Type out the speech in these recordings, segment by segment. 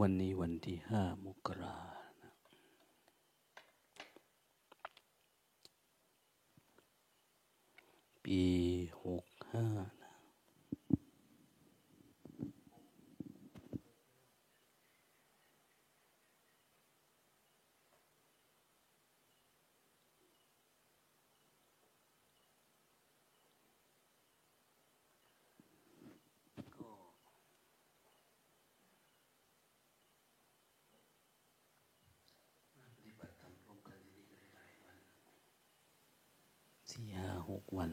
วันนี้วันที่ห้ามกรานะปีหกห้าสี่ หกวัน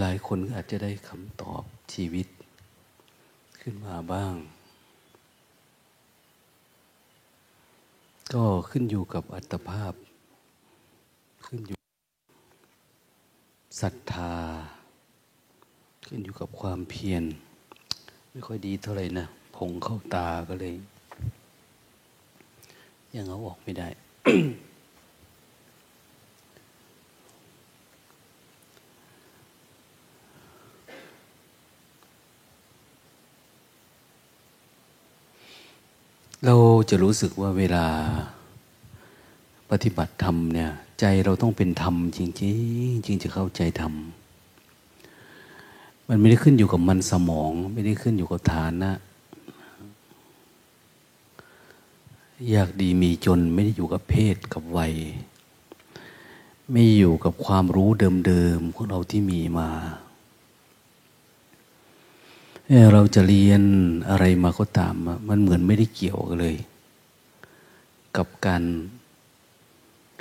หลายคนอาจจะได้คำตอบชีวิต ขึ้นมาบ้าง ก็ขึ้นอยู่กับอัตภาพ ขึ้นอยู่ ศรัทธา ขึ้นอยู่กับความเพียร ไม่ค่อยดีเท่าไหร่นะผงเข้าตาก็เลย ยังเอาออกไม่ได้ เราจะรู้สึกว่าเวลาปฏิบัติธรรมเนี่ย ใจเราต้องเป็นธรรมจริงๆจริงจะเข้าใจธรรมมันไม่ได้ขึ้นอยู่กับมันสมอง ไม่ได้ขึ้นอยู่กับฐานะ อยากดีมีจนไม่ได้อยู่กับเพศกับวัย ไม่อยู่กับความรู้เดิมๆของเราที่มีมาเราจะเรียนอะไรมาก็ตาม มันเหมือนไม่ได้เกี่ยวกันเลย กับการ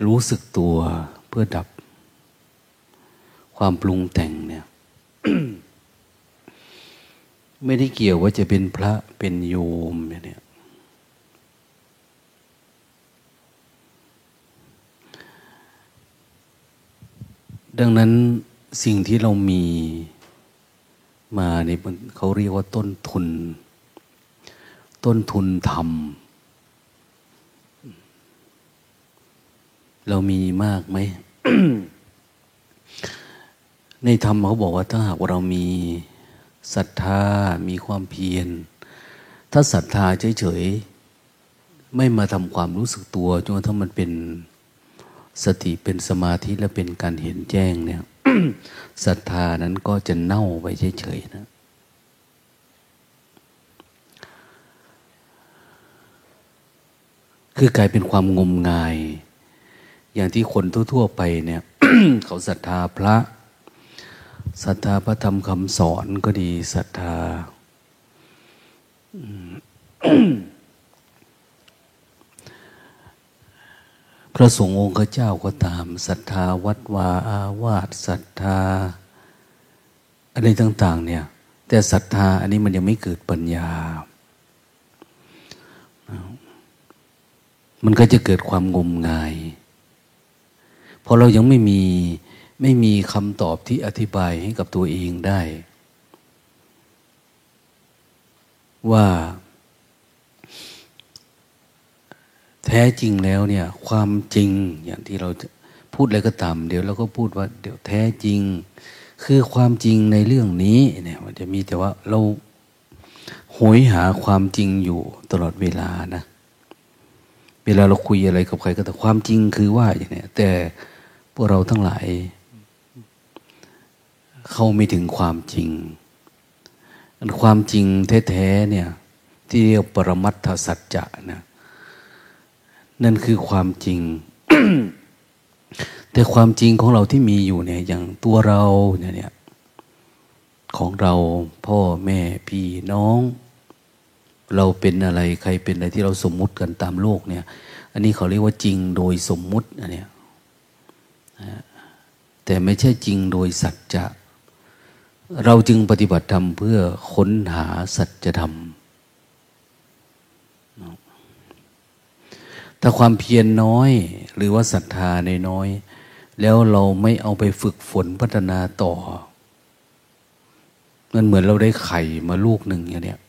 รู้สึกตัวเพื่อดับ ความปรุงแต่งเนี่ยไม่ได้เกี่ยวว่าจะเป็นพระเป็นโยมเนี่ยดังนั้นสิ่งที่เรามีมาเนี่ยเขาเรียกว่าต้นทุน ต้นทุนธรรม เรามีมากไหม ในธรรมเขาบอกว่าถ้าหากเรามีศรัทธา มีความเพียร ถ้าศรัทธาเฉยๆ ไม่มาทำความรู้สึกตัวจนกระทั่งมันเป็นสติเป็นสมาธิและเป็นการเห็นแจ้งเนี่ยศรัทธานั้นก็จะเน่าไปเฉยๆนะคือกลายเป็นความงมงาย อย่างที่คนทั่ว ๆ ไปเนี่ย เขาศรัทธาพระศรัทธาพระธรรมคำสอนก็ดีศรัทธาพระสงฆ์องค์เจ้าก็ตามศรัทธาวัดวาอาวาสศรัทธาอะไรต่าง ๆ เนี่ย แต่ศรัทธาอันนี้มันยังไม่เกิดปัญญา มันก็จะเกิดความงมงาย เพราะเรายังไม่มีไม่มีคำตอบที่อธิบายให้กับตัวเองได้ ว่าแท้จริงแล้วเนี่ย ความจริงอย่างที่เราพูดอะไรก็ตามเดี๋ยวเราก็พูดว่า เดี๋ยวแท้จริง คือความจริงในเรื่องนี้เนี่ย มันจะมีแต่ว่าเราหอยหาความจริงอยู่ตลอดเวลานะ เวลาเราคุยอะไรกับใครก็แต่ความจริงคือว่าอย่างนี้แต่ พวกเราทั้งหลาย เข้าไม่ถึงความจริง ความจริงแท้ๆเนี่ย ที่เรียกปรมัตถสัจจะนะนั่นคือความจริง แต่ความจริงของเราที่มีอยู่เนี่ย อย่างตัวเราเนี่ยของเราพ่อแม่พี่น้อง เราเป็นอะไรใครเป็นอะไรที่เราสมมุติกันตามโลกเนี่ย อันนี้เขาเรียกว่าจริงโดยสมมุติอันเนี้ย แต่ไม่ใช่จริงโดยสัจจะ เราจึงปฏิบัติธรรมเพื่อค้นหาสัจธรรม ถ้าความเพียรนน้อยหรือว่าศรัทธาในน้อย แล้วเราไม่เอาไปฝึกฝนพัฒนาต่อ มันเหมือนเราได้ไข่มาลูกหนึ่งอย่างเนี้ย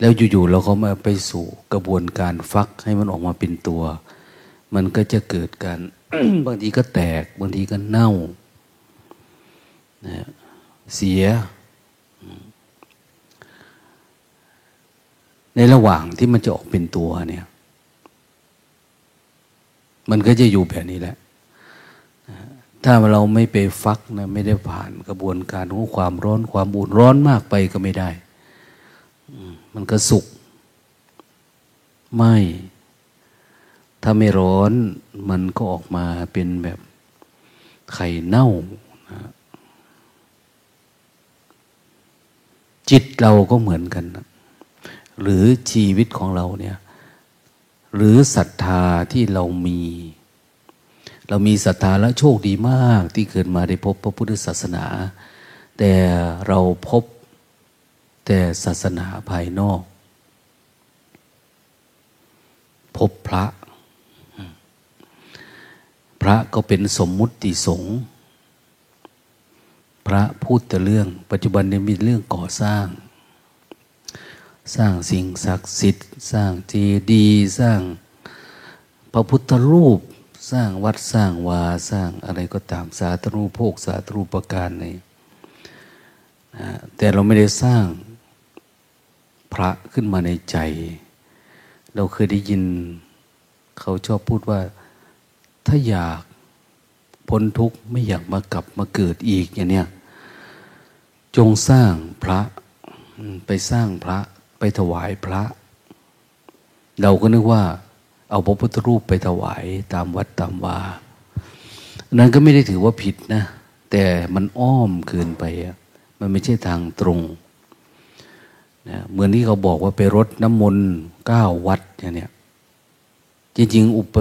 แล้วอยู่ๆเราก็มาไปสู่กระบวนการฟักให้มันออกมาเป็นตัว มันก็จะเกิดการบางทีก็แตก บางทีก็เน่านะเสีย ในระหว่างที่มันจะออกเป็นตัวเนี่ย มันก็จะอยู่แบบนี้แหละ ถ้าเราไม่ไปฟักนะไม่ได้ผ่านกระบวนการของความร้อนความอุ่นร้อนมากไปก็ไม่ได้ มันก็สุก ไม่ ถ้าไม่ร้อนมันก็ออกมาเป็นแบบไข่เน่านะจิตเราก็เหมือนกันนะหรือชีวิตของเราเนี่ย หรือศรัทธาที่เรามี เรามีศรัทธาและโชคดีมากที่เกิดมาได้พบพระพุทธศาสนา แต่เราพบแต่ศาสนาภายนอก พบพระ พระก็เป็นสมมุติสงฆ์พระพูดแต่เรื่อง ปัจจุบันนี้มีเรื่องก่อสร้าง สร้างสิ่งศักดิ์สิทธิ์ สร้างเจดีย์สร้างพระพุทธรูป สร้างวัดสร้างวาสร้างอะไรก็ตามสาธรูปโภคสาธรูปการในแต่เราไม่ได้สร้างพระขึ้นมาในใจ เราเคยได้ยิน เขาชอบพูดว่า ถ้าอยากพ้นทุกข์ไม่อยากมากลับมาเกิดอีกอย่างเนี้ยจงสร้างพระไปสร้างพระไปถวายพระ เราก็นึกว่า เอาพระพุทธรูปไปถวายตามวัดตามวานั้นก็ไม่ได้ถือว่าผิดนะ แต่มันอ้อมเกินไปมันไม่ใช่ทางตรงนะเหมือนที่เขาบอกว่าไปรดน้ำมนต์เก้าวัดอย่างเนี้ยจริงๆอุป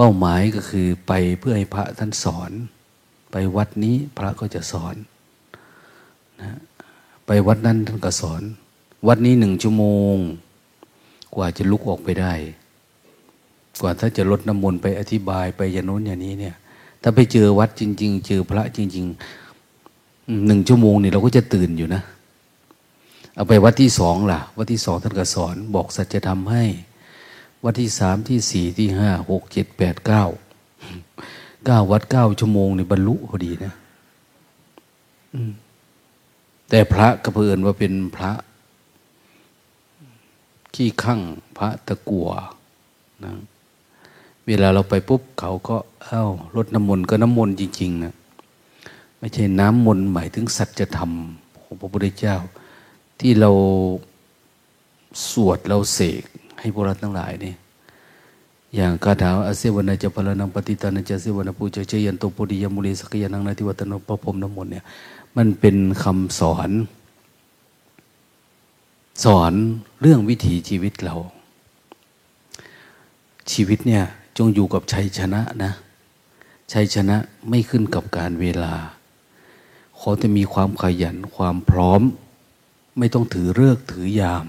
เป้าหมายก็คือไปเพื่อให้พระท่านสอน ไปวัดนี้พระก็จะสอนนะไปวัดนั้นท่านก็สอน วัดนี้หนึ่งชั่วโมง กว่าจะลุกออกไปได้ กว่าถ้าจะลดน้ำมนต์ไปอธิบายไปอย่างโน้นอย่างนี้เนี่ย ถ้าไปเจอวัดจริง ๆ เจอพระจริงๆหนึ่งชั่วโมงเนี่ยเราก็จะตื่นอยู่นะ เอาไปวัดที่สองล่ะ วัดที่สองท่านก็สอน บอกสัจธรรมให้ วัดที่สามที่สี่ที่ห้าหกเจ็ดแปดเก้าเก้าวัดเก้าชั่วโมงในบรรลุพอดีนะแต่พระก็เพื่อนว่าเป็นพระ ขี้ข้างพระตะกัวนะเวลาเราไปปุ๊บเขาก็ เอา้ารดน้ำมนต์ก็น้ำมนต์จริง ๆ นะไม่ใช่น้ำมนต์หมายถึงสัจธรรมของพระพุทธเจ้า ที่เราสวดเราเสก ให้พวกเราทั้งหลายนี่อย่างคาถาอาเสวนาจะพลานังปฏิตานัจะเสวนาปูจเจยันตุปุริยมุลีสกยานังนาทิวัตโนปพรมน้ำมนต์เนี่ยมันเป็นคำสอน สอนเรื่องวิถีชีวิตเรา ชีวิตเนี่ยจงอยู่กับชัยชนะนะชัยชนะไม่ขึ้นกับการเวลา ขอจะมีความขยันความพร้อม ไม่ต้องถือเลิกถือยาม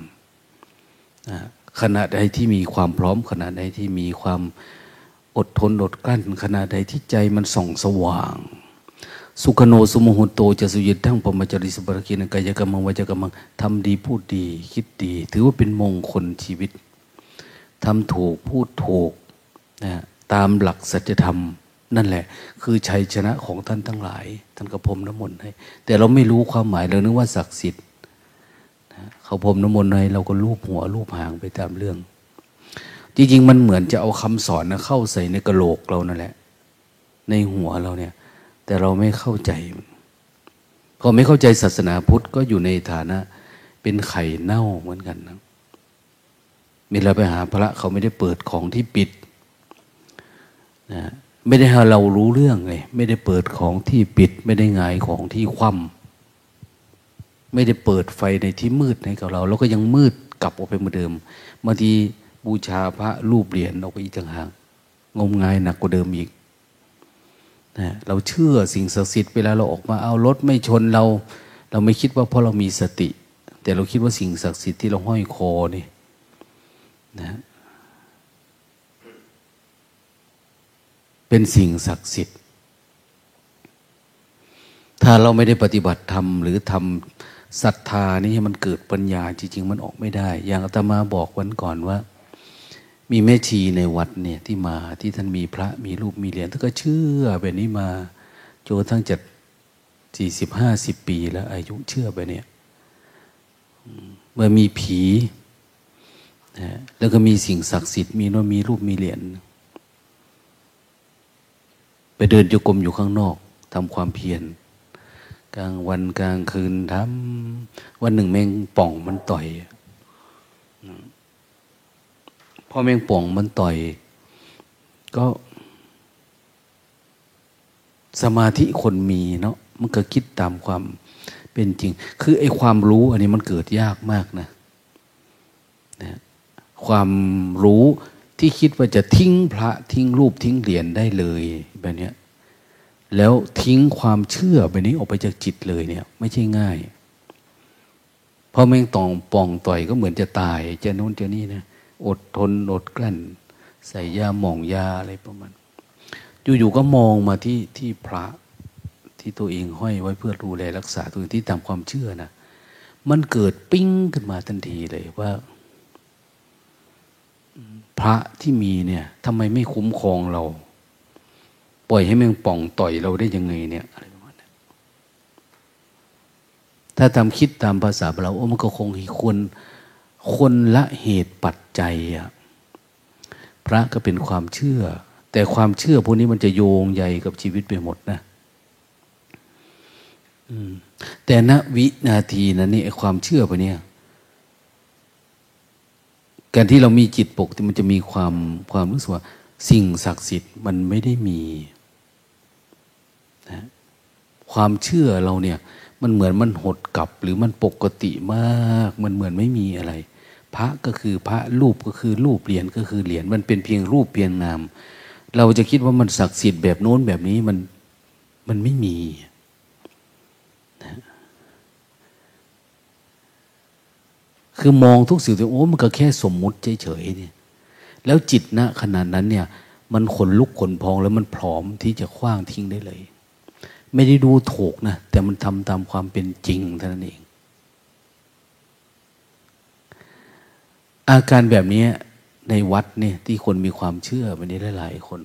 ขณะใดที่มีความพร้อม ขณะใดที่มีความอดทนอดกลั้น ขณะใดที่ใจมันส่องสว่าง สุขโนสุโมโหโตจะสุยิตทั้งปมจริสบรกินกายกรรมวจกรรมทำดีพูดดี คิดดี ถือว่าเป็นมงคลชีวิตทำถูกพูดถูกนะตามหลักสัจธรรมนั่นแหละ คือชัยชนะของท่านทั้งหลาย ท่านกระพรมน้ำมนต์ให้ แต่เราไม่รู้ความหมายเรานึกว่าศักดิ์สิทธิ์ เขาพรมน้ำมนต์ให้เราก็ลูบหัวลูบหางไปตามเรื่อง จริงๆ มันเหมือนจะเอาคำสอนนะเข้าใส่ในกระโหลกเรานั่นแหละ ในหัวเราเนี่ย แต่เราไม่เข้าใจพอไม่เข้าใจศาสนาพุทธก็อยู่ในฐานะ เป็นไข่เน่าเหมือนกันนะมีเราไปหาพระเขาไม่ได้เปิดของที่ปิดนะไม่ได้ให้เรารู้เรื่องเลยไม่ได้เปิดของที่ปิด ไม่ได้งายของที่คว่ำ ไม่ได้เปิดไฟในที่มืดให้กับเราเราก็ยังมืดกลับออกไปเหมือนเดิมบางทีบูชาพระรูปเหรียญออกไปอีกต่างหากงมงายหนักกว่าเดิมอีกนะเราเชื่อสิ่งศักดิ์สิทธิ์เวลาเราออกมาเอารถไม่ชนเรา เราไม่คิดว่าเพราะเรามีสติ แต่เราคิดว่าสิ่งศักดิ์สิทธิ์ที่เราห้อยคอนี่นะเป็นสิ่งศักดิ์สิทธิ์ ถ้าเราไม่ได้ปฏิบัติธรรมหรือทำ ศรัทธานี่ให้มันเกิดปัญญาจริง ๆ มันออกไม่ได้ อย่างอาตมาบอกวันก่อนว่า มีแม่ชีในวัดเนี่ยที่มาที่ท่านมีพระมีรูปมีเหรียญท่านก็เชื่อแบบนี้มาจนทั้งจัดสี่สิบห้าสิบปีแล้ว อายุเชื่อไปเนี่ยเมื่อมีผีนะแล้วก็มีสิ่งศักดิ์สิทธิ์มีโน้มีรูปมีเหรียญไปเดินโยกรมอยู่ข้างนอกทำความเพียร กลางวันกลางคืนทำวันหนึ่งแมงป่องมันต่อยพอแมงป่องมันต่อย ก็ สมาธิคนมีเนาะมันก็คิดตามความเป็นจริง คือไอ้ความรู้ อันนี้มันเกิดยากมากนะนะความรู้ที่คิดว่าจะทิ้งพระทิ้งรูปทิ้งเหรียญได้เลยแบบนี้ แล้วทิ้งความเชื่อไปนี้ออกไปจากจิตเลยเนี่ย ไม่ใช่ง่าย เพราะแม่งตองปองต่อยก็เหมือนจะตายจะโน้นจะนี่นะอดทนอดกลั้น ใส่ยาหม่องยาอะไรประมาณอยู่ๆก็มองมาที่ที่พระที่ตัวเองห้อยไว้เพื่อดูแลรักษาตัวเองที่ตามความเชื่อนะมันเกิดปิ้งขึ้นมาทันทีเลยว่า พระที่มีเนี่ยทำไมไม่คุ้มครองเรา ปล่อยให้แมงป่องต่อยเราได้ยังไงเนี่ยอะไรประมาณนั้นถ้าทำคิดตามภาษาเราโอ้มันก็คงควรคนละเหตุปัจจัยอะพระก็เป็นความเชื่อ แต่ความเชื่อพวกนี้มันจะโยงใหญ่กับชีวิตไปหมดนะแต่ณวินาทีนั้นนี่ความเชื่อไปเนี่ยการที่เรามีจิตปกที่มันจะมีความความรู้สึกว่า สิ่งศักดิ์สิทธิ์มันไม่ได้มี ความเชื่อเราเนี่ย มันเหมือนมันหดกลับ หรือมันปกติมาก มันเหมือนไม่มีอะไร พระก็คือพระรูปก็คือรูปเหรียญก็คือเหรียญมันเป็นเพียงรูปเพียงนาม เราจะคิดว่ามันศักดิ์สิทธิ์แบบโน้นแบบนี้มันมันไม่มีนะคือมองทุกสิ่งทุกโอ้มันก็แค่สมมุติเฉยๆเนี่ย แล้วจิตณขนาดนั้นเนี่ย มันขนลุกขนพองแล้วมันพร้อมที่จะคว้างทิ้งได้เลย ไม่ได้ดูถูกนะ แต่มันทำตามความเป็นจริงเท่านั้นเอง อาการแบบนี้ในวัดเนี่ยที่คนมีความเชื่อมันนี้หลายๆคน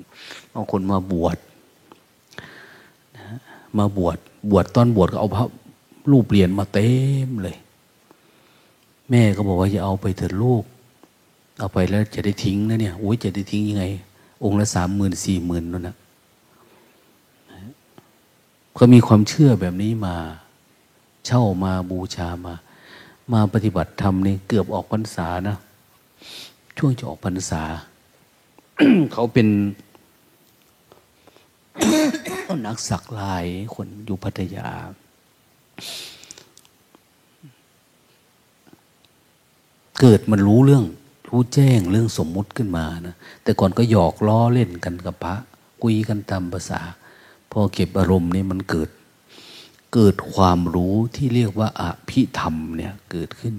บางคนมาบวชนะมาบวชบวชตอนบวชก็เอาพระรูปเปลี่ยนมาเต็มเลย แม่ก็บอกว่าอย่าเอาไปเถิดลูก เอาไปแล้วจะได้ทิ้งนะเนี่ยโอ้ยจะได้ทิ้งยังไง องค์ละสามหมื่นสี่หมื่นนั่นนะ ก็มีความเชื่อแบบนี้มา เช่ามาบูชามา มาปฏิบัติธรรมนี่เกือบออกพรรษานะ ช่วงจะออกพรรษา เขาเป็นนักสักลายคนอยู่พัทยา เกิดมันรู้เรื่อง รู้แจ้งเรื่องสมมุติขึ้นมานะแต่ก่อนก็หยอกล้อเล่นกันกับพระ คุยกันตามภาษา พอเก็บอารมณ์นี่มันเกิด เกิดความรู้ที่เรียกว่าอภิธรรมเนี่ยเกิดขึ้น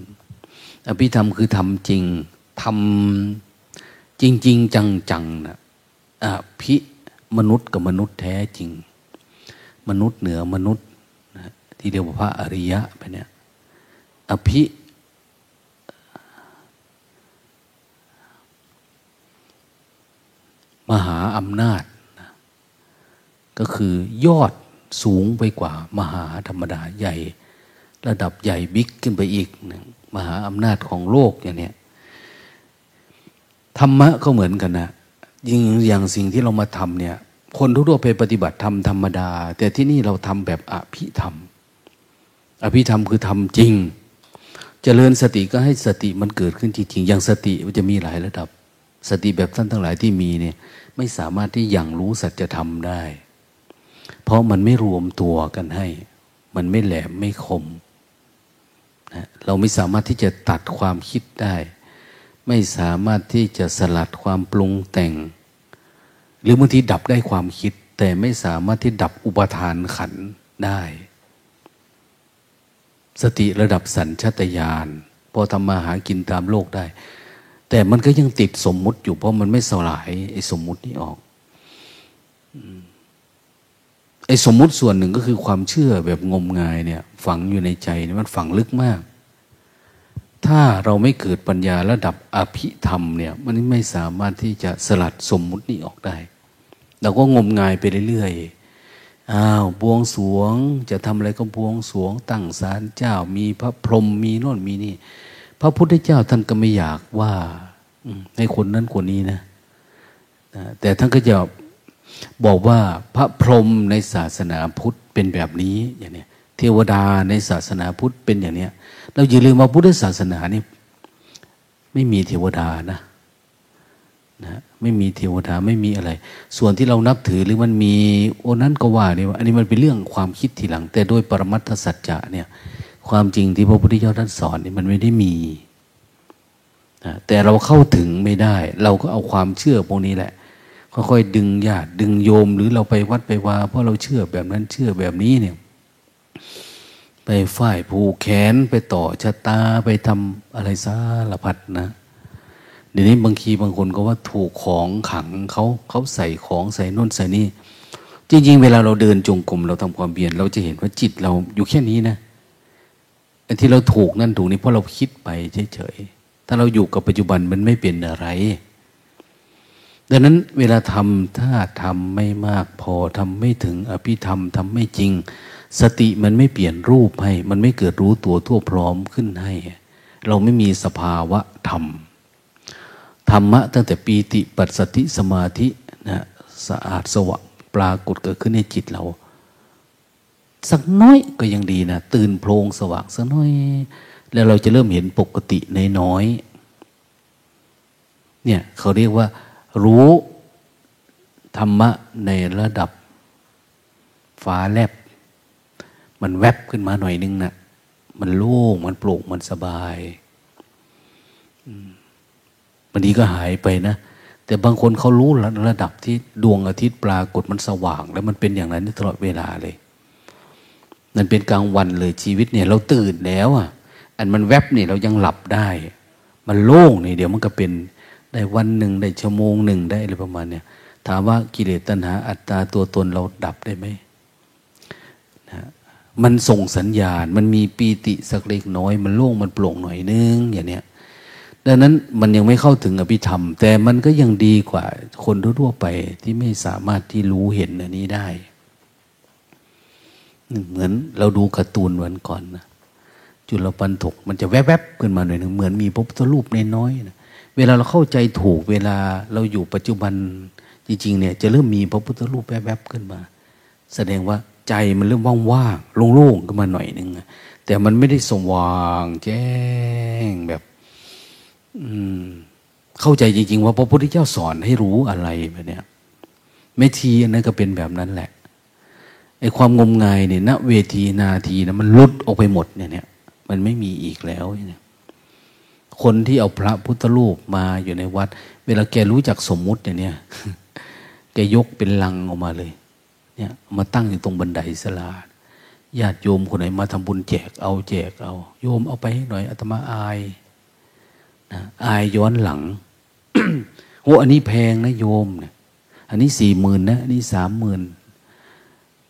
อภิธรรมคือทำจริงทำจริงจริงจังจังนะอภิมนุษย์กับมนุษย์แท้จริง มนุษย์เหนือมนุษย์นะที่เรียกว่าพระอริยะไปเนี่ยอภิมหาอำนาจ ก็คือยอดสูงไปกว่ามหาธรรมดาใหญ่ ระดับใหญ่บิ๊กขึ้นไปอีกหนึ่งมหาอำนาจของโลกอย่างนี้ธรรมะก็เหมือนกันนะยิ่งอย่างสิ่งที่เรามาทำเนี่ย คนทั่วไปปฏิบัติธรรมธรรมดา แต่ที่นี่เราทำแบบอภิธรรม อภิธรรมคือทำจริงจเจริญสติก็ให้สติมันเกิดขึ้นจริงๆ อย่างสติมันจะมีหลายระดับ สติแบบท่านทั้งหลายที่มีเนี่ย ไม่สามารถที่อย่างรู้สัจธรรมได้ เพราะมันไม่รวมตัวกันให้ มันไม่แหลมไม่คมนะเราไม่สามารถที่จะตัดความคิดได้ ไม่สามารถที่จะสลัดความปรุงแต่ง หรือบางทีดับได้ความคิด แต่ไม่สามารถที่ดับอุปทานขันได้ สติระดับสัญชตาตญาณพอทำมาหากินตามโลกได้ แต่มันก็ยังติดสมมุติอยู่เพราะมันไม่สลายไอ้สมมุตินี้ออก ไอ้สมมุติส่วนหนึ่งก็คือความเชื่อแบบงมงายเนี่ย ฝังอยู่ในใจนี่มันฝังลึกมาก ถ้าเราไม่เกิดปัญญาระดับอภิธรรมเนี่ย มันไม่สามารถที่จะสลัดสมมุตินี้ออกได้เราก็งมงายไปเรื่อยๆอ้าวบวงสวงจะทำอะไรก็บวงสวง ตั้งศาลเจ้ามีพระพรหมมีโน่นมีนี่ พระพุทธเจ้าท่านก็ไม่อยากว่าให้คนนั้นคนนี้นะแต่ท่านก็จะ บอกว่าพระพรหมในศาสนาพุทธเป็นแบบนี้อย่างนี้เทวดาในศาสนาพุทธเป็นอย่างนี้เราอย่าลืมว่าพุทธศาสนานี่ไม่มีเทวดานะนะไม่มีเทวดาไม่มีอะไร ส่วนที่เรานับถือหรือมันมีโอ้นั้นก็ว่าเนี่ยอันนี้มันเป็นเรื่องความคิดทีหลัง แต่โดยปรมัตถสัจจะเนี่ย ความจริงที่พระพุทธเจ้าท่านสอนนี่มันไม่ได้มีนะแต่เราเข้าถึงไม่ได้ เราก็เอาความเชื่อพวกนี้แหละ ค่อยๆดึงญาติดึงโยม หรือเราไปวัดไปวาเพราะเราเชื่อแบบนั้นเชื่อแบบนี้เนี่ยไปฝ่ายผูกแขนไปต่อชะตาไปทำอะไรสารพัดนะเดี๋ยวนี้บางทีบางคนก็ว่าถูกของขังเขาเขาใส่ของใส่น่นใส่นี่ จริง ๆ เวลาเราเดินจงกรมเราทำความเบียน เราจะเห็นว่าจิตเราอยู่แค่นี้นะไอ้ที่เราถูกนั่นถูกนี่เพราะเราคิดไปเฉยๆถ้าเราอยู่กับปัจจุบันมันไม่เป็นอะไร ดังนั้นเวลาทำถ้าทำไม่มากพอทำไม่ถึงอภิธรรมทำไม่จริง สติมันไม่เปลี่ยนรูปให้ มันไม่เกิดรู้ตัวทั่วพร้อมขึ้นให้ เราไม่มีสภาวะธรรม ธรรมะตั้งแต่ปีติปัสสติสมาธินะสะอาดสว่างปรากฏเกิดขึ้นในจิตเรา สักน้อยก็ยังดีนะตื่นโพลงสว่างสักน้อย แล้วเราจะเริ่มเห็นปกติในน้อย เนี่ยเขาเรียกว่า รู้ธรรมะในระดับฟ้าแลบ มันแวบขึ้นมาหน่อยนึงนะ่ะ มันโล่ง มันโปร่งมันสบายวันนี้ก็หายไปนะ แต่บางคนเขารู้ระดับที่ดวงอาทิตย์ปรากฏมันสว่าง แล้วมันเป็นอย่างนั้นตลอดเวลาเลย มันเป็นกลางวันเลยชีวิตเนี่ย เราตื่นแล้วอะ อันมันแวบเนี่ยเรายังหลับได้ มันโล่งนี่เดี๋ยวมันก็เป็น ได้วันหนึ่งได้ชั่วโมงหนึ่งได้อะไรประมาณเนี่ยถามว่ากิเลสตัณหาอัตตาตัวตนเราดับได้ไหมนะมันส่งสัญญาณ มันมีปีติสักเล็กน้อย มันโล่งมันโปร่งหน่อยนึงอย่างเนี้ยดังนั้นมันยังไม่เข้าถึงอภิธรรม แต่มันก็ยังดีกว่า คนทั่วไปที่ไม่สามารถที่รู้เห็นอันนี้ได้ เหมือนเราดูการ์ตูนวันก่อนนะจุลปันถกมันจะแวบๆขึ้นมาหน่อยหนึ่งเหมือนมีพระพุทธรูปน้อยๆนะ เวลาเราเข้าใจถูกเวลาเราอยู่ปัจจุบันจริงๆเนี่ยจะเริ่มมีพระพุทธรูปแวบๆขึ้นมา แสดงว่าใจมันเริ่มว่างๆโล่งๆขึ้นมาหน่อยนึงแต่มันไม่ได้สว่างแจ้งแบบอืมเข้าใจจริง ๆ ว่าพระพุทธเจ้าสอนให้รู้อะไรแบบนี้แม่ทีอันนั้นก็เป็นแบบนั้นแหละไอ้ความงมงายเนี่ยณเวทีนาทีนะมันลุดออกไปหมดเนี่ยมันไม่มีอีกแล้วเนี่ย คนที่เอาพระพุทธรูปมาอยู่ในวัด เวลาแกรู้จักสมมุติเนี่ย แกยกเป็นลังออกมาเลย เนี่ย มาตั้งอยู่ตรงบันไดสลาญาติโยมคนไหนมาทำบุญแจกเอาแจกเอา โยมเอาไปหน่อยอาตมาอายนะอายย้อนหลังโอ้อันนี้แพงนะโยมเนี่ยอันนี้สี่หมื่นนะอันนี้สามหมื่น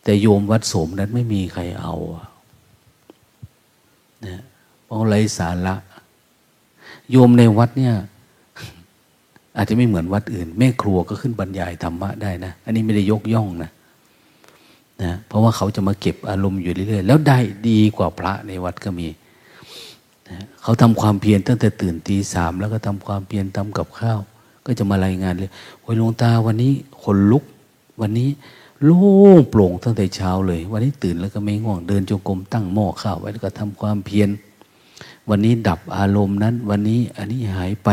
แต่โยมวัดสมนั้นไม่มีใครเอานะเพราะไรสาระ โยมในวัดเนี่ย อาจจะไม่เหมือนวัดอื่น แม่ครัวก็ขึ้นบรรยายธรรมะได้นะ อันนี้ไม่ได้ยกย่องนะนะเพราะว่าเขาจะมาเก็บอารมณ์อยู่เรื่อยๆ แล้วได้ดีกว่าพระในวัดก็มีนะเขาทำความเพียรตั้งแต่ตื่นตีสามแล้วก็ทำความเพียรทำกับข้าว ก็จะมารายงานเลยโอ้ยหลวงตาวันนี้คนลุก วันนี้โล่งโปร่งตั้งแต่เช้าเลย วันนี้ตื่นแล้วก็ไม่ง่วงเดินจงกรมตั้งหม้อข้าวไว้แล้วก็ทำความเพียร วันนี้ดับอารมณ์นั้น วันนี้อันนี้หายไป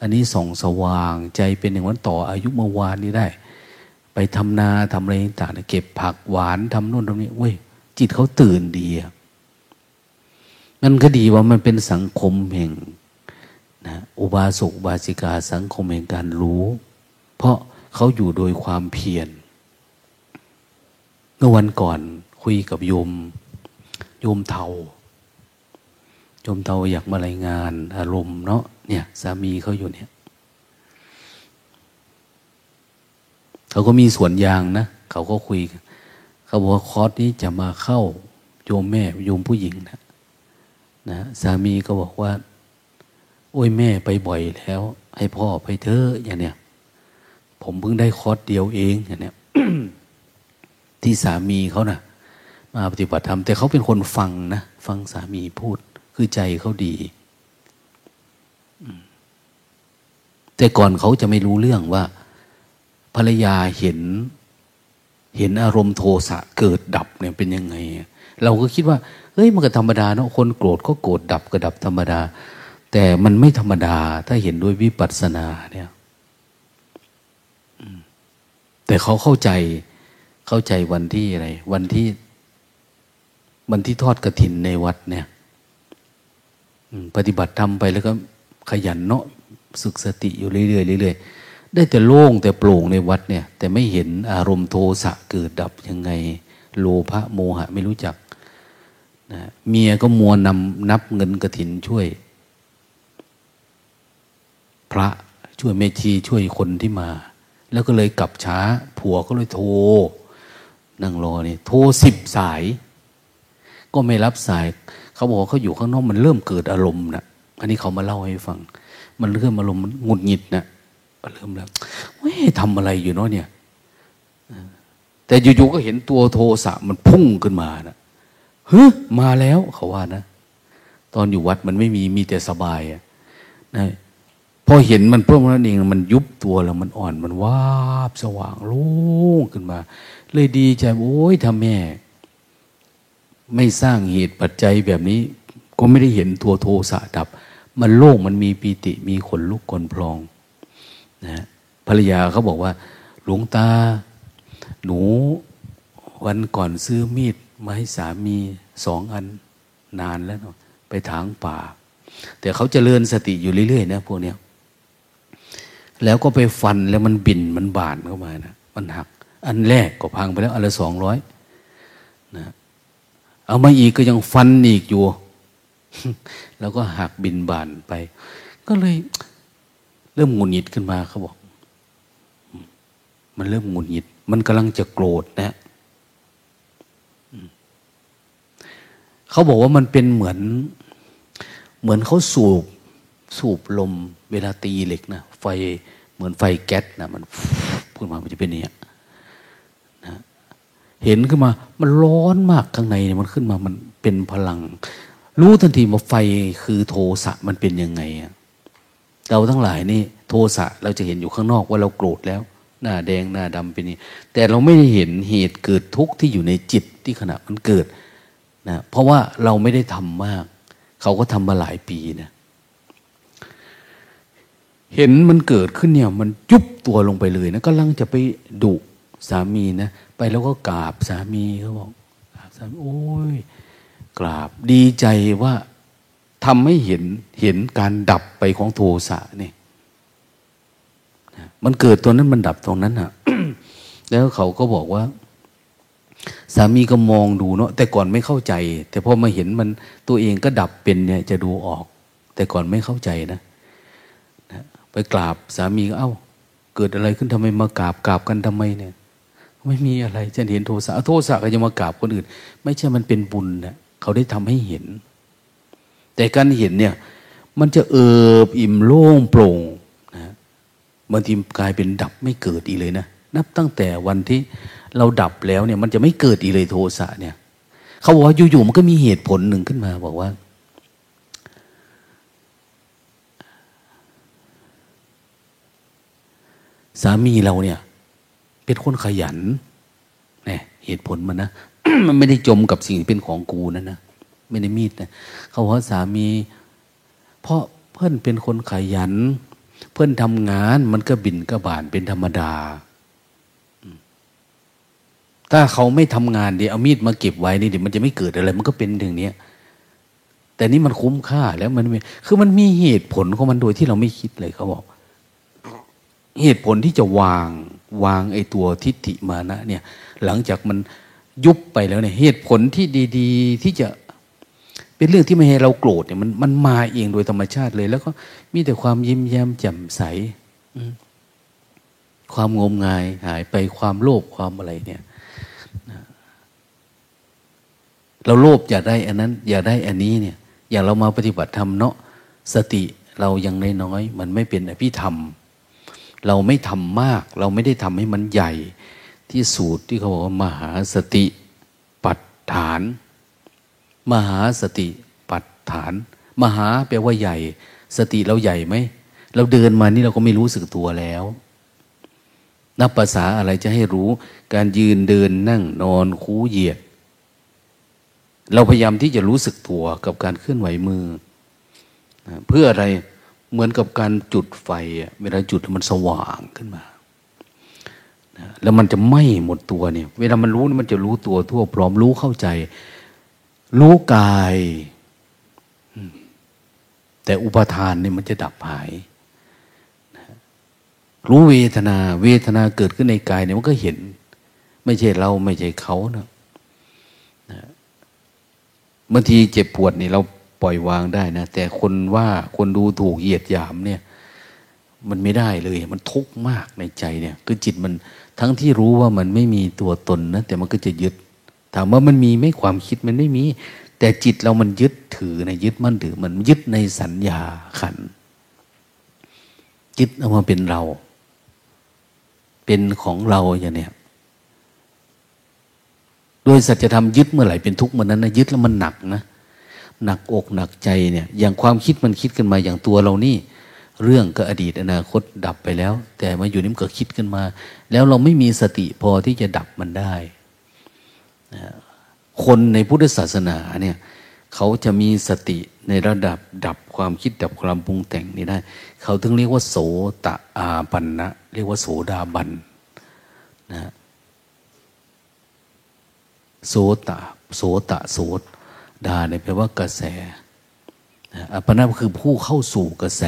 อันนี้ส่องสว่างใจเป็นอย่างวันต่ออายุเมื่อวานนี้ได้ ไปทำนาทำอะไรต่างๆเก็บผักหวานทำนู่นทำนี้เว้ยจิตเขาตื่นดีมันก็ดีว่ามันเป็นสังคมแห่งนะอุบาสกบาสิกาสังคมแห่งการรู้ เพราะเขาอยู่โดยความเพียรเมื่อวันก่อนคุยกับโยมโยมเทา จมเตาอยากมารายงาน อารมณ์เนาะเนี่ย สามีเขาอยู่เนี่ยเขาก็มีสวนยางนะเขาก็คุยเขาบอกว่าคอร์สนี้จะมาเข้าโยมแม่โยมผู้หญิงนะนะสามีก็บอกว่า โอ้ยแม่ไปบ่อยแล้ว ให้พ่อไปเถอะอย่างเนี้ยผมเพิ่งได้คอร์สเดียวเองอย่างเนี้ยที่สามีเขานะ่ะ มาปฏิบัติธรรมแต่เขาเป็นคนฟังนะ ฟังสามีพูด คือใจเขาดีแต่ก่อนเขาจะไม่รู้เรื่องว่า ภรรยาเห็น เห็นอารมณ์โทสะเกิดดับเนี่ยเป็นยังไง เราก็คิดว่าเฮ้ยมันก็ธรรมดาเนาะคนโกรธก็โกรธดับก็ดับธรรมดา แต่มันไม่ธรรมดา ถ้าเห็นด้วยวิปัสสนาเนี่ยแต่เขาเข้าใจเข้าใจวันที่อะไร วันที่วันที่ทอดกระถินในวัดเนี่ย ปฏิบัติทำไปแล้วก็ขยันเนาะสึกสติอยู่เรื่อยๆเรื่อยๆได้แต่โล่งแต่โปร่งในวัดเนี่ย แต่ไม่เห็นอารมณ์โทสะเกิดดับยังไง โลภะโมหะไม่รู้จักนะเมียก็มัวนำนับเงินกระถินช่วย พระช่วยเมชีช่วยคนที่มา แล้วก็เลยกลับช้า ผัวก็เลยโทรนั่งรอเนี่ยโทรสิบสาย ก็ไม่รับสาย เขาบอกเขาอยู่ข้างนอกมันเริ่มเกิดอารมณ์นะอันนี้เขามาเล่าให้ฟัง มันเริ่มอารมณ์หงุดหงิดนะเริ่มแล้วเฮ้ยทำอะไรอยู่เนาะเนี่ยแต่อยู่ๆก็เห็นตัวโทสะมันพุ่งขึ้นมานะเฮ้ยมาแล้วเขาว่านะ ตอนอยู่วัดมันไม่มีมีแต่สบายอะนะพอเห็นมันเพิ่มนั้นเองมันยุบตัวแล้วมันอ่อนมันวาบสว่างโล่งขึ้นมา เลยดีใจโอ้ยทำแม่ ไม่สร้างเหตุปัจจัยแบบนี้ ก็ไม่ได้เห็นตัวโทสะดับ มันโล่งมันมีปีติมีขนลุกขนพลองนะภรรยาเขาบอกว่า หลวงตา หนูวันก่อนซื้อมีดมาให้สามีสองอันนานแล้วเนาะไปถางป่า แต่เขาจเจริญสติอยู่เรื่อยๆนะพวกเนี้ยแล้วก็ไปฟันแล้วมันบินมันบานเข้ามานะมันหัก อันแรกก็พังไปแล้วอันละสองร้อยนะ เอามาอีกก็ยังฟันอีกอยู่ แล้วก็หักบินบานไป ก็เลย เริ่มงุนหงิดขึ้นมาเขาบอก มันเริ่มงุนหงิด มันกำลังจะโกรธนะเขาบอกว่ามันเป็นเหมือน เหมือนเขาสูบ สูบลม เวลาตีเหล็กนะไฟเหมือนไฟแก๊สนะมันพูดมามันจะเป็นอย่างนี้ เห็นขึ้นมา มันร้อนมากข้างในเนี่ยมันขึ้นมามันเป็นพลัง รู้ทันทีว่าไฟคือโทสะมันเป็นยังไงเราทั้งหลายนี่ โทสะเราจะเห็นอยู่ข้างนอกว่าเราโกรธแล้ว หน้าแดงหน้าดำเป็นนี่แต่เราไม่ได้เห็นเหตุเกิดทุกข์ที่อยู่ในจิตที่ขณะมันเกิดนะเพราะว่าเราไม่ได้ทำมาก เขาก็ทำมาหลายปีนะเห็นมันเกิดขึ้นเนี่ย มันยุบตัวลงไปเลยนะก็ลังจะไปดุ สามีนะ ไปแล้วก็กราบสามีเขาบอกกราบสามีโอ้ยกราบดีใจว่าทำให้เห็นเห็นการดับไปของโทสะนี่มันเกิดตัวนั้นมันดับตรงนั้นอะแล้วเขาก็บอกว่า สามีก็มองดูเนาะแต่ก่อนไม่เข้าใจ แต่พอมาเห็นมันตัวเองก็ดับเป็นเนี่ย จะดูออก แต่ก่อนไม่เข้าใจนะไปกราบสามีก็เอา้า เกิดอะไรขึ้นทำไมมากราบกราบกันทำไมเนี่ย ไม่มีอะไรฉันเห็นโทสะโทสะก็จะมากราบคนอื่น ไม่ใช่มันเป็นบุญนะเขาได้ทำให้เห็น แต่การเห็นเนี่ย มันจะเอิบอิ่มโล่งโปร่งนะบางทีกลายเป็นดับไม่เกิดอีกเลยนะนับตั้งแต่วันที่เราดับแล้วเนี่ย มันจะไม่เกิดอีกเลยโทสะเนี่ย เขาบอกว่าอยู่ๆมันก็มีเหตุผลหนึ่งขึ้นมา บอกว่าสามีเราเนี่ย เป็นคนขยันเนี่ยเหตุผลมันนะ มันไม่ได้จมกับสิ่งที่เป็นของกูนั่นนะไม่ได้มีดนะเขาว่าสามี เพราะเพื่อนเป็นคนขยัน เพื่อนทำงานมันก็บินก็บานเป็นธรรมดา ถ้าเขาไม่ทำงานเดี๋ยวเอามีดมาเก็บไว้นี่เดี๋ยวมันจะไม่เกิดอะไร มันก็เป็นอย่างนี้แต่นี่มันคุ้มค่าแล้วมันคือมันมีเหตุผลของมันโดยที่เราไม่คิดเลยเขาบอก เหตุผลที่จะวาง วางไอ้ตัวทิฏฐิมานะเนี่ยหลังจากมันยุบไปแล้วเนี่ยเหตุผลที่ดีๆ ที่จะเป็นเรื่องที่ไม่ให้เราโกรธเนี่ยมันมันมาเองโดยธรรมชาติเลย แล้วก็มีแต่ความยิ้มแย้มแจ่มใสความงมงายหายไปความโลภความอะไรเนี่ยเราโลภอยากได้อันนั้น อยากได้อันนี้เนี่ย อย่างเรามาปฏิบัติธรรมเนาะสติเรายังน้อยๆมันไม่เป็นอภิธรรม เราไม่ทำมาก เราไม่ได้ทำให้มันใหญ่ ที่สูตรที่เขาบอกว่ามหาสติปัฏฐาน มหาสติปัฏฐาน มหาแปลว่าใหญ่ สติเราใหญ่ไหมเราเดินมานี่เราก็ไม่รู้สึกตัวแล้ว นับภาษาอะไรจะให้รู้ การยืนเดินนั่งนอนคูเหยียด เราพยายามที่จะรู้สึกตัวกับการเคลื่อนไหวมือ เพื่ออะไร เหมือนกับการจุดไฟเวลาจุดมันสว่างขึ้นมาแล้วมันจะไหม้หมดตัวเนี่ย เวลามันรู้มันจะรู้ตัวทั่วพร้อมรู้เข้าใจ รู้กาย แต่อุปทานเนี่ยมันจะดับหาย รู้เวทนา เวทนาเกิดขึ้นในกายเนี่ยมันก็เห็น ไม่ใช่เราไม่ใช่เขานะบางทีเจ็บปวดนี่เรา ปล่อยวางได้นะ แต่คนว่าคนดูถูกเหยียดหยามเนี่ย มันไม่ได้เลย มันทุกข์มากในใจเนี่ย คือจิตมันทั้งที่รู้ว่ามันไม่มีตัวตนนะแต่มันก็จะยึด ถามว่ามันมีไม่ความคิดมันไม่มี แต่จิตเรามันยึดถือในยึดมั่นถือ มันยึดในสัญญาขันยึดเอามาเป็นเรา เป็นของเราอย่างเนี้ยโดยสัจธรรมยึดเมื่อไหร่เป็นทุกข์เมื่อนั้นนะยึดแล้วมันหนักนะ หนักอกหนักใจเนี่ย อย่างความคิดมันคิดกันมาอย่างตัวเรานี่ เรื่องก็อดีตอนาคตดับไปแล้ว แต่มาอยู่นี่มันก็คิดกันมา แล้วเราไม่มีสติพอที่จะดับมันได้ คนในพุทธศาสนาเนี่ยเขาจะมีสติในระดับดับความคิดดับความปรุงแต่งนี่ได้ เขาถึงเรียกว่า โสตอาปันนะเรียกว่าโสดาบันนะโสตโสตโส ดาเนี่ยแปลว่ากระแสอัปปนาคือผู้เข้าสู่กระแส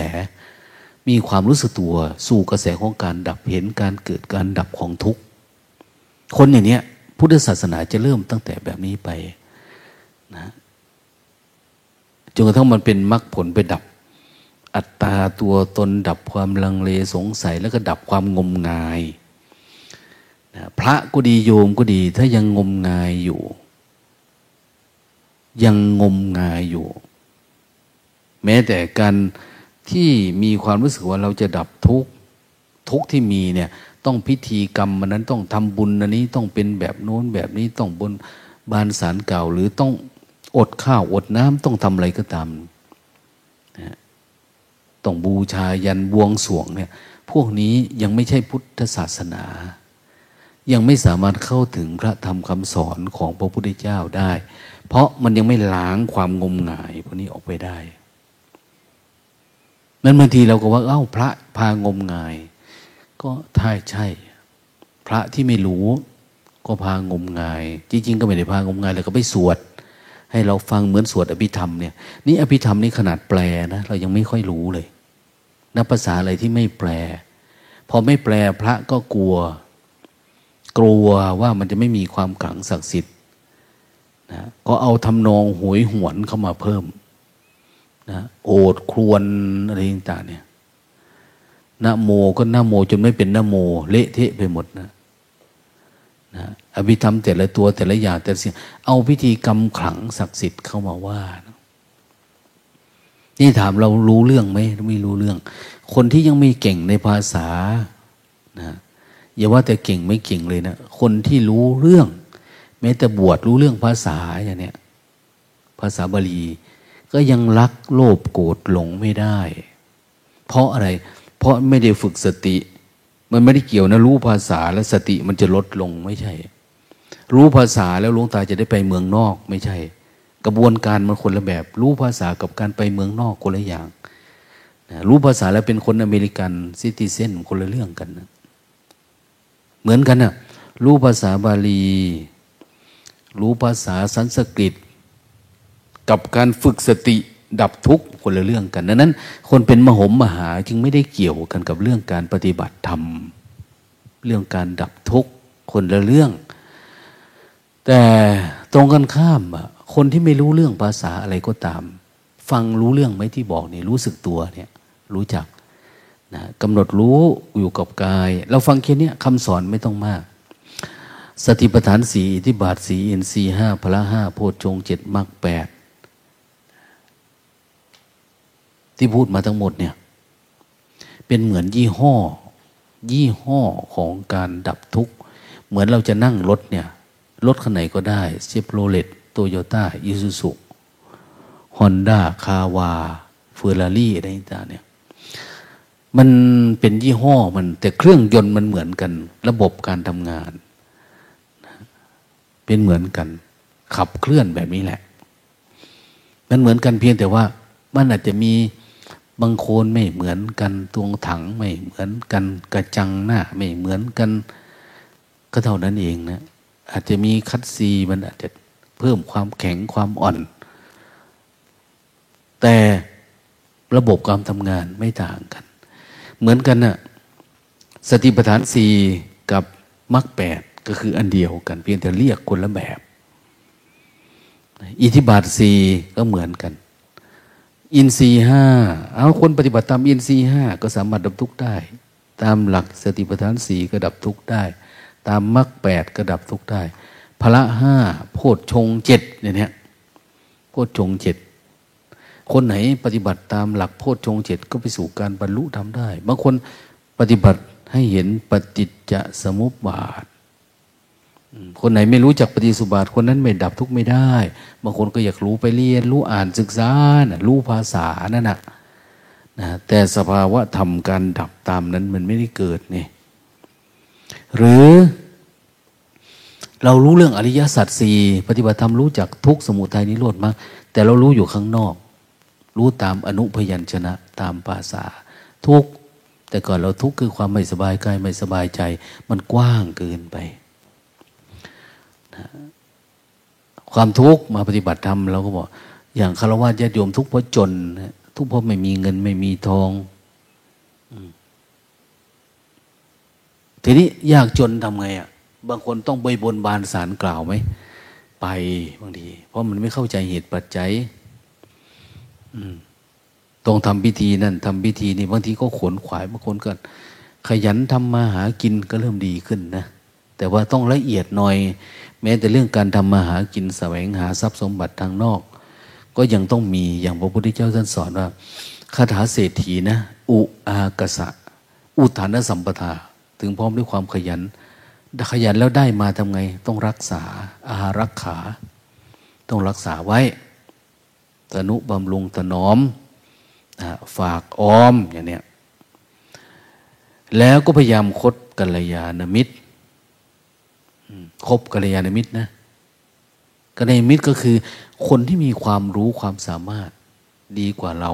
มีความรู้สึกตัว สู่กระแสของการดับเห็นการเกิดการดับของทุกข์คนอย่างเนี้ยพุทธศาสนาจะเริ่มตั้งแต่แบบนี้ไปนะจนกระทั่งมันเป็นมรรคผลไปดับ อัตตาตัวตนดับความลังเลสงสัยแล้วก็ดับความงมงายนะพระก็ดีโยมก็ดีถ้ายังงมงายอยู่ ยังงมงายอยู่ แม้แต่การที่มีความรู้สึกว่าเราจะดับทุกทุกที่มีเนี่ยต้องพิธีกรรมมันนั้นต้องทำบุญอันนี้ต้องเป็นแบบโน้นแบบนี้ต้องบนบานสารเก่า หรือต้องอดข้าวอดน้ำต้องทำอะไรก็ตามนะต้องบูชายันบวงสวงเนี่ยพวกนี้ยังไม่ใช่พุทธศาสนา ยังไม่สามารถเข้าถึงพระธรรมคำสอนของพระพุทธเจ้าได้ เพราะมันยังไม่ล้างความงมงายพวกนี้ออกไปได้นั้นบางทีเราก็ว่าเอ้าพระพางมงาย ก็ท่าใช่ พระที่ไม่รู้ ก็พางมงาย จริง ๆ ก็ไม่ได้พางมงายแล้วก็ไปสวด ให้เราฟังเหมือนสวดอภิธรรมเนี่ยนี่อภิธรรมนี่ขนาดแปลนะเรายังไม่ค่อยรู้เลยนับภาษาอะไรที่ไม่แปล พอไม่แปลพระก็กลัว กลัวว่ามันจะไม่มีความขลังศักดิ์สิทธิ์ นะก็เอาทำนองหวยหวนเข้ามาเพิ่มนะโอดครวนอะไรต่างเนี่ยนะโมก็นะโมจนไม่เป็นนะโม เละเทะไปหมดนะนะอภิธรรมแต่ละตัวแต่ละอย่างแต่สิ่งเอาพิธีกรรมขลังศักดิ์สิทธิ์เข้ามาว่านะนี่ถามเรารู้เรื่องไหมไม่รู้เรื่อง คนที่ยังไม่เก่งในภาษานะอย่าว่าแต่เก่งไม่เก่งเลยนะคนที่รู้เรื่อง แม้แต่บวชรู้เรื่องภาษาอย่างเนี้ยภาษาบาลี ก็ยังรักโลภโกรธหลงไม่ได้ เพราะอะไร เพราะไม่ได้ฝึกสติ มันไม่ได้เกี่ยวนะรู้ภาษาแล้วสติมันจะลดลงไม่ใช่ รู้ภาษาแล้วหลวงตาจะได้ไปเมืองนอกไม่ใช่ กระบวนการมันคนละแบบ รู้ภาษากับการไปเมืองนอกคนละอย่างนะรู้ภาษาแล้วเป็นคนอเมริกันซิติเซนคนละเรื่องกันนะเหมือนกันนะรู้ภาษาบาลี รู้ภาษาสันสกฤต กับการฝึกสติดับทุกข์คนละเรื่องกันดังนั้น คนเป็นมหมมหาจึงไม่ได้เกี่ยวกันกับเรื่องการปฏิบัติธรรม เรื่องการดับทุกข์คนละเรื่อง แต่ตรงกันข้ามอะคนที่ไม่รู้เรื่องภาษาอะไรก็ตาม ฟังรู้เรื่องไหมที่บอกนี่รู้สึกตัวเนี่ยรู้จักนะกำหนดรู้อยู่กับกาย เราฟังแค่นี้คำสอนไม่ต้องมาก สติปัฏฐานสีอิทิบาทสีอินทรีห้าพละห้าโพชฌงเจ็ดมรรคแปดที่พูดมาทั้งหมดเนี่ย เป็นเหมือนยี่ห้อ ยี่ห้อของการดับทุกข์ เหมือนเราจะนั่งรถเนี่ย รถคันไหนก็ได้เชฟโรเลตโตโยต้าอิซูซุฮอนด้าคาวาเฟอร์รารี่อะไรต่างเนี่ย มันเป็นยี่ห้อมัน แต่เครื่องยนต์มันเหมือนกัน ระบบการทำงาน เป็นเหมือนกัน ขับเคลื่อนแบบนี้แหละ มันเหมือนกันเพียงแต่ว่า มันอาจจะมีบางโคนไม่เหมือนกันตวงถังไม่เหมือนกัน กระจังหน้าไม่เหมือนกัน ก็เท่านั้นเองนะอาจจะมีคัดซีมันอาจจะเพิ่มความแข็งความอ่อน แต่ระบบการทำงานไม่ต่างกัน เหมือนกันนะ่ะสติปัฏฐานสี่กับมรรคแปด ก็คืออันเดียวกัน เพียงแต่เรียกคนละแบบ อิทธิบาทสี่ก็เหมือนกัน อินทรีห้าเอาคนปฏิบัติตามอินทรีห้าก็สามารถดับทุกข์ได้ ตามหลักสติปัฏฐานสี่ก็ดับทุกข์ได้ ตามมรรคแปดก็ดับทุกข์ได้พละห้าโพชฌงเจ็ดเนี่ยโพชฌงเจ็ดคนไหนปฏิบัติตามหลักโพชฌงเจ็ดก็ไปสู่การบรรลุทำได้ บางคนปฏิบัติให้เห็นปฏิจจสมุปบาท คนไหนไม่รู้จักปฏิสุบาทคนนั้นไม่ดับทุกข์ไม่ได้ บางคนก็อยากรู้ไปเรียน รู้อ่านศึกษานะรู้ภาษานั่นนะนะแต่สภาวะทำการดับตามนั้นมันไม่ได้เกิดนี่หรือเรารู้เรื่องอริยสัจสี่ปฏิบัติธรรมรู้จักทุกสมุทัยนิโรธมากแต่เรารู้อยู่ข้างนอก รู้ตามอนุพยัญชนะตามภาษา ทุกแต่ก่อนเราทุกคือความไม่สบายกายไม่สบายใจ มันกว้างเกินไป ความทุกข์มาปฏิบัติธรรมเราก็บอก อย่างคารวะญาติโยมทุกข์เพราะจน ทุกข์เพราะไม่มีเงินไม่มีทองทีนี้ยากจนทำไงอะ บางคนต้องไปบนบานสารกล่าวไหม ไปบางที เพราะมันไม่เข้าใจเหตุปัจจัยต้องทำพิธีนั่นทำพิธีนี่บางทีก็ขนขวายบางคนก็ขยันทำมาหากินก็เริ่มดีขึ้นนะ แต่ว่าต้องละเอียดหน่อย แม้แต่เรื่องการทำมาหากินแสวงหาทรัพย์สมบัติทางนอก ก็ยังต้องมีอย่างพระพุทธเจ้าท่านสอนว่าคาถาเศรษฐีนะ อุอากสะ อุทานสัมปทา ถึงพร้อมด้วยความขยัน ขยันแล้วได้มาทำไง ต้องรักษา อารักขา ต้องรักษาไว้ ตนุบำรุงตนอมฝากออมอย่างเนี้ยแล้วก็พยายามคดกัลยาณมิตร คบกัลยาณมิตรนะกัลยาณมิตรก็คือ คนที่มีความรู้ความสามารถดีกว่าเรา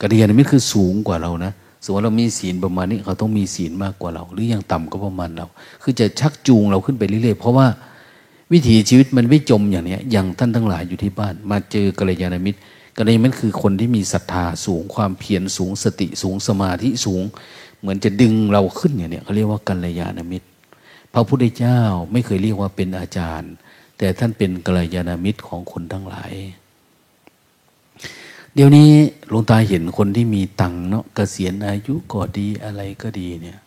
กัลยาณมิตรคือสูงกว่าเรานะสมมติเรามีศีลประมาณนี้เขาต้องมีศีลมากกว่าเรา หรืออย่างต่ำก็ประมาณเรา คือจะชักจูงเราขึ้นไปเรื่อยๆ เพราะว่าวิถีชีวิตมันไม่จมอย่างนี้อย่างท่านทั้งหลายอยู่ที่บ้าน มาเจอกัลยาณมิตรกัลยาณมิตรคือคนที่มีศรัทธาสูงความเพียรสูงสติสูงสมาธิสูง เหมือนจะดึงเราขึ้นอย่างนี้เขาเรียกว่ากัลยาณมิตร พระพุทธเจ้าไม่เคยเรียกว่าเป็นอาจารย์ แต่ท่านเป็นกัลยาณมิตรของคนทั้งหลาย เดี๋ยวนี้หลวงตาเห็นคนที่มีตังเนาะกะเกษียณอายุก็ดีอะไรก็ดีเนี่ย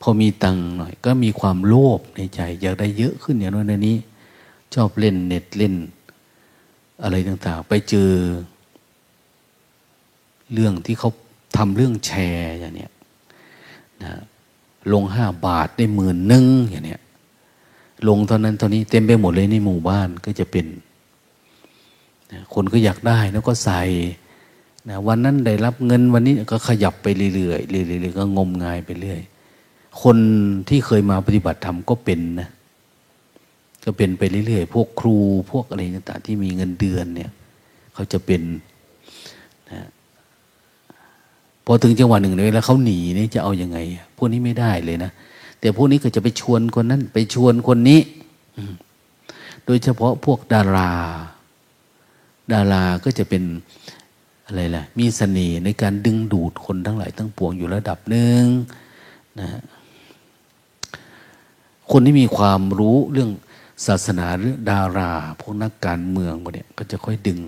พอมีตังหน่อย ก็มีความโลภในใจ อยากได้เยอะขึ้นอย่างนั้นนี้ ชอบเล่นเน็ตเล่น อะไรต่าง ๆ ไปเจอ เรื่องที่เขาทำเรื่องแชร์อย่างเนี้ยนะ ลงห้าบาทได้หมื่นหนึ่งอย่างเนี้ยลงเท่านั้นเท่านี้เต็มไปหมดเลยในหมู่บ้านก็จะเป็น คนก็อยากได้แล้วก็ใส่นะวันนั้นได้รับเงินวันนี้ก็ขยับไปเรื่อยๆเรื่อยๆก็งมงายไปเรื่อย คนที่เคยมาปฏิบัติธรรมก็เป็นนะก็เป็นไปเรื่อยๆพวกครูพวกอะไรต่างๆที่มีเงินเดือนเนี่ย เขาจะเป็น พอถึงจังหวะหนึ่งเลยแล้วเขาหนีนี่จะเอาอยัางไง พวกนี้ไม่ได้เลยนะ แต่พวกนี้ก็จะไปชวนคนนั้น ไปชวนคนนี้ โดยเฉพาะพวกดารา ดาราก็จะเป็นอะไรล่ะ มีสเสน่ห์ในการดึงดูดคนทั้งหลายทั้งปวงอยู่ระดับหนึ่งนะคนที่มีความรู้เรื่องศาสนาหรือดารา พวกนักการเมืองพวกเนี้ก็จะค่อยดึง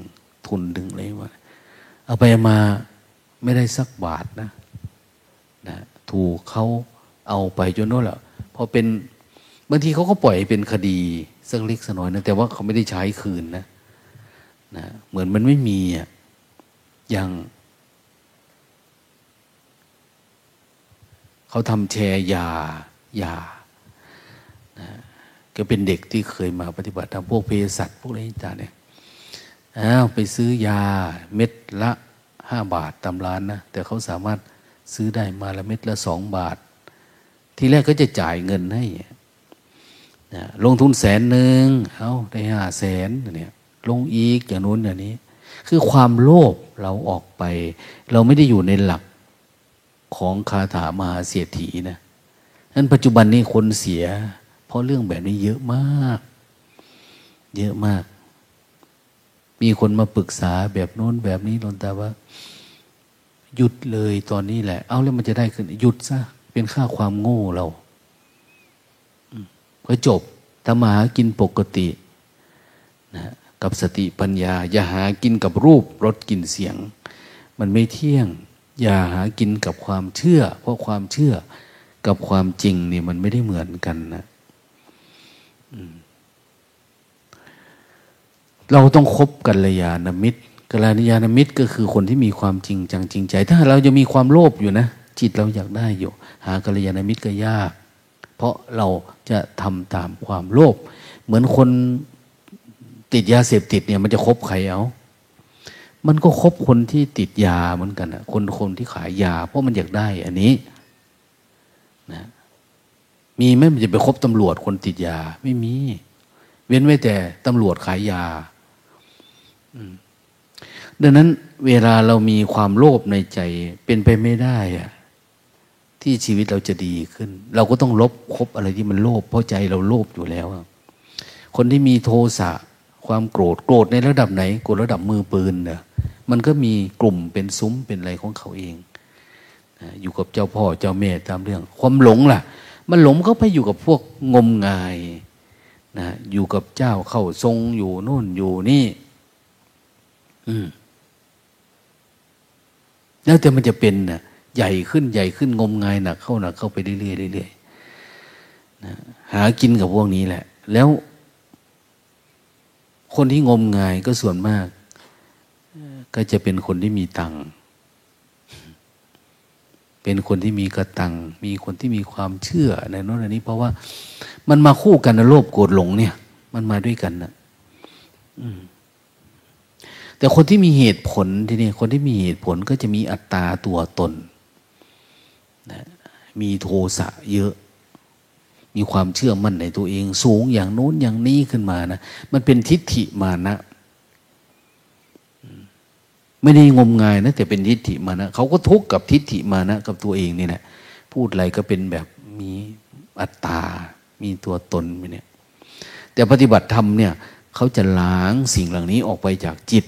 ทุนดึงอะไรมาเอาไปมา ไม่ได้สักบาทนะนะถูกเขาเอาไปจนโน่นแหละพอเป็นบางทีเขาก็ปล่อยเป็นคดีสักเล็กสักน้อยนะแต่ว่าเขาไม่ได้ใช้คืนนะนะเหมือนมันไม่มีอะอย่างเขาทำแชร์ยายานะก็เป็นเด็กที่เคยมาปฏิบัติทำพวกเภสัชพวกอะไรต่างเนี่ยอ้าวไปซื้อยาเม็ดละ ห้าบาทตามร้านนะ แต่เขาสามารถซื้อได้มาละเม็ดละสองบาท ทีแรกก็จะจ่ายเงินให้นะลงทุนแสนหนึ่งเอาได้ห้าแสนเนี่ยลงอีกอย่างนู้นอย่างนี้ คือความโลภเราออกไป เราไม่ได้อยู่ในหลักของคาถามหาเสียถีนะนั้นปัจจุบันนี้คนเสีย เพราะเรื่องแบบนี้เยอะมาก เยอะมาก มีคนมาปรึกษาแบบโน้นแบบนี้ลนตาว่า หยุดเลยตอนนี้แหละ เอาแล้วมันจะได้ขึ้น หยุดซะเป็นค่าความโง่เราก็จบทำมาหากินปกตินะกับสติปัญญา อย่าหากินกับรูปรสกลิ่นเสียง มันไม่เที่ยง อย่าหากินกับความเชื่อ เพราะความเชื่อกับความจริงนี่มันไม่ได้เหมือนกันนะ เราต้องคบกัลยาณมิตรกัลยาณมิตรก็คือคนที่มีความจริงจังจริงใจ ถ้าเราจะมีความโลภอยู่นะ จิตเราอยากได้อยู่ หากัลยาณมิตรก็ยาก เพราะเราจะทำตามความโลภเหมือนคนติดยาเสพติดเนี่ย มันจะคบใครเอา มันก็คบคนที่ติดยาเหมือนกันนะคนคนที่ขายยา เพราะมันอยากได้อันนี้นะมีไหมมันจะไปคบตำรวจคนติดยา ไม่มี เว้นไว้แต่ตำรวจขายยา ดังนั้นเวลาเรามีความโลภในใจเป็นไปไม่ได้อะที่ชีวิตเราจะดีขึ้น เราก็ต้องลบคบอะไรที่มันโลภเพราะใจเราโลภอยู่แล้วคนที่มีโทสะความโกรธโกรธในระดับไหนโกรธระดับมือปืนเนอะมันก็มีกลุ่มเป็นซุ้มเป็นอะไรของเขาเองอยู่กับเจ้าพ่อเจ้าแม่ตามเรื่อง ความหลงล่ะ มันหลงก็ไปอยู่กับพวกงมงายนะอยู่กับเจ้าเข้าทรงอยู่โน่นอยู่นี่ แล้วแต่มันจะเป็นนะใหญ่ขึ้นใหญ่ขึ้นงมงายหนักเข้าหนักเข้าไปเรื่อยๆเรื่อยๆนะหากินกับพวกนี้แหละ แล้ว คนที่งมงายก็ส่วนมาก ก็จะเป็นคนที่มีตังค์เป็นคนที่มีกระตัง มีคนที่มีความเชื่อในโน้นอันนี้ เพราะว่า มันมาคู่กันนะโลภโกรธหลงเนี่ย มันมาด้วยกันนะ แต่คนที่มีเหตุผลทีนี้คนที่มีเหตุผลก็จะมีอัตตาตัวตนนะมีโทสะเยอะ มีความเชื่อมั่นในตัวเองสูงอย่างโน้นอย่างนี้ขึ้นมานะ มันเป็นทิฏฐิมานะ ไม่ได้งมงายนะ แต่เป็นทิฏฐิมานะเขาก็ทุกข์กับทิฏฐิมานะกับตัวเองนี่แหละพูดอะไรก็เป็นแบบมีอัตตา มีตัวตนไปเนี่ย แต่ปฏิบัติธรรมเนี่ยเขาจะล้างสิ่งเหล่านี้ออกไปจากจิต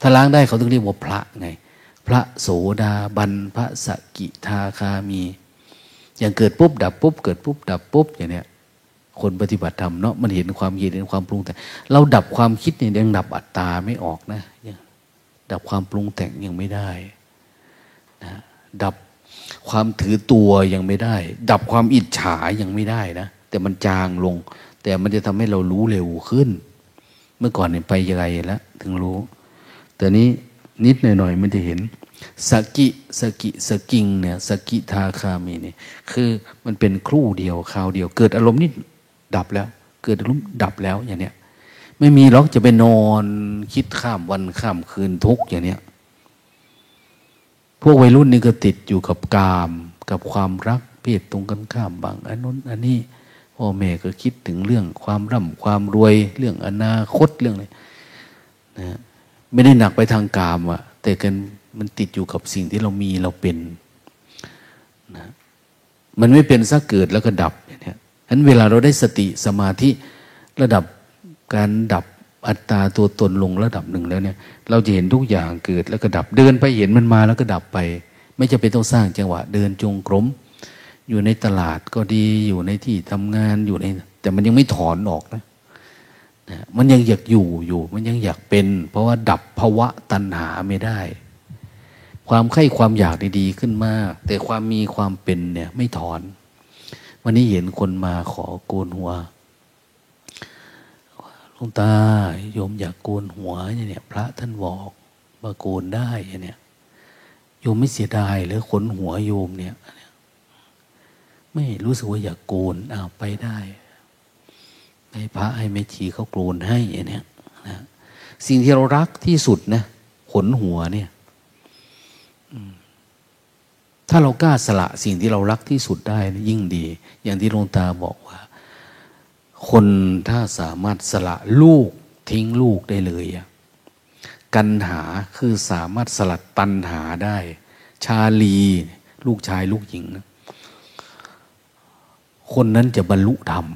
ถ้าล้างได้เขาต้องเรียกว่าพระไง พระโสดาบันพระสกิทาคามี อย่างเกิดปุ๊บดับปุ๊บเกิดปุ๊บดับปุ๊บอย่างเนี้ยคนปฏิบัติธรรมเนาะมันเห็นความเย็นเห็นความปรุงแต่งเราดับความคิดเนี่ยยังดับอัตตาไม่ออกนะยังดับความปรุงแต่งยังไม่ได้นะดับความถือตัวยังไม่ได้ ดับความอิจฉายังไม่ได้นะแต่มันจางลง แต่มันจะทำให้เรารู้เร็วขึ้น เมื่อก่อนเนี่ยไปยังไงแล้วถึงรู้ แต่นี้นิดหน่อยๆมันจะเห็นสกิสกิสกิงเนี่ยสกิทาคามีเนี่ยคือมันเป็นครู่เดียวคราวเดียว เกิดอารมณ์นิดดับแล้ว เกิดอารมณ์ดับแล้วอย่างเนี้ยไม่มีหรอกจะไปนอนคิดข้ามวันข้ามคืนทุกอย่างเนี้ยพวกวัยรุ่นนี่ก็ติดอยู่กับกาม กับความรักเพศตรงกันข้ามบางอันนู้นอันนี้พ่อแม่ก็คิดถึงเรื่องความร่ำความรวยเรื่องอนาคตเรื่องอะไรนะ ไม่ได้หนักไปทางกามอะแต่กันมันติดอยู่กับสิ่งที่เรามีเราเป็นนะมันไม่เป็นสักเกิดแล้วก็ดับอย่างนี้ฉะนั้นเวลาเราได้สติสมาธิระดับการดับอัตตาตัวตนลงระดับหนึ่งแล้วเนี่ย เราจะเห็นทุกอย่างเกิดแล้วก็ดับเดินไปเห็นมันมาแล้วก็ดับไป ไม่จะเป็นต้องสร้างจังหวะ เดินจงกรมอยู่ในตลาดก็ดีอยู่ในที่ทำงานอยู่ใน แต่มันยังไม่ถอนออกนะ มันยังอยากอยู่อยู่ มันยังอยากเป็น เพราะว่าดับภาวะตัณหาไม่ได้ ความไข้ความอยากดีๆขึ้นมาก แต่ความมีความเป็นเนี่ย ไม่ถอน วันนี้เห็นคนมาขอโกนหัวหลวงตาโยมอยากโกนหัวเนี่ยพระท่านบอกมาโกนได้เนี่ยโยมไม่เสียดายหรือขนหัวโยมเนี่ย ไม่รู้สึกว่าอยากโกนอ้าวไปได้ ให้พระให้แม่ชีเขาโกนให้เนี่ยนะสิ่งที่เรารักที่สุดนะขนหัวเนี่ยถ้าเรากล้าสละสิ่งที่เรารักที่สุดได้ยิ่งดี อย่างที่หลวงตาบอกว่า คนถ้าสามารถสละลูกทิ้งลูกได้เลยกันหาคือสามารถสลัดตันหาได้ ชาลี ลูกชายลูกหญิงนะคนนั้นจะบรรลุธรรม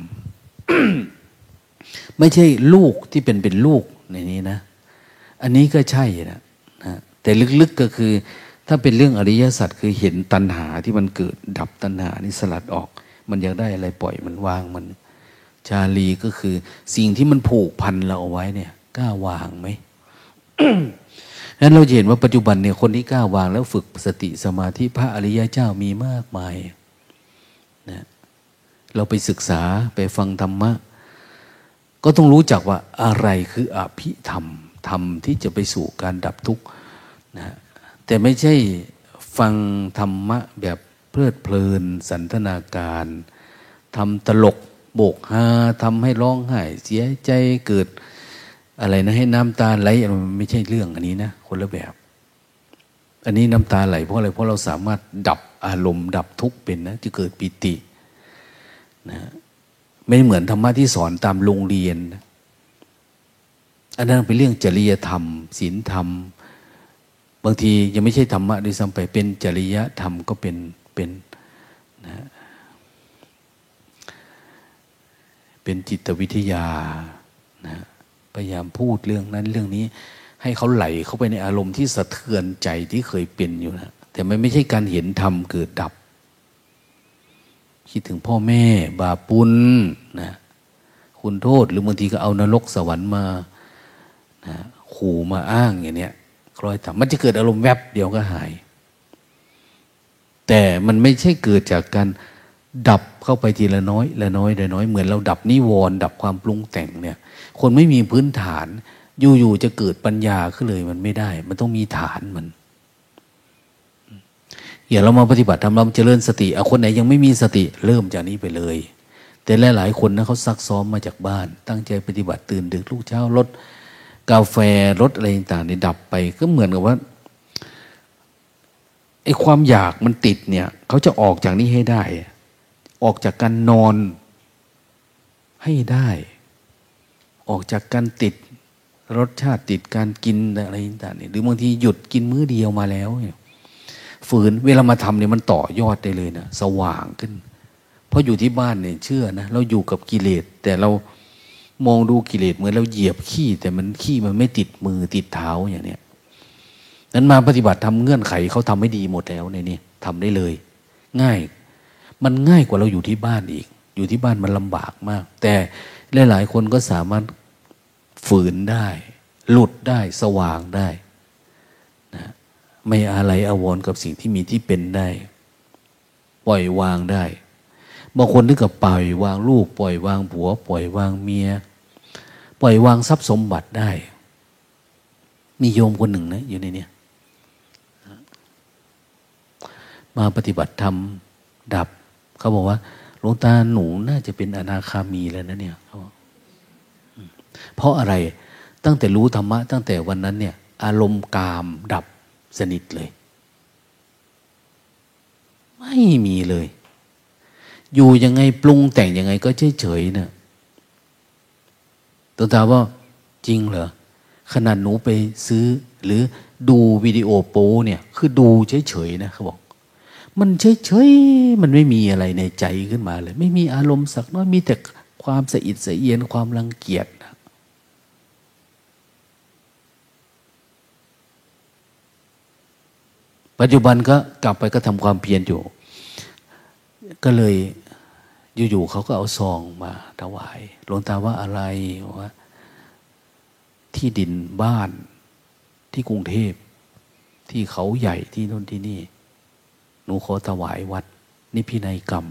ไม่ใช่ลูกที่เป็นเป็นลูกในนี้นะ อันนี้ก็ใช่นะนะแต่ลึกๆก็คือ ถ้าเป็นเรื่องอริยสัจคือเห็นตัณหาที่มันเกิดดับตัณหานี่สลัดออก มันอยากได้อะไรปล่อยมันวางมัน ชาลีก็คือสิ่งที่มันผูกพันเราเอาไว้เนี่ยกล้าวางไหมนั้นเราเห็นว่าปัจจุบันเนี่ยคนที่กล้าวางแล้วฝึกสติสมาธิพระอริยเจ้ามีมากมายนะเราไปศึกษาไปฟังธรรมะ ก็ต้องรู้จักว่าอะไรคืออภิธรรมธรรมที่จะไปสู่การดับทุกข์นะแต่ไม่ใช่ฟังธรรมะแบบเพลิดเพลิน สันทนาการทำตลกโบกฮาทำให้ร้องไห้เสียใจเกิด อะไรนะให้น้ำตาไหลมันไม่ใช่เรื่องอันนี้นะคนละแบบ อันนี้น้ำตาไหลเพราะอะไรเพราะเราสามารถดับอารมณ์ดับทุกข์เป็นนะจะเกิดปิตินะ ไม่เหมือนธรรมะที่สอนตามโรงเรียน อันนั้นเป็นเรื่องจริยธรรมศีลธรรม บางทียังไม่ใช่ธรรมะด้วยซ้ำไปเป็นจริยธรรมก็เป็นเป็นนะเป็นจิตวิทยานะพยายามพูดเรื่องนั้นเรื่องนี้ ให้เขาไหลเข้าไปในอารมณ์ที่สะเทือนใจที่เคยเป็นอยู่นะแต่มันไม่ใช่การเห็นธรรมเกิดดับ คิดถึงพ่อแม่ บาปุลนะคุณโทษหรือบางทีก็เอานรกสวรรค์มานะขู่มาอ้างอย่างเนี้ยคล้อยทำมันจะเกิดอารมณ์แวบเดียวก็หาย แต่มันไม่ใช่เกิดจากการดับเข้าไปทีละน้อยละน้อยละน้อยเหมือนเราดับนิวรณ์ดับความปรุงแต่งเนี่ย คนไม่มีพื้นฐาน อยู่ๆจะเกิดปัญญาขึ้นเลยมันไม่ได้ มันต้องมีฐานมัน อย่าเรามาปฏิบัติทำเราเจริญสติเอาคนไหนยังไม่มีสติเริ่มจากนี้ไปเลย แต่หลายๆคนนะเขาซักซ้อมมาจากบ้าน ตั้งใจปฏิบัติตื่นดึกลูกเช้ารถกาแฟรถอะไรต่างๆนี่ดับไปก็เหมือนกับว่าไอ้ความอยากมันติดเนี่ยเขาจะออกจากนี้ให้ได้ ออกจากการนอนให้ได้ ออกจากการติดรสชาติติดการกินอะไรต่างๆนี่หรือบางทีหยุดกินมื้อเดียวมาแล้วเนี่ย ฝืนเวลามาทำเนี่ยมันต่อยอดได้เลยนะสว่างขึ้น เพราะอยู่ที่บ้านเนี่ยเชื่อนะเราอยู่กับกิเลส แต่เรามองดูกิเลสเหมือนเราเหยียบขี้ แต่มันขี้มันไม่ติดมือติดเท้าอย่างเนี้ยนั้นมาปฏิบัติทำเงื่อนไขเขาทำไม่ดีหมดแล้วในนี้ทำได้เลย ง่าย มันง่ายกว่าเราอยู่ที่บ้านอีก อยู่ที่บ้านมันลำบากมาก แต่หลายๆคนก็สามารถฝืนได้ หลุดได้สว่างได้ ไม่อะไรอาวรกับสิ่งที่มีที่เป็นได้ ปล่อยวางได้บางคนนึกกับปล่อยวางลูก ปล่อยวางผัว ปล่อยวางเมีย ปล่อยวางทรัพย์สมบัติได้ มีโยมคนหนึ่งนะอยู่ในนี้มาปฏิบัติธรรมดับ เขาบอกว่าหลวงตาหนูน่าจะเป็นอนาคามีแล้วนะเนี่ยเพราะอะไรตั้งแต่รู้ธรรมะ ตั้งแต่วันนั้นเนี่ย อารมณ์กามดับ สนิทเลย ไม่มีเลย อยู่ยังไงปรุงแต่งยังไงก็เฉยเฉยเนะตัวตาว่าจริงเหรอขนาดหนูไปซื้อ หรือดูวิดีโอโป้เนี่ย คือดูเฉยเฉยนะเขาบอก มันเฉยๆมันไม่มีอะไรในใจขึ้นมาเลย ไม่มีอารมณ์สักน้อยมีแต่ความสะอิดสะเอียนความรังเกียจ ปัจจุบันก็กลับไปก็ทำความเพียรอยู่ ก็เลยอยู่ๆเขาก็เอาซองมาถวายหลวงตาว่าอะไรว่าที่ดินบ้านที่กรุงเทพ ที่เขาใหญ่ที่นู่นที่นี่ หนูขอถวายวัด นี่พินัยกรรม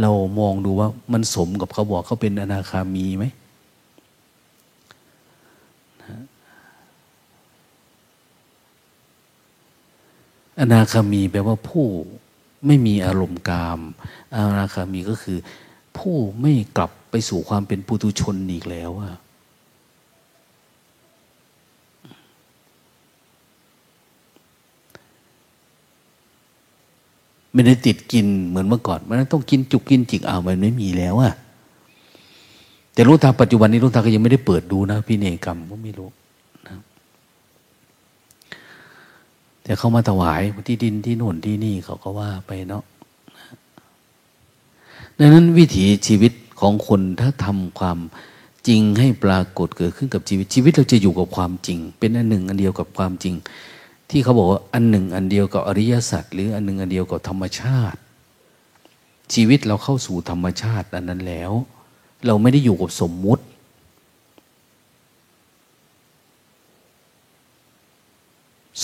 เรามองดูว่ามันสมกับเขาบอกเขาเป็นอนาคามีไหม อนาคามีแปลว่าผู้ไม่มีอารมณ์กามอนาคามีก็คือ ผู้ไม่กลับไปสู่ความเป็นปุตุชนอีกแล้วอะไม่ได้ติดกินเหมือนเมื่อก่อนมันต้องกินจุกกินจิกอ้าวมันไม่มีแล้วอะแต่รู้ทางปัจจุบันนี้รู้ทางก็ยังไม่ได้เปิดดูนะพี่เนกรรมก็ไม่รู้นะ แต่เขามาถวายที่ดินที่โน่นที่นี่เขาก็ว่าไปเนาะดังนั้นวิถีชีวิตของคนถ้าทำความจริงให้ปรากฏเกิดขึ้นกับชีวิตชีวิตเราจะอยู่กับความจริง เป็นอันหนึ่งอันเดียวกับความจริง ที่เขาบอกว่าอันหนึ่งอันเดียวกับอริยสัจหรืออันหนึ่งอันเดียวกับธรรมชาติ ชีวิตเราเข้าสู่ธรรมชาติอันนั้นแล้ว เราไม่ได้อยู่กับสมมุติ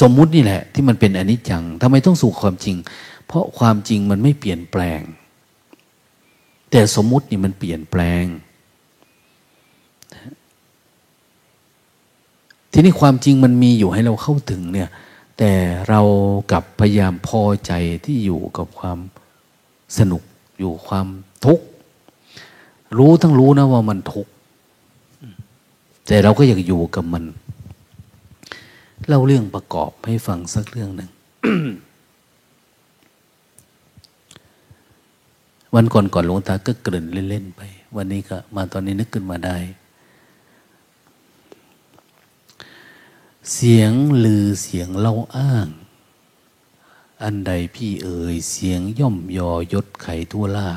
สมมุตินี่แหละ ที่มันเป็นอนิจจังทำไมต้องสู่ความจริง เพราะความจริงมันไม่เปลี่ยนแปลง แต่สมมุตินี่มันเปลี่ยนแปลง ทีนี้ความจริงมันมีอยู่ให้เราเข้าถึงเนี่ย แต่เรากับพยายามพอใจที่อยู่กับความสนุกอยู่ความทุกข์รู้ทั้งรู้นะว่ามันทุกข์แต่เราก็อยากอยู่กับมัน เล่าเรื่องประกอบให้ฟังสักเรื่องหนึ่ง วันก่อนก่อนหลวงตาก็เกริ่นเล่นๆไป วันนี้ก็มาตอนนี้นึกขึ้นมาได้ เสียงลือเสียงเล่าอ้าง อันใดพี่เอ่ยเสียงย่อมยอยศไขทั่วล่า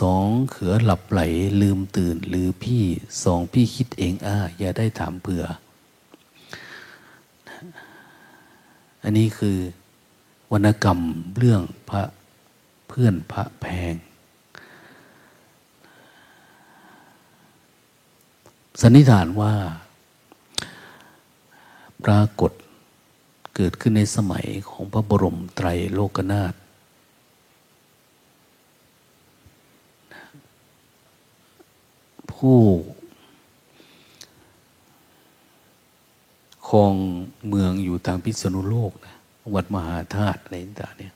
สองเขือหลับไหลลืมตื่น หรือพี่สองพี่คิดเองอ้าอย่าได้ถามเผื่อ อันนี้คือวรรณกรรมเรื่องพระเพื่อนพระแพง สันนิษฐานว่า ปรากฏเกิดขึ้นในสมัยของพระบรมไตรโลกนาถ ผู้ครองเมืองอยู่ทางพิษณุโลกนะวัดมหาธาตุอะไรต่างเนี่ย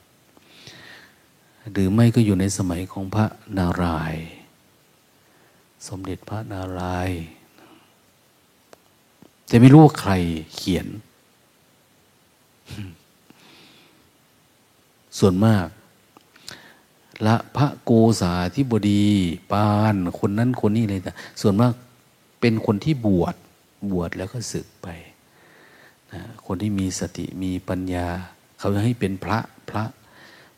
หรือไม่ก็อยู่ในสมัยของพระนารายณ์สมเด็จพระนารายณ์แต่ไม่รู้ว่าใครเขียน ส่วนมาก ละพระโกษาธิบดีปานคนนั้นคนนี้เลยแต่ส่วนมากเป็นคนที่บวชบวชแล้วก็ศึกไปนะคนที่มีสติมีปัญญา เขาจะให้เป็นพระพระ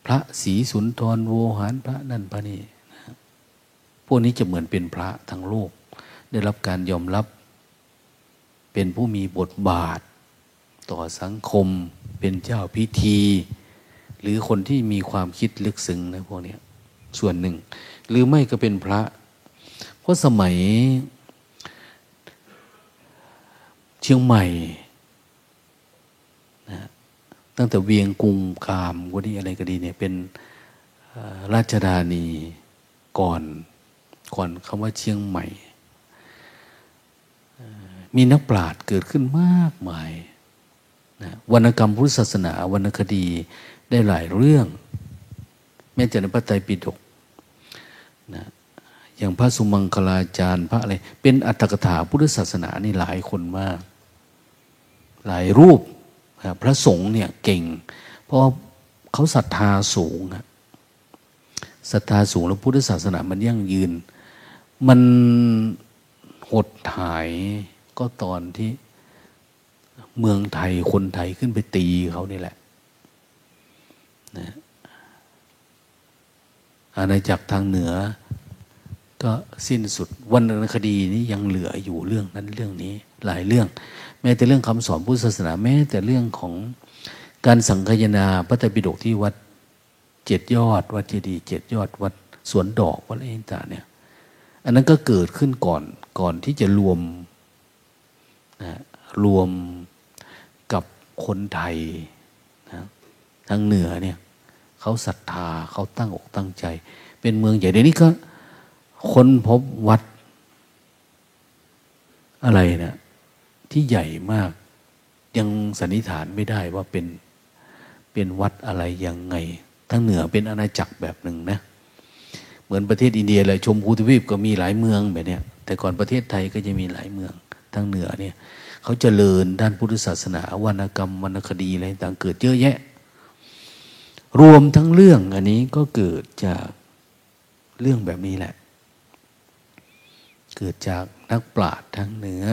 พระศรีสุนทรโวหารพระนั่นพระนี่นะพวกนี้จะเหมือนเป็นพระทั้งโลก ได้รับการยอมรับ เป็นผู้มีบทบาท ต่อสังคม เป็นเจ้าพิธี หรือคนที่มีความคิดลึกซึ้งนะพวกนี้ส่วนหนึ่ง หรือไม่ก็เป็นพระ เพราะสมัย เชียงใหม่นะตั้งแต่เวียงกุงกามก็ดีอะไรก็ดีเนี่ยเป็นราชดานีก่อนก่อนคำว่าเชียงใหม่ มีนักปราชญ์เกิดขึ้นมากมายนะวรรณกรรมพุทธศาสนาวรรณคดี ได้หลายเรื่อง แม้แต่ในพระไตรปิฎกนะอย่างพระสุมังคลาจารย์ พระอะไร เป็นอัตถกถาพุทธศาสนานี่หลายคนมาก หลายรูป พระสงฆ์เนี่ยเก่ง เพราะเขาศรัทธาสูงศรัทธาสูงแล้วพุทธศาสนามันยั่งยืน มันหดหายก็ตอนที่เมืองไทยคนไทยขึ้นไปตีเขานี่แหละ นะอาณาจักรทางเหนือ ก็สิ้นสุดวันนคดีนี้ยังเหลืออยู่เรื่องนั้นเรื่องนี้หลายเรื่อง แม้แต่เรื่องคำสอนพุทธศาสนาแม้แต่เรื่องของการสังคยนาพระไตรปิฎกที่วัดเจ็ดยอด วัดเจดีย์เจ็ดยอดวัดสวนดอกวัดอะไรต่างเนี่ยอันนั้นก็เกิดขึ้นก่อนก่อนที่จะรวมนะรวมกับคนไทยนะทางเหนือเนี่ย เขาศรัทธาเขาตั้งอกตั้งใจ เป็นเมืองใหญ่เดี๋ยวนี้ก็คนพบวัดอะไรนะที่ใหญ่มาก ยังสันนิษฐานไม่ได้ว่าเป็นเป็นวัดอะไรยังไง ทั้งเหนือเป็นอาณาจักรแบบหนึ่งนะ เหมือนประเทศอินเดียเลยชมพูทวีปก็มีหลายเมืองแบบนี้แต่ก่อนประเทศไทยก็จะมีหลายเมืองทางเหนือเนี่ยเขาจเจริญด้านพุทธศาสนา วรรณกรรมวรรณคดีอะไรต่างเกิดเยอะแยะ รวมทั้งเรื่องอันนี้ก็เกิดจากเรื่องแบบนี้แหละ เกิดจากนักปราชญ์ทางเหนือ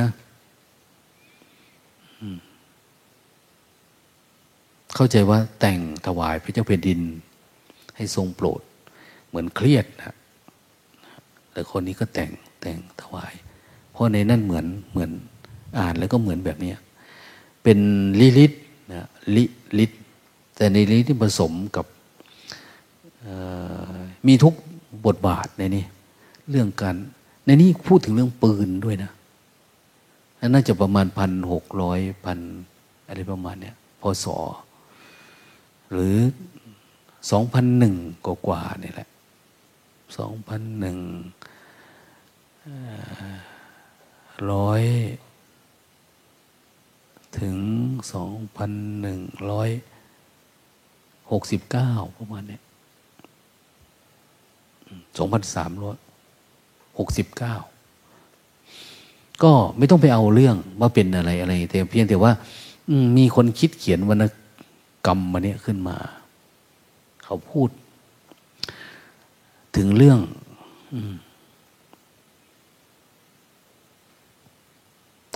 เข้าใจว่าแต่งถวายพระเจ้าแผ่นดิน ให้ทรงโปรด เหมือนเครียดนะแต่คนนี้ก็แต่งแต่งถวาย เพราะในนั่นเหมือนเหมือนอ่านแล้วก็เหมือนแบบนี้ เป็นลิลิตนะลิลิต แต่ในลิที่ผสมกับมีทุกบทบาทในนี้ เรื่องการ ในนี้พูดถึงเรื่องปืนด้วยนะน่าจะประมาณพันหกร้อยพันอะไรประมาณเนี้ยพศหรือสองพันหนึ่งกว่าๆนี่แหละสองพันหนึ่งร้อยถึงสองพันหนึ่งร้อย หกสิบเก้าประมาณเนี้ยสองพันสามร้อยหกสิบเก้าก็ไม่ต้องไปเอาเรื่องว่าเป็นอะไรอะไร แต่เพียงแต่ว่ามีคนคิดเขียนวรรณกรรมมาเนี่ยขึ้นมา เขาพูด ถึงเรื่อง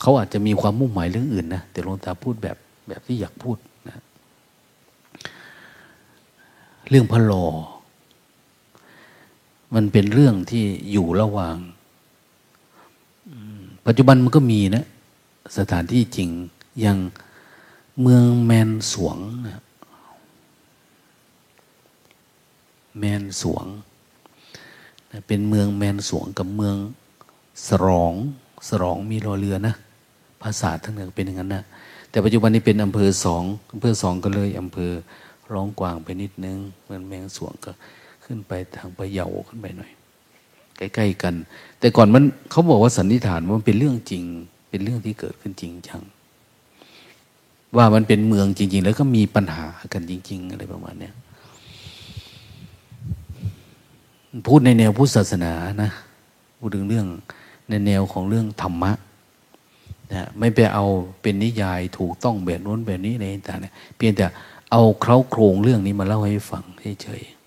เขาอาจจะมีความมุ่งหมายเรื่องอื่นนะแต่หลวงตาพูดแบบแบบที่อยากพูดนะ เรื่องพระลมันเป็นเรื่องที่อยู่ระหว่าง ปัจจุบันมันก็มีนะ สถานที่จริงอย่างเมืองแมนสวงนะแมนสวง เป็นเมืองแมนสวงกับเมืองสรอง สรองมีรอเรือนะ ภาษาทั้งนั้นเป็นอย่างนั้นนะแต่ปัจจุบันนี้เป็นอำเภอสองอำเภอสองก็เลยอำเภอ ร้องกวางไปนิดนึงเหมือนแมงสวงก็ขึ้นไปทางพะเยาขึ้นไปหน่อย ใกล้ๆกัน แต่ก่อนมันเขาบอกว่าสันนิษฐานว่ามันเป็นเรื่องจริง เป็นเรื่องที่เกิดขึ้นจริงจังว่ามันเป็นเมืองจริง ๆ แล้วก็มีปัญหากันจริง ๆ อะไรประมาณนี้พูดในแนวพุทธศาสนานะพูดถึงเรื่องในแนวของเรื่องธรรมะนะไม่ไปเอาเป็นนิยายถูกต้องแบบน้นแบบนี้ในต่างเนี่ยเพียงแต่ เอาเคราโครงเรื่องนี้มาเล่าให้ฟังเฉยๆ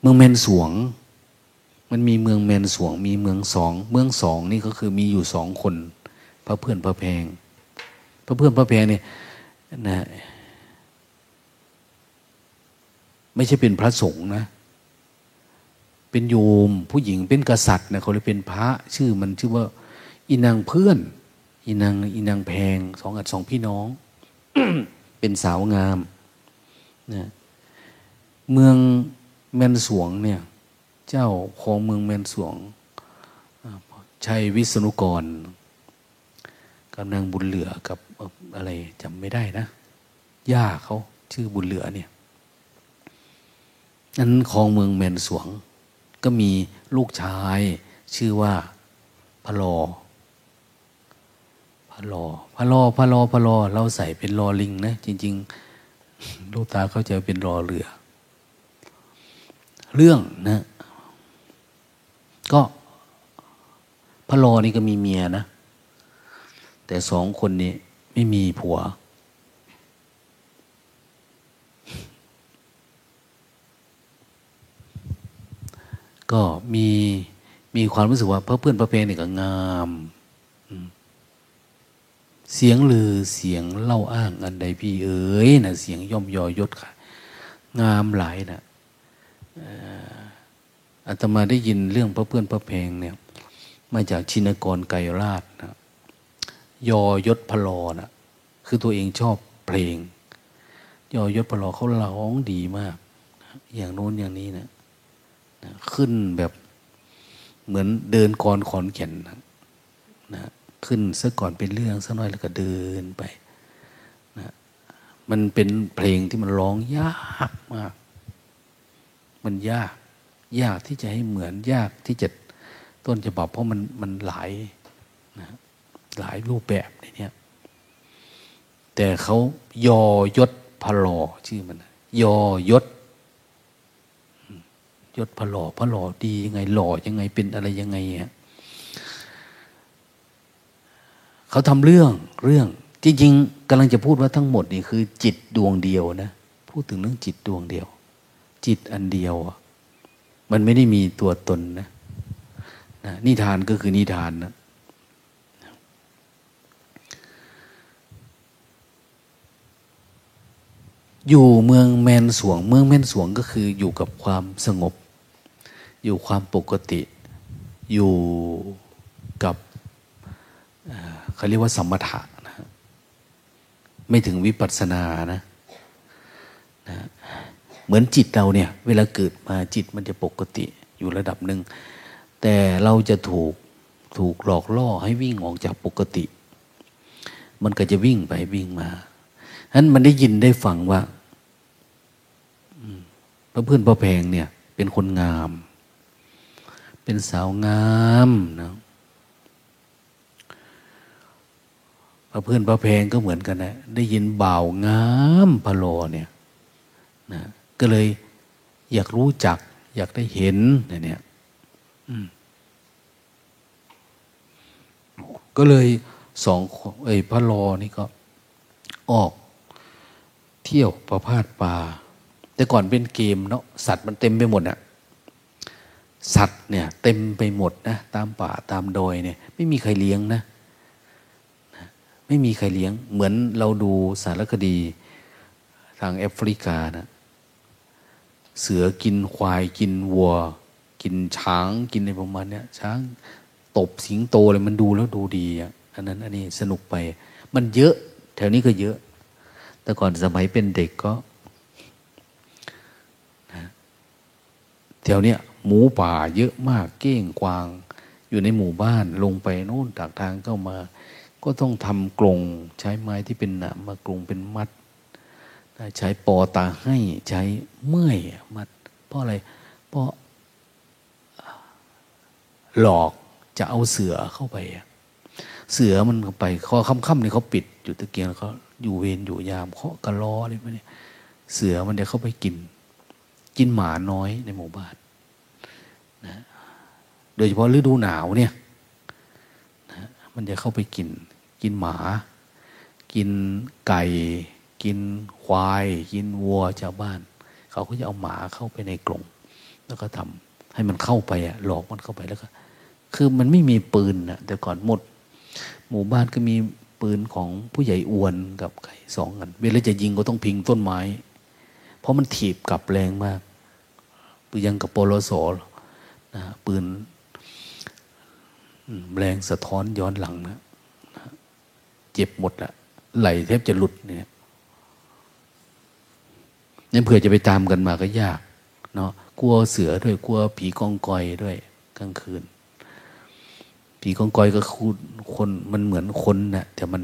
เมืองเมนสวง มันมีเมืองเมนสวง มีเมืองสอง เมืองสองนี่ก็คือมีอยู่สองคน พระเพื่อนพระแพง พระเพื่อนพระแพงเนี่ยนะไม่ใช่เป็นพระสงฆ์นะ เป็นโยมผู้หญิงเป็นกษัตริย์นะเขาเลยเป็นพระชื่อมันชื่อว่า อินางเพื่อน อินางอินางแพงสองอัดสองพี่น้อง เป็นสาวงามนะเมืองแมนสวงเนี่ย เจ้าของเมืองแมนสวงชัยวิษณุกรกำลังบุญเหลือกับอะไรจำไม่ได้นะย่าเขาชื่อบุญเหลือเนี่ยนั้นคลองเมืองเมนสวง ก็มีลูกชาย ชื่อว่าพะลอ พะลอพะลอพะลอพะลอเราใส่เป็นรอลิงนะจริง ๆ ลูกตาเขาจะเป็นรอเรือ เรื่องนะ ก็พะลอนี่ก็มีเมียนะ แต่สองคนนี้ไม่มีผัวก็มีมีความรู้สึกว่าพระเพื่อนพระเพงนี่ก็งาม เสียงลือเสียงเล่าอ้างอันใดพี่เอ๋ยนะเสียงย่อมยอยศค่ะ งามหลายนะอาตมาได้ยินเรื่องพระเพื่อนพระเพงเนี่ย มาจากชินกรไกรราชนะยอยศพลอนะคือตัวเองชอบเพลง ยอยศพลอเขาร้องดีมาก อย่างโน้นอย่างนี้นะขึ้นแบบเหมือนเดินกรขอนแก่นนะนะ ขึ้นซะก่อนเป็นเรื่องสักหน่อยแล้วก็เดินไปนะมันเป็นเพลงที่มันร้องยากมาก มันยาก ยากที่จะให้เหมือนยากที่จะต้นฉบับเพราะมันมันหลายนะหลายรูปแบบในนี้แต่เขายอยศพลอชื่อมัน ยอยศยศพลอพลอดียังไงหล่อยังไงเป็นอะไรยังไงฮะ เขาทำเรื่องเรื่องจริงๆกำลังจะพูดว่าทั้งหมดนี่คือ จิตดวงเดียวนะ พูดถึงเรื่องจิตดวงเดียว จิตอันเดียว มันไม่ได้มีตัวตนนะนะนิทานก็คือนิทานนะอยู่เมืองแมนสวง เมืองแมนสวงก็คืออยู่กับความสงบ อยู่ความปกติ อยู่กับ เขาเรียกว่าสมถะนะไม่ถึงวิปัสสนานะนะเหมือนจิตเราเนี่ย เวลาเกิดมาจิตมันจะปกติอยู่ระดับหนึ่ง แต่เราจะถูกถูกหลอกล่อให้วิ่งออกจากปกติ มันก็จะวิ่งไปวิ่งมาฉะนั้นมันได้ยินได้ฟังว่าพระเพื่อนพระแพงเนี่ย เป็นคนงาม เป็นสาวงามนะ พระเพื่อนพระแพงก็เหมือนกันนะ ได้ยินบ่าวงามพะโลเนี่ยนะก็เลยอยากรู้จัก อยากได้เห็นเนี่ยก็เลยสองไอ้พระโลนี่ก็ ออก เที่ยวประพาสป่า แต่ก่อนเป็นเกมเนาะสัตว์มันเต็มไปหมดอะสัตว์เนี่ย เต็มไปหมดนะตามป่าตามดอยเนี่ย ไม่มีใครเลี้ยงนะ ไม่มีใครเลี้ยง เหมือนเราดูสารคดีทางแอฟริกานะเสือกินควายกินวัว กินช้างกินในประมาณเนี้ยช้างตบสิงโตเลยมันดูแล้วดูดีอะอันนั้นอันนี้สนุกไป มันเยอะ แถวนี้ก็เยอะ แต่ก่อนสมัยเป็นเด็กก็แถวเนี้ยหมูป่าเยอะมากเก้งกวาง อยู่ในหมู่บ้านลงไปโน่นจากทางเข้ามา ก็ต้องทำกรงใช้ไม้ที่เป็นหนามมากรงเป็นมัด ใช้ปอตาให้ใช้เมื่อยมัด เพราะอะไรเพราะหลอกจะเอาเสือเข้าไป เสือมันไปคอค่ำๆนี่เขาปิดอยู่ตะเกียงแล้วเขาอยู่เวรอยู่ยามเคาะกระล้ออะไรพวกนี้เสือมันจะเข้าไปกิน กินหมาน้อยในหมู่บ้านนะโดยเฉพาะฤดูหนาวเนี่ยนะมันจะเข้าไปกิน กินหมา กินไก่ กินควาย กินวัวชาวบ้าน เขาก็จะเอาหมาเข้าไปในกรงแล้วก็ทำให้มันเข้าไปอะหลอกมันเข้าไปแล้วก็ คือมันไม่มีปืนนะแต่ก่อนหมด หมู่บ้านก็มีปืนของผู้ใหญ่อวนกับใครสองกันเวลาจะยิงก็ต้องพิงต้นไม้ เพราะมันถีบกลับแรงมากปืนยังกับปลโซนะปืนแรงสะท้อนย้อนหลังนะ เจ็บหมดละไหลแทบจะหลุดเนี่ยนี่เผื่อจะไปตามกันมาก็ยาก เนาะกลัวเสือด้วยกลัวผีกองกอยด้วยกลางคืน ผีกองกอยก็คูคนมันเหมือนคนนะ่ะแต่มัน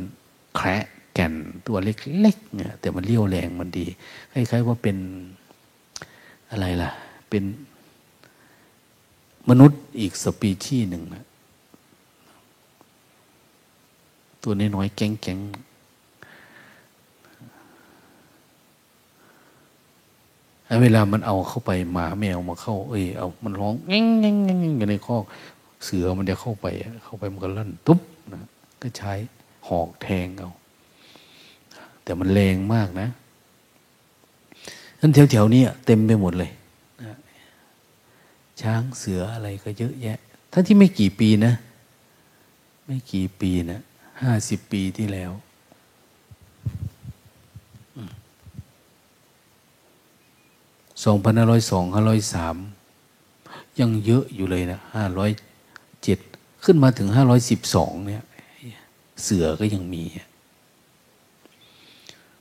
แคระแก่นตัวเล็กๆเนี่ยแต่มันเลี้ยวแรงมันดีคล้ายๆว่าเป็นอะไรล่ะ เป็นมนุษย์อีกสปีชีส์หนึ่งนะ ตัวน้อยๆแก๊งๆเวลามันเอาเข้าไปหมาแมวมาเข้า เอ้ยเอามันร้องแง่งแง่งแง่งอยู่ในคอกเสือมันจะเข้าไป เข้าไปมันก็ลั่นตุ๊บนะก็ใช้หอกแทงเอาแต่มันแรงมากนะนั้นแถวๆนี้เต็มไปหมดเลยช้างเสืออะไรก็เยอะแยะทั้งที่ไม่กี่ปีนะ ไม่กี่ปีนะ ห้าสิบปีที่แล้ว สองพันห้าร้อยสองห้าร้อยสามยังเยอะอยู่เลยนะห้าร้อยเจ็ดขึ้นมาถึงห้าร้อยสิบสองเนี่ย เสือก็ยังมี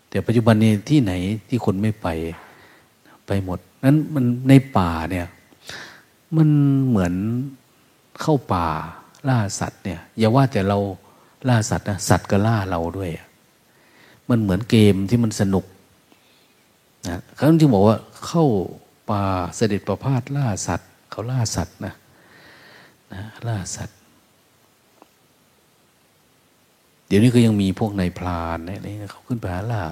แต่ปัจจุบันนี้ที่ไหนที่คนไม่ไปไปหมด นั้นมันในป่าเนี่ย มันเหมือนเข้าป่าล่าสัตว์เนี่ย อย่าว่าแต่เรา ล่าสัตว์นะสัตว์ก็ล่าเราด้วย มันเหมือนเกมที่มันสนุกนะเขาจึงบอกว่าเข้าป่าเสด็จประพาสล่าสัตว์ เขาล่าสัตว์นะนะล่าสัตว์ เดี๋ยวนี้ก็ยังมีพวกนายพรานอะไรเขาขึ้นไปหาล่า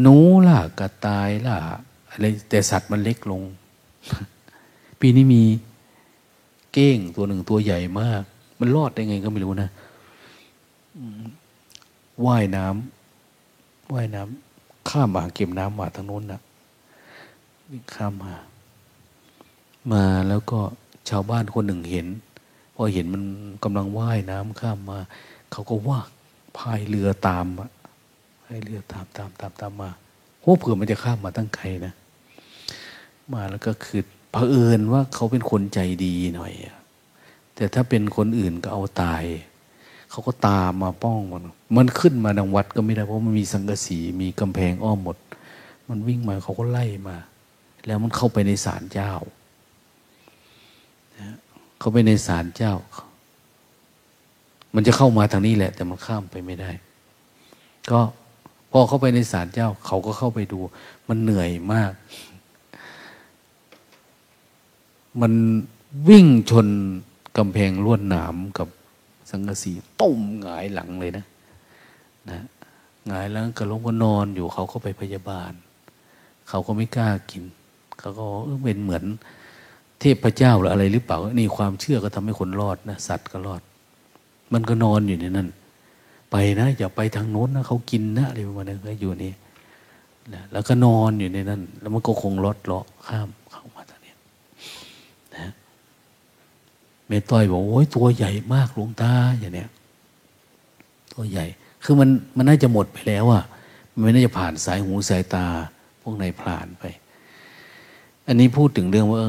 หนูล่ากระต่ายล่าอะไรแต่สัตว์มันเล็กลง ปีนี้มีเก้งตัวหนึ่งตัวใหญ่มาก มันรอดได้ไงก็ไม่รู้นะ ว่ายน้ำว่ายน้ำข้ามมาเก็บน้ำมาทางโน้นนะวิ่งข้ามมา มาแล้วก็ชาวบ้านคนหนึ่งเห็นพอเห็นมันกำลังว่ายน้ำข้ามมา เขาก็ว่าพายเรือตามอะพายเรือตามตามตามตามมาโอ้เผื่อมันจะข้ามมาตั้งไกลนะ มาแล้วก็คือเผอิญว่าเขาเป็นคนใจดีหน่อยแต่ถ้าเป็นคนอื่นก็เอาตาย เขาก็ตามมาป้องมันมันขึ้นมาดังวัดก็ไม่ได้เพราะมันมีสังกะสีมีกำแพงอ้อมหมด มันวิ่งมาเขาก็ไล่มา แล้วมันเข้าไปในศาลเจ้าเขาไปในศาลเจ้า มันจะเข้ามาทางนี้แหละ แต่มันข้ามไปไม่ได้ ก็พอเข้าไปในศาลเจ้า เขาก็เข้าไปดู มันเหนื่อยมาก มันวิ่งชนกำแพงลวดหนามกับ สังกะสีต้มหงายหลังเลยนะนะหงายแล้วกระลงก็นอนอยู่เขาก็ไปพยาบาล เขาก็ไม่กล้ากิน เขาก็เป็นเหมือนเทพเจ้าหรืออะไรหรือเปล่า นี่ความเชื่อก็ทำให้คนรอดนะสัตว์ก็รอด มันก็นอนอยู่ในนั้น ไปนะอย่าไปทางโน้นนะเขากินนะอะไรประมาณนั้นก็อยู่นี่แล้วก็นอนอยู่ในนั้น แล้วมันก็คงลดเลาะข้ามเข้ามา แม่ต้อยบอกโอ้ยตัวใหญ่มากหลวงตาอย่างเนี้ยตัวใหญ่ คือมันมันน่าจะหมดไปแล้วอะมันไม่น่าจะผ่านสายหูสายตา พวกนายพรานไป อันนี้พูดถึงเรื่องว่า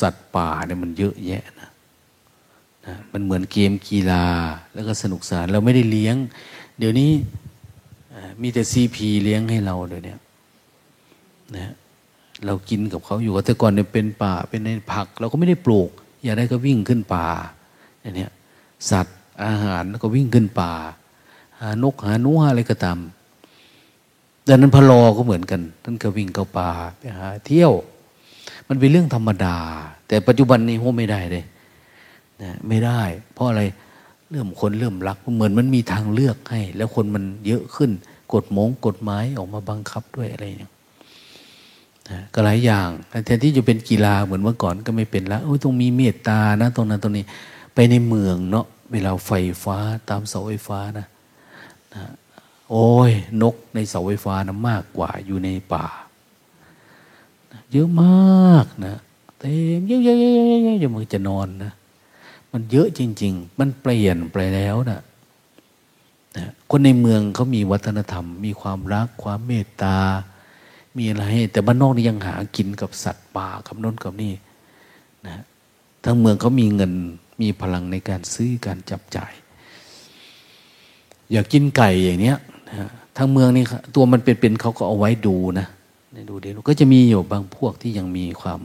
สัตว์ป่าเนี่ยมันเยอะแยะนะนะมันเหมือนเกมกีฬา แล้วก็สนุกสนานเราไม่ได้เลี้ยง เดี๋ยวนี้มีแต่ซีพีเลี้ยงให้เราเลยเนี่ยนะ เรากินกับเขาอยู่แต่ก่อนเนี่ยเป็นป่าเป็นในผัก เราก็ไม่ได้ปลูก อยากได้ก็วิ่งขึ้นป่าอย่างนี้สัตว์อาหารก็วิ่งขึ้นป่า หานกหาหนูหาอะไรก็ตามดังนั้นพะโลก็เหมือนกันท่านก็วิ่งเข้าป่าไปหาเที่ยว มันเป็นเรื่องธรรมดา แต่ปัจจุบันนี้โหไม่ได้เลยนะไม่ได้ เพราะอะไรเริ่มคนเริ่มรักเหมือนมันมีทางเลือกให้ แล้วคนมันเยอะขึ้น กฎมงกฎหมายออกมาบังคับด้วยอะไรอย่าง ก็หลายอย่างแทนที่จะเป็นกีฬาเหมือนเมื่อก่อนก็ไม่เป็นละโอ้ยต้องมีเมตตานะตรงนั้นตรงนี้ ไปในเมืองเนาะเวลาไฟฟ้าตามเสาไฟฟ้านะนะโอ้ยนกในเสาไฟฟ้านะมากกว่าอยู่ในป่า เยอะมากนะเต็มเยอะๆๆๆๆมันจะนอนนะมันเยอะจริง ๆ มันเปลี่ยนไปแล้วนะนะคนในเมืองเขามีวัฒนธรรม มีความรักความเมตตา มีอะไรแต่บ้านนอกนี่ยังหากินกับสัตว์ป่ากับน้นกับนี่นะทั้งเมืองเขามีเงินมีพลังในการซื้อการจับจ่าย อยากกินไก่อย่างเนี้ยนะทั้งเมืองนี่ตัวมันเป็นๆเขาก็เอาไว้ดูนะดูเดี๋ยวก็จะมีอยู่บางพวกที่ยังมีความ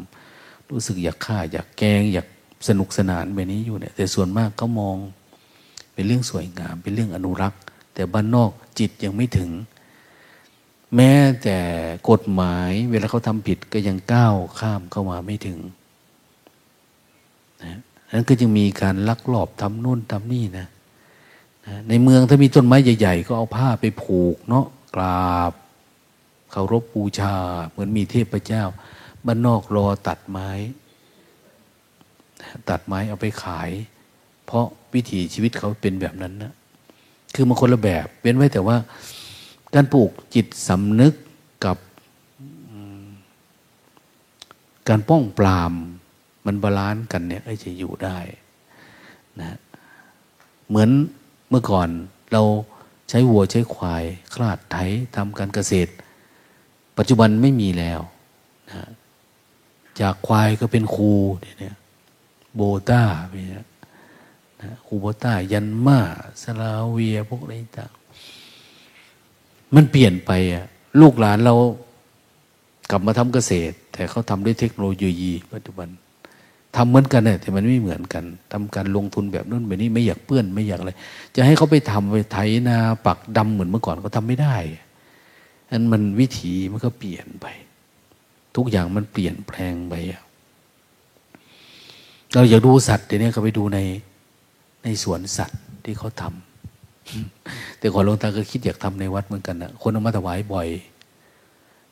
รู้สึกอยากฆ่า อยากแกง อยากสนุกสนานแบบนี้อยู่เนี่ย แต่ส่วนมากเขามองเป็นเรื่องสวยงาม เป็นเรื่องอนุรักษ์ แต่บ้านนอกจิตยังไม่ถึง แม้แต่กฎหมายเวลาเขาทำผิดก็ยังก้าวข้ามเข้ามาไม่ถึงนะนั้นก็จึงมีการลักลอบทำนู่นทำนี่นะนะในเมืองถ้ามีต้นไม้ใหญ่ ๆ ก็เอาผ้าไปผูกเนาะกราบเคารพบูชา เหมือนมีเทพเจ้าบ้านนอกรอตัดไม้ ตัดไม้เอาไปขาย เพราะวิถีชีวิตเขาเป็นแบบนั้นนะคือมันคนละแบบเป็นไว้แต่ว่า การปลูกจิตสำนึกกับการป้องปราม มัน balance กันเนี่ยจะอยู่ได้นะเหมือนเมื่อก่อนเราใช้วัวใช้ควาย คราดไถทำการเกษตร ปัจจุบันไม่มีแล้วนะจากควายก็เป็นครูเนี่ยโบต้าไปนะครูโบต้ายันมาสลาเวียพวกอะไรต่าง มันเปลี่ยนไปอะลูกหลานเรากลับมาทำเกษตร แต่เขาทำด้วยเทคโนโลยีปัจจุบันทำเหมือนกันเนี่ยแต่มันไม่เหมือนกันทำการลงทุนแบบนู้นแบบนี้ไม่อยากเปื้อนไม่อยากอะไร จะให้เขาไปทำไปไถนาปักดำเหมือนเมื่อก่อนก็ทำไม่ได้นั้นมันวิถีมันก็เปลี่ยนไป ทุกอย่างมันเปลี่ยนแปลงไปเราอยากดูสัตว์เดี๋ยวนี้ก็ไปดูในในสวนสัตว์ที่เขาทำ แต่ก่อนหลวงตาก็คิดอยากทำในวัดเหมือนกันนะคนเอามาถวายบ่อย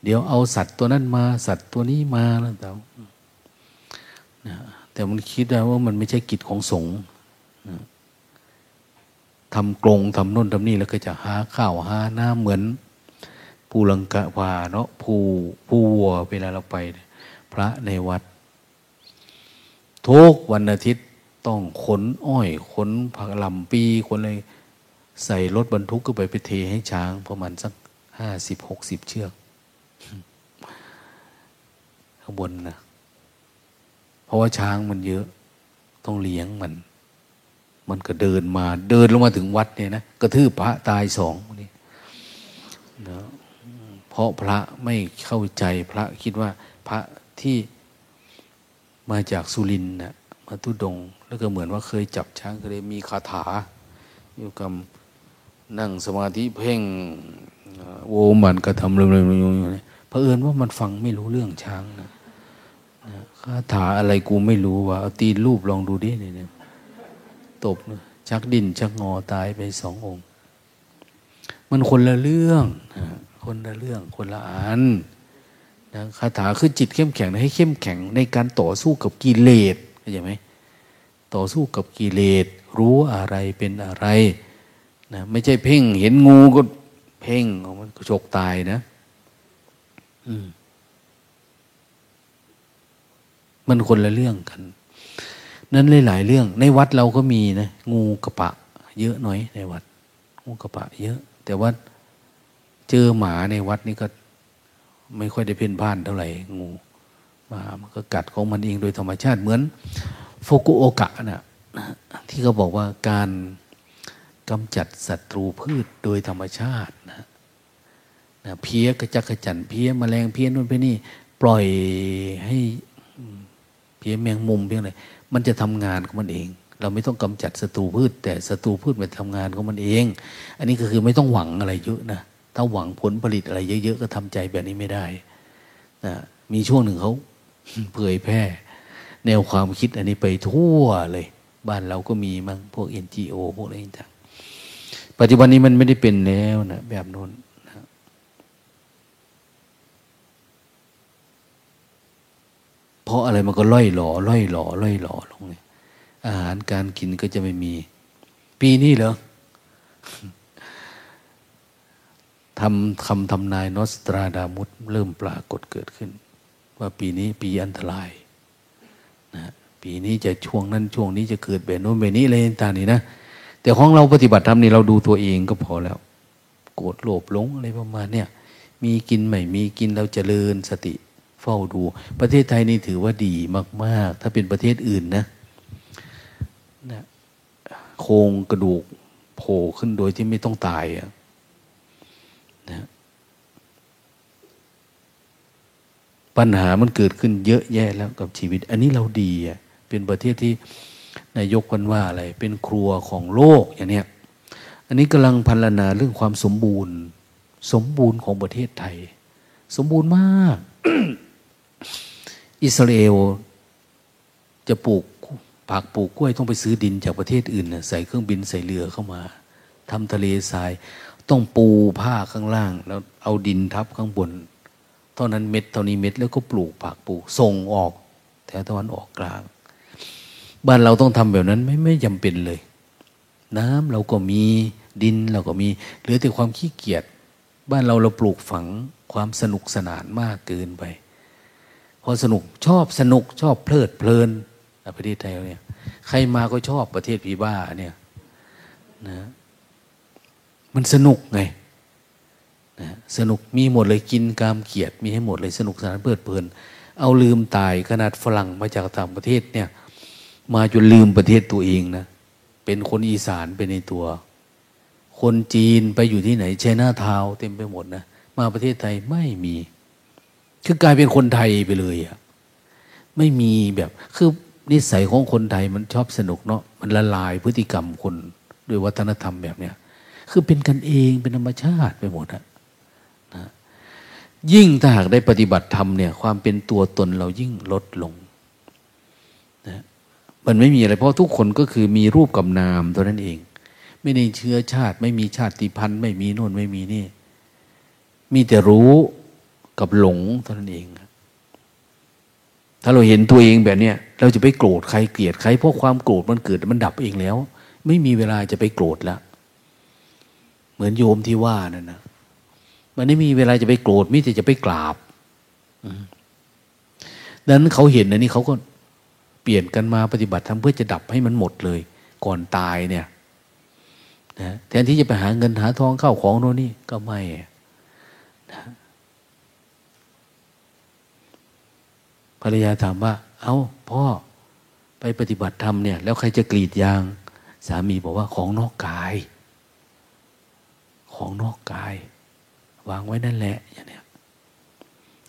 เดี๋ยวเอาสัตว์ตัวนั้นมา สัตว์ตัวนี้มาแล้วแต่แต่มันคิดได้ว่ามันไม่ใช่กิจของสงฆ์ทำกรงทำน่นทำนี่แล้วก็จะหาข้าวหาน้ำเหมือนภูลังกะวาเนาะภูภูวัวเวลาเราไป พระในวัด ทุกวันอาทิตย์ต้องขนอ้อยขนผักลำปีขนอะไร ใส่รถบรรทุกก็ไปไปเทให้ช้างประมาณสักห้าสิบหกสิบเชือก ข้างบนนะเพราะว่าช้างมันเยอะ ต้องเลี้ยงมัน มันก็เดินมาเดินลงมาถึงวัดเนี่ยนะกระทืบพระตายสองนี่นะเพราะพระไม่เข้าใจพระคิดว่าพระที่มาจากสุรินนะมาตุดง แล้วก็เหมือนว่าเคยจับช้างก็เลยมีคาถาอยู่กับ นั่งสมาธิเพ่งโวมันก็ทำเรื่องๆอยู่เนี่ยเผอิญว่ามันฟังไม่รู้เรื่องช้างนะคาถาอะไรกูไม่รู้ว่าเอาตีนรูปลองดูดิเนี่ยตบชักดินชักงอตายไปสององค์ มันคนละเรื่องคนละเรื่องคนละอันนะคาถาคือจิตเข้มแข็งให้เข้มแข็งในการต่อสู้กับกิเลสเข้าใจไหมต่อสู้กับกิเลสรู้อะไรเป็นอะไร นะไม่ใช่เพ่ง เห็นงูก็เพ่งมันก็ฉกตายนะ อืม มันคนละเรื่องกัน นั้นหลายๆเรื่อง ในวัดเราก็มีนะ งูกระปะ เยอะหน่อยในวัด งูกระปะ เยอะ แต่ว่าเจอหมาในวัดนี่ก็ ไม่ค่อยได้เพ่นพ่านเท่าไหร่งูหมามันก็กัดของมันเองโดยธรรมชาติเหมือน โฟกุโอกะนะที่เขาบอกว่าการ กำจัดศัตรูพืชโดยธรรมชาตินะนะเพี้ยกระจักกระจันเพี้ยมแมลงเพี้ยนู่นเพี้ยนี่ ปล่อยให้เพี้ยแมงมุมเพี้ยอะไรมันจะทำงานของมันเอง เราไม่ต้องกำจัดศัตรูพืช แต่ศัตรูพืชมันทำงานของมันเอง อันนี้ก็คือไม่ต้องหวังอะไรเยอะนะถ้าหวังผลผลิตอะไรเยอะๆก็ทำใจแบบนี้ไม่ได้นะมีช่วงหนึ่งเขาเผยแพร่ แนวความคิดอันนี้ไปทั่วเลย บ้านเราก็มีมั้งพวก NGO พวกอะไรต่าง ปัจจุบันนี้มันไม่ได้เป็นแล้วนะแบบโน้นเพราะอะไรมันก็ล่อยหล่อล่อยหล่อล่อยหล่อลงเนี่ยอาหารการกินก็จะไม่มี ปีนี้เหรอทำคำทำนายนอสตราดามุสเริ่มปรากฏเกิดขึ้น ว่าปีนี้ปีอันตรายนะปีนี้จะช่วงนั้นช่วงนี้จะเกิดแบบโน้นแบบนี้อะไรต่างๆนี่นะ แต่ของเราปฏิบัติธรรมนี่เราดูตัวเองก็พอแล้ว โกรธโลภหลงอะไรประมาณเนี่ยมีกินใหม่มีกินเราจเจริญสติเฝ้าดู ประเทศไทยนี่ถือว่าดีมาก ๆ ถ้าเป็นประเทศอื่นนะนะโครงกระดูกโผล่ขึ้นโดยที่ไม่ต้องตายอะนะปัญหามันเกิดขึ้นเยอะแยะแล้วกับชีวิต อันนี้เราดีอะเป็นประเทศที่ นายกกันว่าอะไร เป็นครัวของโลกอย่างเนี้ยอันนี้กำลังพันลนาเรื่องความสมบูรณ์ สมบูรณ์ของประเทศไทย สมบูรณ์มาก อิสราเอลจะปลูกผักปลูกกล้วยต้องไปซื้อดินจากประเทศอื่นนะใส่เครื่องบินใส่เรือเข้ามาทำทะเลทราย ต้องปูผ้าข้างล่าง แล้วเอาดินทับข้างบน เท่านั้นเม็ดเท่านี้เม็ดแล้วก็ปลูกผักปลูกส่งออกแถวตะวันออกกลาง บ้านเราต้องทำแบบนั้นไม่ไม่จำเป็นเลย น้ำเราก็มีดินเราก็มีเหลือแต่ความขี้เกียจบ้านเราเราปลูกฝังความสนุกสนานมากเกินไป พอสนุกชอบสนุกชอบเพลิดเพลินประเทศไทยเนี่ย ใครมาก็ชอบประเทศพีบ้าเนี่ยนะมันสนุกไงนะสนุกมีหมดเลยกินกามเกียดมีให้หมดเลยสนุกสนานเพลิดเพลิน เอาลืมตายขนาดฝรั่งมาจากต่างประเทศเนี่ย มาจนลืมประเทศตัวเองนะเป็นคนอีสานเป็นในตัว คนจีนไปอยู่ที่ไหนเชน่าทาวเต็มไปหมดนะมาประเทศไทยไม่มีคือกลายเป็นคนไทยไปเลยอะไม่มีแบบคือนิสัยของคนไทยมันชอบสนุกเนาะมันละลายพฤติกรรมคนด้วยวัฒนธรรมแบบเนี้ยคือเป็นกันเองเป็นธรรมชาติไปหมดอะนะยิ่งถ้าหากได้ปฏิบัติธรรมเนี่ย ความเป็นตัวตนเรายิ่งลดลง มันไม่มีอะไรเพราะทุกคนก็คือมีรูปกับนามตัวนั้นเอง ไม่ได้เชื้อชาติ ไม่มีชาติพันธุ์ไม่มีโน่นไม่มีนี่ มีแต่รู้กับหลงเท่านั้นเอง ถ้าเราเห็นตัวเองแบบเนี้ยเราจะไปโกรธใครเกลียดใครเพราะความโกรธมันเกิดมันดับเองแล้ว ไม่มีเวลาจะไปโกรธแล้วเหมือนโยมที่ว่านั่นนะมันไม่มีเวลาจะไปโกรธมิแต่จะไปกราบดังนั้นเขาเห็นอันนี้เขาก็ เปลี่ยนกันมาปฏิบัติทำเพื่อจะดับให้มันหมดเลย ก่อนตายเนี่ยนะแทนที่จะไปหาเงินหาทองเข้าของโน่นนี่ก็ไม่นะภรรยาถามว่า เอา้าพ่อไปปฏิบัติธรรมเนี่ย แล้วใครจะกรีดยาง สามีบอกว่าของนอกกาย ของนอกกาย วางไว้นั่นแหละอย่างเนี้ย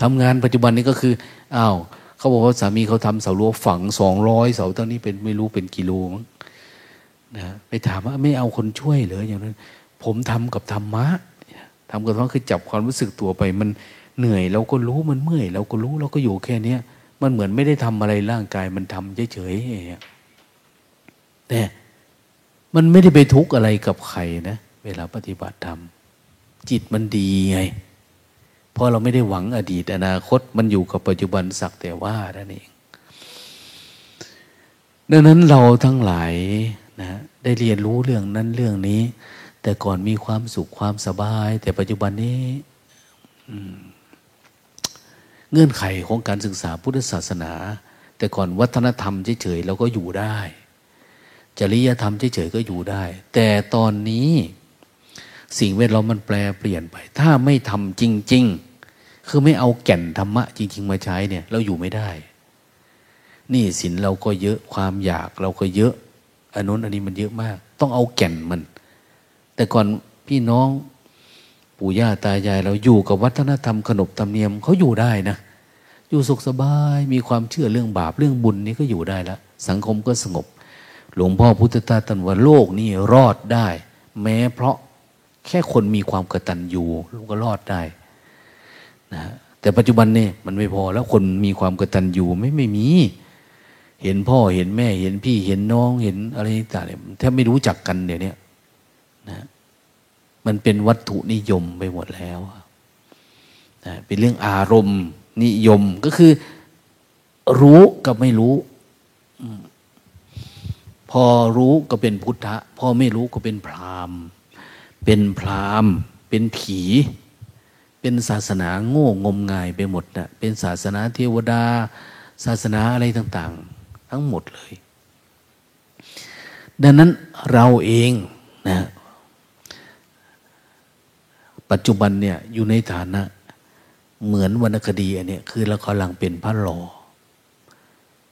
ทำงานปัจจุบันนี้ก็คืออ้าว เขาบอกว่าสามีเขาทำเสารั้วฝังสองร้อยเสาตั้งนี้เป็นไม่รู้เป็นกิโลมั้งนะไปถามว่าไม่เอาคนช่วยเลยอย่างนั้น ผมทำกับธรรมะทำกับธรรมะคือจับความรู้สึกตัวไป มันเหนื่อยเราก็รู้มันเมื่อยเราก็รู้เราก็อยู่แค่เนี้ยมันเหมือนไม่ได้ทำอะไรร่างกายมันทำเฉยๆแต่มันไม่ได้ไปทุกข์อะไรกับใครนะ เวลาปฏิบัติธรรมจิตมันดีไง เพราะเราไม่ได้หวังอดีตอนาคตมันอยู่กับปัจจุบันสักแต่ว่านั่นเอง ดังนั้นเราทั้งหลายนะได้เรียนรู้เรื่องนั้นเรื่องนี้ แต่ก่อนมีความสุขความสบาย แต่ปัจจุบันนี้เงื่อนไขของการศึกษาพุทธศาสนา แต่ก่อนวัฒนธรรมเฉยๆเราก็อยู่ได้ จริยธรรมเฉยๆก็อยู่ได้ แต่ตอนนี้ สิ่งแวดล้อมมันแปลเปลี่ยนไป ถ้าไม่ทำจริง ๆ คือไม่เอาแก่นธรรมะจริง ๆ มาใช้เนี่ย เราอยู่ไม่ได้ นี่สินเราก็เยอะความอยากเราก็เยอะอันนู้นอันนี้มันเยอะมาก ต้องเอาแก่นมัน แต่ก่อนพี่น้องปู่ย่าตายายเราอยู่กับวัฒนธรรมขนบธรรมเนียมเขาอยู่ได้นะ อยู่สุขสบายมีความเชื่อเรื่องบาปเรื่องบุญนี่ก็อยู่ได้ล้วสังคมก็สงบ หลวงพ่อพุทธทาสตรัสว่าโลกนี้รอดได้ แม้เพราะ แค่คนมีความกตัญญูลูกก็รอดได้นะแต่ปัจจุบันเนี่ยมันไม่พอแล้วคนมีความกตัญญูไม่ไม่มี เห็นพ่อเห็นแม่เห็นพี่เห็นน้องเห็นอะไรต่างๆแทบไม่รู้จักกันเดี๋ยวนี้นะมันเป็นวัตถุนิยมไปหมดแล้วนะเป็นเรื่องอารมณ์นิยมก็คือ รู้กับไม่รู้ พอรู้ก็เป็นพุทธะ พอไม่รู้ก็เป็นพราม เป็นพรามเป็นผี เป็นศาสนาโง่งมงายไปหมดนะเป็นศาสนาเทวดา ศาสนาอะไรต่าง ๆ ทั้งหมดเลย ดังนั้นเราเองนะปัจจุบันเนี่ยอยู่ในฐานะ เหมือนวรรณคดีอันนี้คือเรากำลังเป็นพระรอ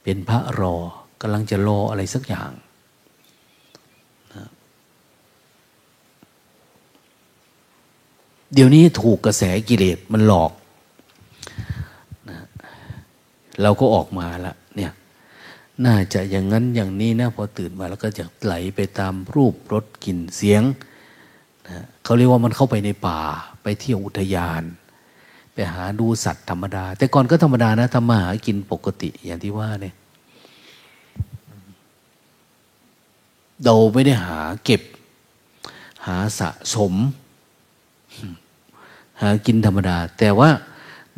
เป็นพระรอกำลังจะรออะไรสักอย่างนะ เดี๋ยวนี้ถูกกระแสกิเลสมันหลอกนะเราก็ออกมาละเนี่ย น่าจะอย่างนั้นอย่างนี้นะพอตื่นมาแล้วก็จะไหลไปตามรูปรสกลิ่นเสียงนะเขาเรียกว่ามันเข้าไปในป่า ไปเที่ยวอุทยาน ไปหาดูสัตว์ธรรมดา แต่ก่อนก็ธรรมดานะทำมาหากินปกติอย่างที่ว่าเนี่ยเราไม่ได้หาเก็บ หาสะสม หากินธรรมดา แต่ว่า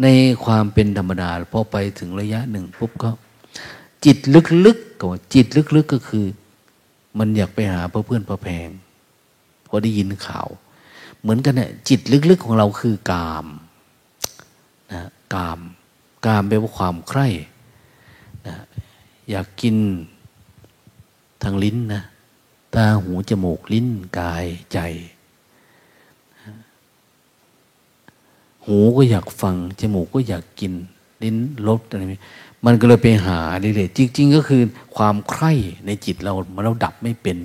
ในความเป็นธรรมดาพอไปถึงระยะหนึ่งปุ๊บก็ จิตลึกๆก็จิตลึกๆก็คือ มันอยากไปหาเพื่อเพื่อนเพื่อแพงพอได้ยินข่าว เหมือนกันเนี่ยจิตลึกๆของเราคือกามนะกาม กามแปลว่าความใคร่นะอยากกินทางลิ้นนะตาหูจมูกลิ้นกายใจ หูก็อยากฟัง จมูกก็อยากกิน ลิ้นรสอะไรนี้มันก็เลยไปหาเรื่อยๆจริง ๆ ก็คือความใคร่ในจิตเรามันเราดับไม่เป็น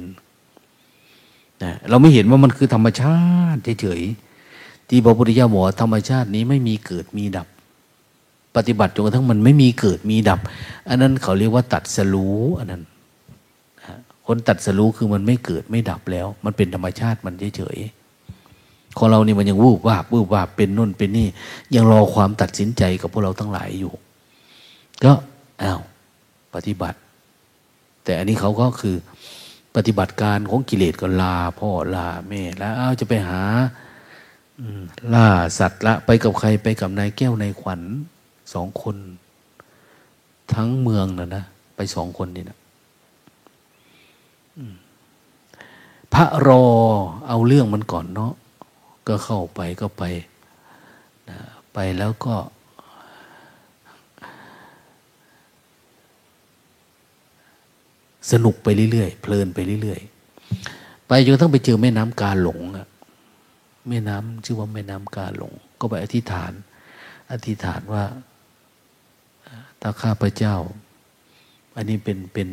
นะเราไม่เห็นว่ามันคือธรรมชาติเฉยๆที่พระพุทธเจ้าบอกธรรมชาตินี้ไม่มีเกิดมีดับ ปฏิบัติจนกระทั่งมันไม่มีเกิดมีดับ อันนั้นเขาเรียกว่าตัดสรู้อันนั้นคนตัดสรู้คือมันไม่เกิดไม่ดับแล้ว มันเป็นธรรมชาติมันเฉยๆ ของเรานี่มันยังวูบวาบวูบวาบเป็นน่นเป็นนี่ ยังรอความตัดสินใจกับพวกเราทั้งหลายอยู่ ก็อ้าวปฏิบัติ แต่อันนี้เขาก็คือปฏิบัติการของกิเลสก็ลา พ่อลาแม่แล้วเอาจะไปหาล่าสัตว์ละไปกับใครไปกับนายแก้วนายขวัญสองคน ทั้งเมืองนะนะไปสองคนนี่นะพระรอเอาเรื่องมันก่อนเนาะ ก็เข้าไปก็ไปนะไปแล้วก็ สนุกไปเรื่อยๆเพลินไปเรื่อยๆไปจนต้องไปเจอแม่น้ำกาหลงอะแม่น้ำชื่อว่าแม่น้ำกาหลง ก็ไปอธิษฐาน อธิษฐานว่าถ้าข้าพระเจ้า อันนี้เป็นเป็น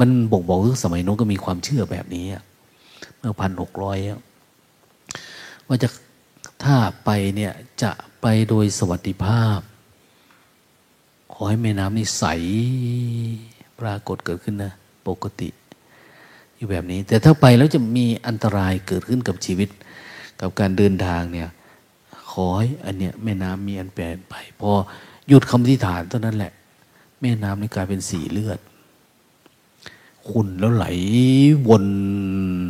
มันบ่งบอกว่าสมัยโน้นก็มีความเชื่อแบบนี้เมื่อพันหกร้อย ว่าจะถ้าไปเนี่ยจะไปโดยสวัสดิภาพ ขอให้แม่น้ำนี่ใสปรากฏเกิดขึ้นนะปกติ อยู่แบบนี้ แต่ถ้าไปแล้วจะมีอันตรายเกิดขึ้นกับชีวิต กับการเดินทางเนี่ยขอให้อันเนี้ยแม่น้ำมีอันแปลนไป พอหยุดคำที่ฐานเท่านั้นแหละ แม่น้ำนี่กลายเป็นสีเลือดขุ่นแล้วไหลวน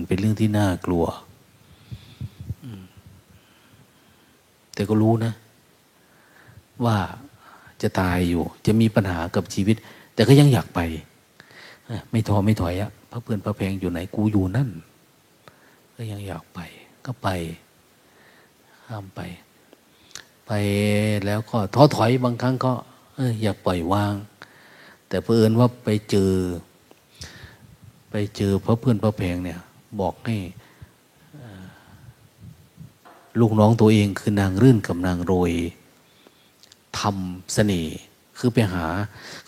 เป็นเรื่องที่น่ากลัว แต่ก็รู้นะ ว่าจะตายอยู่ จะมีปัญหากับชีวิต แต่ก็ยังอยากไป ไม่ท้อไม่ถอยอะพระเพื่อนพระแพงอยู่ไหนกูอยู่นั่น ก็ยังอยากไป ก็ไป ห้ามไป ไปแล้วก็ท้อถอยบางครั้งก็อยากปล่อยวาง แต่เพื่อนว่าไปเจอ ไปเจอพระเพื่อนพระแพงเนี่ย บอกให้ ลูกน้องตัวเองคือนางรื่นกับนางโรยทำเสน่ห์คือไปหา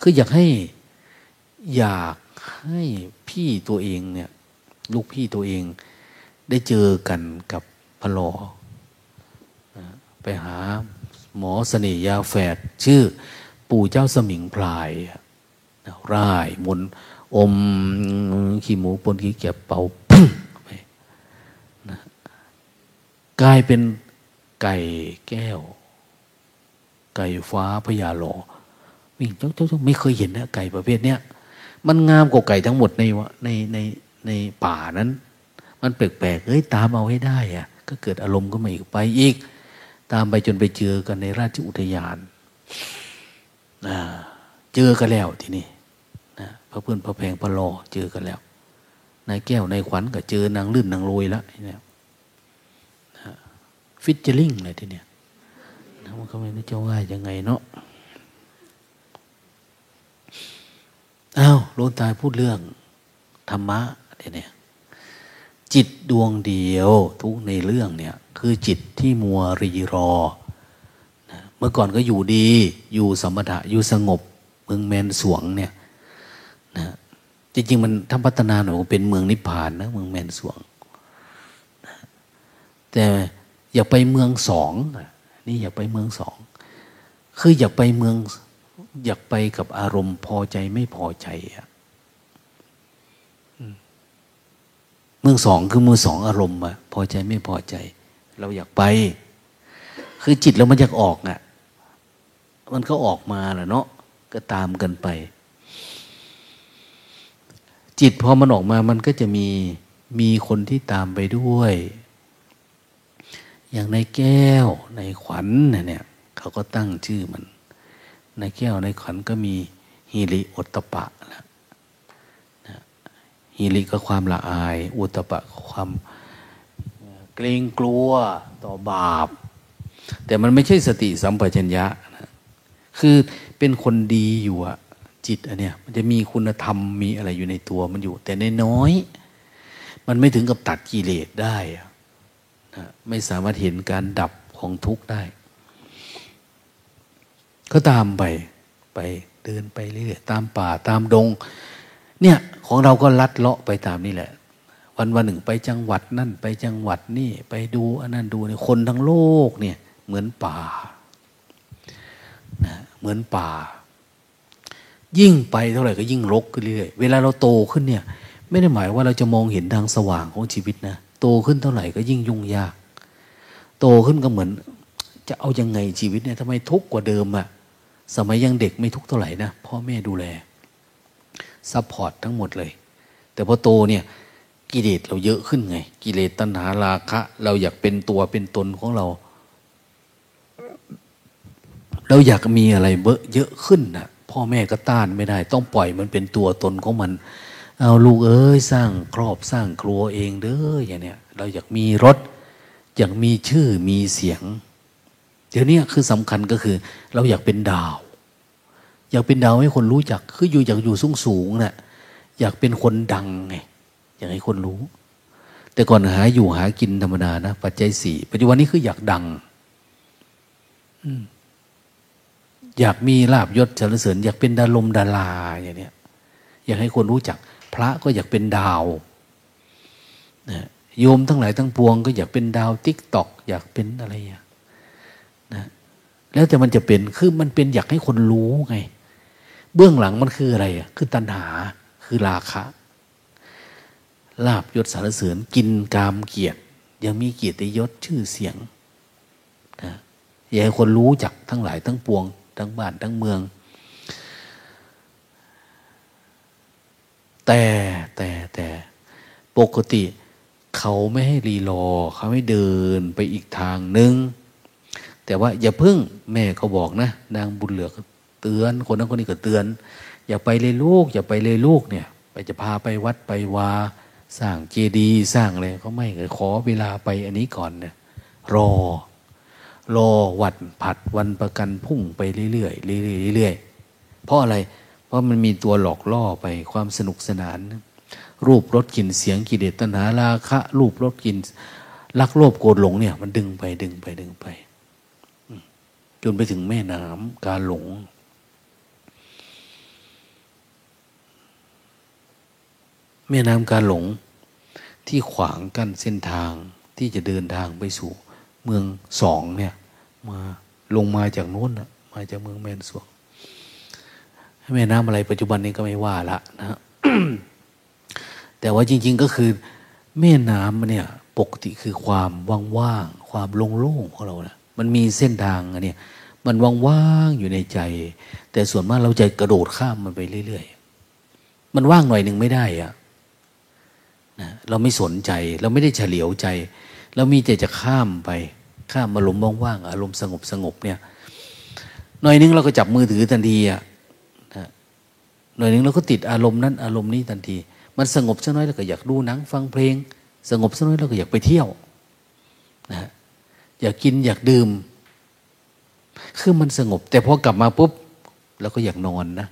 คืออยากให้อยากให้พี่ตัวเองเนี่ย ลูกพี่ตัวเองได้เจอกันกับพลอไปหาหมอเสน่ยาแฝด ชื่อปู่เจ้าสมิงพลายร่ายมนอมขี้หมูปนขี้เกียบเป่าพึ่งไปนะ กลายเป็นไก่แก้ว ไก่ฟ้าพญาหลอวิ่งเจ้าเจ้าไม่เคยเห็นนะไก่ประเภทเนี้ยมันงามกว่าไก่ทั้งหมดในวะในในในป่านั้น มันแปลกๆเฮ้ยตามเอาให้ได้อะก็เกิดอารมณ์ก็มาอีกไปอีก ตามไปจนไปเจอกันในราชอุทยานเจอกันแล้วทีนี้พระเพื่อนพระแพงพระรอเจอกันแล้วนายแก้วนายขวัญก็เจอนางลื่นนางโรยแล้วเนี่ย ฟิชเจอริงอะไรทีเนี้ยนะมันก็ไม่รู้จะว่ายังไงเนาะอ้าวโลนตายพูดเรื่องธรรมะเนี่ยจิตดวงเดียวทุกในเรื่องเนี่ย คือจิตที่มัวรีรอนะเมื่อก่อนก็อยู่ดี อยู่สมถะอยู่สงบ เมืองแมนสวงเนี่ยนะจริงๆมันทำพัฒนาหนูเป็นเมืองนิพพานนะเมืองแมนสวงนะแต่ อย่าไปเมืองสองนี่อย่าไปเมืองสอง คืออย่าไปเมือง อยากไปกับอารมณ์พอใจไม่พอใจอะเมืองสองคือมือสองอารมณ์อะพอใจไม่พอใจ เราอยากไป คือจิตเรามันอยากออกอะมันก็ออกมาแหละเนาะก็ตามกันไป จิตพอมันออกมามันก็จะมีมีคนที่ตามไปด้วย อย่างในแก้วในขวัญเนี่ยเขาก็ตั้งชื่อมัน ในแก้วในขวัญก็มีฮิริอุตปะนะฮิริก็ความละอายอุตปะความเกรงกลัวต่อบาป แต่มันไม่ใช่สติสัมปชัญญะนะคือเป็นคนดีอยู่อะจิตอันเนี้ยมันจะมีคุณธรรมมีอะไรอยู่ในตัวมันอยู่ แต่ในน้อย มันไม่ถึงกับตัดกิเลสได้นะ ไม่สามารถเห็นการดับของทุกข์ได้ ก็ตามไปไปเดินไปเรื่อยตามป่าตามดง เนี่ยของเราก็ลัดเลาะไปตามนี่แหละ วันวันหนึ่งไปจังหวัดนั่นไปจังหวัดนี่ไปดูอันนั้นดูเนี่ยคนทั้งโลกเนี่ยเหมือนป่านะเหมือนป่า ยิ่งไปเท่าไหร่ก็ยิ่งรกขึ้นเรื่อยเวลาเราโตขึ้นเนี่ย ไม่ได้หมายว่าเราจะมองเห็นทางสว่างของชีวิตนะ โตขึ้นเท่าไหร่ก็ยิ่งยุ่งยาก โตขึ้นก็เหมือน จะเอายังไงชีวิตเนี่ยทำไมทุกข์กว่าเดิมอะสมัยยังเด็กไม่ทุกข์เท่าไหร่นะพ่อแม่ดูแล support ทั้งหมดเลย แต่พอโตเนี่ยกิเลสเราเยอะขึ้นไง กิเลสตัณหาราคะ เราอยากเป็นตัวเป็นตนของเรา เราอยากมีอะไรเบอะเยอะขึ้นนะพ่อแม่ก็ต้านไม่ได้ ต้องปล่อยมันเป็นตัวตนของมัน เอาลูกเอ้ยสร้างครอบสร้างครัวเองเด้ออย่างเนี้ยเราอยากมีรถ อยากมีชื่อมีเสียง เดี๋ยวนี้คือสำคัญก็คือ เราอยากเป็นดาว อยากเป็นดาวให้คนรู้จัก คืออยู่อยากอยู่สูงสูงนะ่ะอยากเป็นคนดังไงอยากให้คนรู้ แต่ก่อนหาอยู่หากินธรรมดานะปัจจัยสี่ปัจจุบันนี้คืออยากดังอยากมีลาบยศสรรเสริญอยากเป็นดาลมดาราอย่างเนี้ยอยากให้คนรู้จัก พระก็อยากเป็นดาวนะโยมทั้งหลายทั้งปวง ก็อยากเป็นดาว TikTok อยากเป็นอะไรอย่างนะแล้วแต่มันจะเป็นคือมันเป็นอยากให้คนรู้ไง เบื้องหลังมันคืออะไรอะคือตัณหาคือราคะลาบยศสรรเสริญกินกามเกียรติ ยังมีเกียรติยศชื่อเสียงนะอยากให้คนรู้จักทั้งหลายทั้งปวง ทั้งบ้านทั้งเมือง แต่แต่แต่ปกติเขาไม่ให้รีรอ เขาไม่เดินไปอีกทางหนึ่งแต่ว่าอย่าพึ่งแม่เขาบอกนะ นางบุญเหลือเตือน คนนั้นคนนี้ก็เตือน อย่าไปเลยลูก อย่าไปเลยลูกเนี่ย ไปจะพาไปวัดไปวาสร้างเจดีย์สร้างอะไรเขาไม่เลยขอเวลาไปอันนี้ก่อนเนี่ยรอ รอวัดผัดวันประกันพุ่งไปเรื่อยๆเรื่อยๆเรื่อยๆเพราะอะไรเราะมันมีตัวหลอกล่อไปความสนุกสนาน รูปรสกลิ่นเสียงกิเลสตัณหาราคะ รูปรสกลิ่นรักโลภโกรธหลงเนี่ย มันดึงไปดึงไปดึงไป จนไปถึงแม่น้ำการหลง แม่น้ำการหลง ที่ขวางกั้นเส้นทางที่จะเดินทางไปสู่ เมืองสองเนี่ย มาลงมาจากโน้นนะมาจากเมืองแมนสวง แม่น้ำอะไรปัจจุบันนี้ก็ไม่ว่าละนะแต่ว่าจริง ๆก็คือ แม่น้ำเนี่ย ปกติคือความว่างๆความโล่งๆของเรานะมันมีเส้นทางอันนี้มันว่างๆอยู่ในใจ แต่ส่วนมากเราใจกระโดดข้ามมันไปเรื่อยๆ มันว่างหน่อยหนึ่งไม่ได้อะนะเราไม่สนใจ เราไม่ได้เฉลียวใจ เรามีแต่จะข้ามไป ข้ามอารมณ์ว่างๆอารมณ์สงบสงบเนี่ย หน่อยนึงเราก็จับมือถือทันทีอะ หน่อยนึงเราก็ติดอารมณ์นั้นอารมณ์นี้ทันที มันสงบสักน้อยเราก็อยากดูหนังฟังเพลง สงบสักน้อยเราก็อยากไปเที่ยวนะอยากกินอยากดื่ม คือมันสงบ แต่พอกลับมาปุ๊บเราก็อยากนอนนะ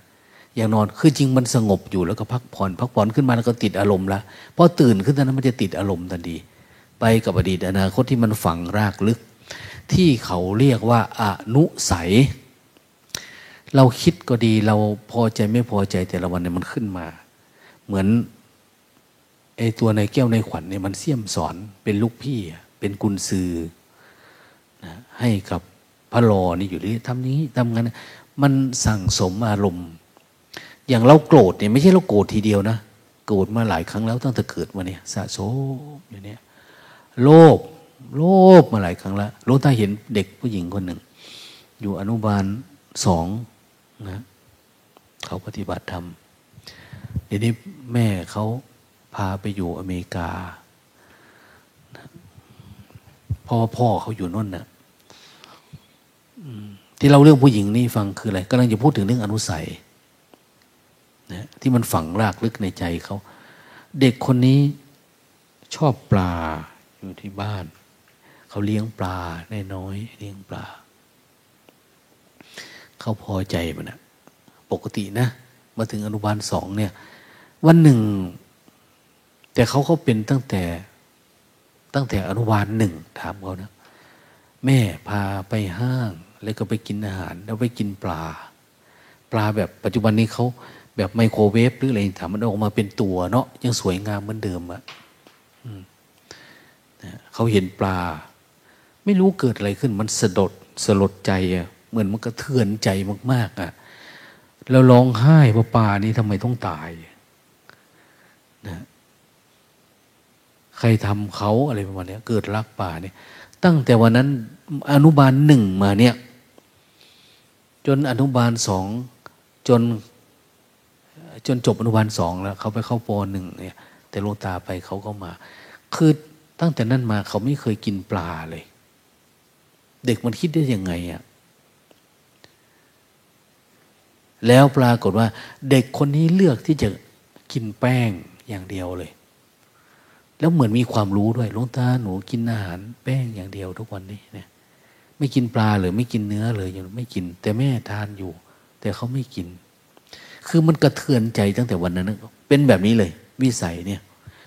อยางนอนคือจริงมันสงบอยู่แล้วก็พักผ่อน พักผ่อนขึ้นมาแล้วก็ติดอารมณ์ละพอตื่นขึ้นตอนนั้นมันจะติดอารมณ์ทันทีไปกับอดีตอนาคตที่มันฝังรากลึก ที่เขาเรียกว่าอนุสัย เราคิดก็ดี เราพอใจไม่พอใจแต่ละวันเนี่ยมันขึ้นมา เหมือนไอ้ตัวในแก้วในขวัญเนี่ยมันเสี่ยมสอนเป็นลูกพี่เป็นกุญซือนะให้กับพระรอนี่อยู่ที่ทำนี้ทำงั้นมันสั่งสมอารมณ์ อย่างเราโกรธเนี่ยไม่ใช่เราโกรธทีเดียวนะโกรธมาหลายครั้งแล้วตั้งแต่เกิดมาเนี่ยสะสมอย่างนี้โลภโลภมาหลายครั้งแล้วหลวงตาเห็นเด็กผู้หญิงคนหนึ่ง อยู่อนุบาลสอง นะเขาปฏิบัติธรรมเดี๋ยวนี้แม่เขาพาไปอยู่อเมริกาพ่อพ่อเขาอยู่นั่นนะ่ะที่เราเรื่องผู้หญิงนี่ฟังคืออะไรกำลังจะพูดถึงเรื่องอนุสัยนะที่มันฝังรากลึกในใจเขา เด็กคนนี้ชอบปลาอยู่ที่บ้าน เขาเลี้ยงปลาแน่น้อยเลี้ยงปลา เขาพอใจมันนะปกตินะ มาถึงอนุบาลสองเนี่ย วันหนึ่ง แต่เขาเขาเป็นตั้งแต่ตั้งแต่อนุบาลหนึ่งถามเขานะ แม่พาไปห้าง แล้วก็ไปกินอาหาร แล้วไปกินปลา ปลาแบบปัจจุบันนี้เขาแบบไมโครเวฟหรืออะไรถามมันออกมาเป็นตัวเนาะยังสวยงามเหมือนเดิมอะเขาเห็นปลา ไม่รู้เกิดอะไรขึ้น มันสะดดสลดใจอะ เหมือนมันกระเทือนใจมาก ๆอะ่ะแล้วร้องไห้ว่าป่านี้ทำไมต้องตายนะใครทำเขาอะไรประมาณนี้เกิดรักป่าเนี่ย ตั้งแต่วันนั้นอนุบาลหนึ่งมาเนี่ย จนอนุบาลสองจน จนจบอนุบาลสองแล้วเขาไปเข้าปหนึ่งเนี่ย แต่ลงตาไปเขาก็มา คือตั้งแต่นั้นมาเขาไม่เคยกินปลาเลย เด็กมันคิดได้ยังไงอะ่ะ แล้วปรากฏว่า เด็กคนนี้เลือกที่จะกินแป้งอย่างเดียวเลย แล้วเหมือนมีความรู้ด้วยลุงตาหนูกินอาหารแป้งอย่างเดียวทุกวันนี้เนี่ย ไม่กินปลาหรือไม่กินเนื้อเลยยังไม่กิน แต่แม่ทานอยู่ แต่เขาไม่กิน คือมันกระเทือนใจตั้งแต่วันนั้นเป็นแบบนี้เลย วิสัยเนี่ย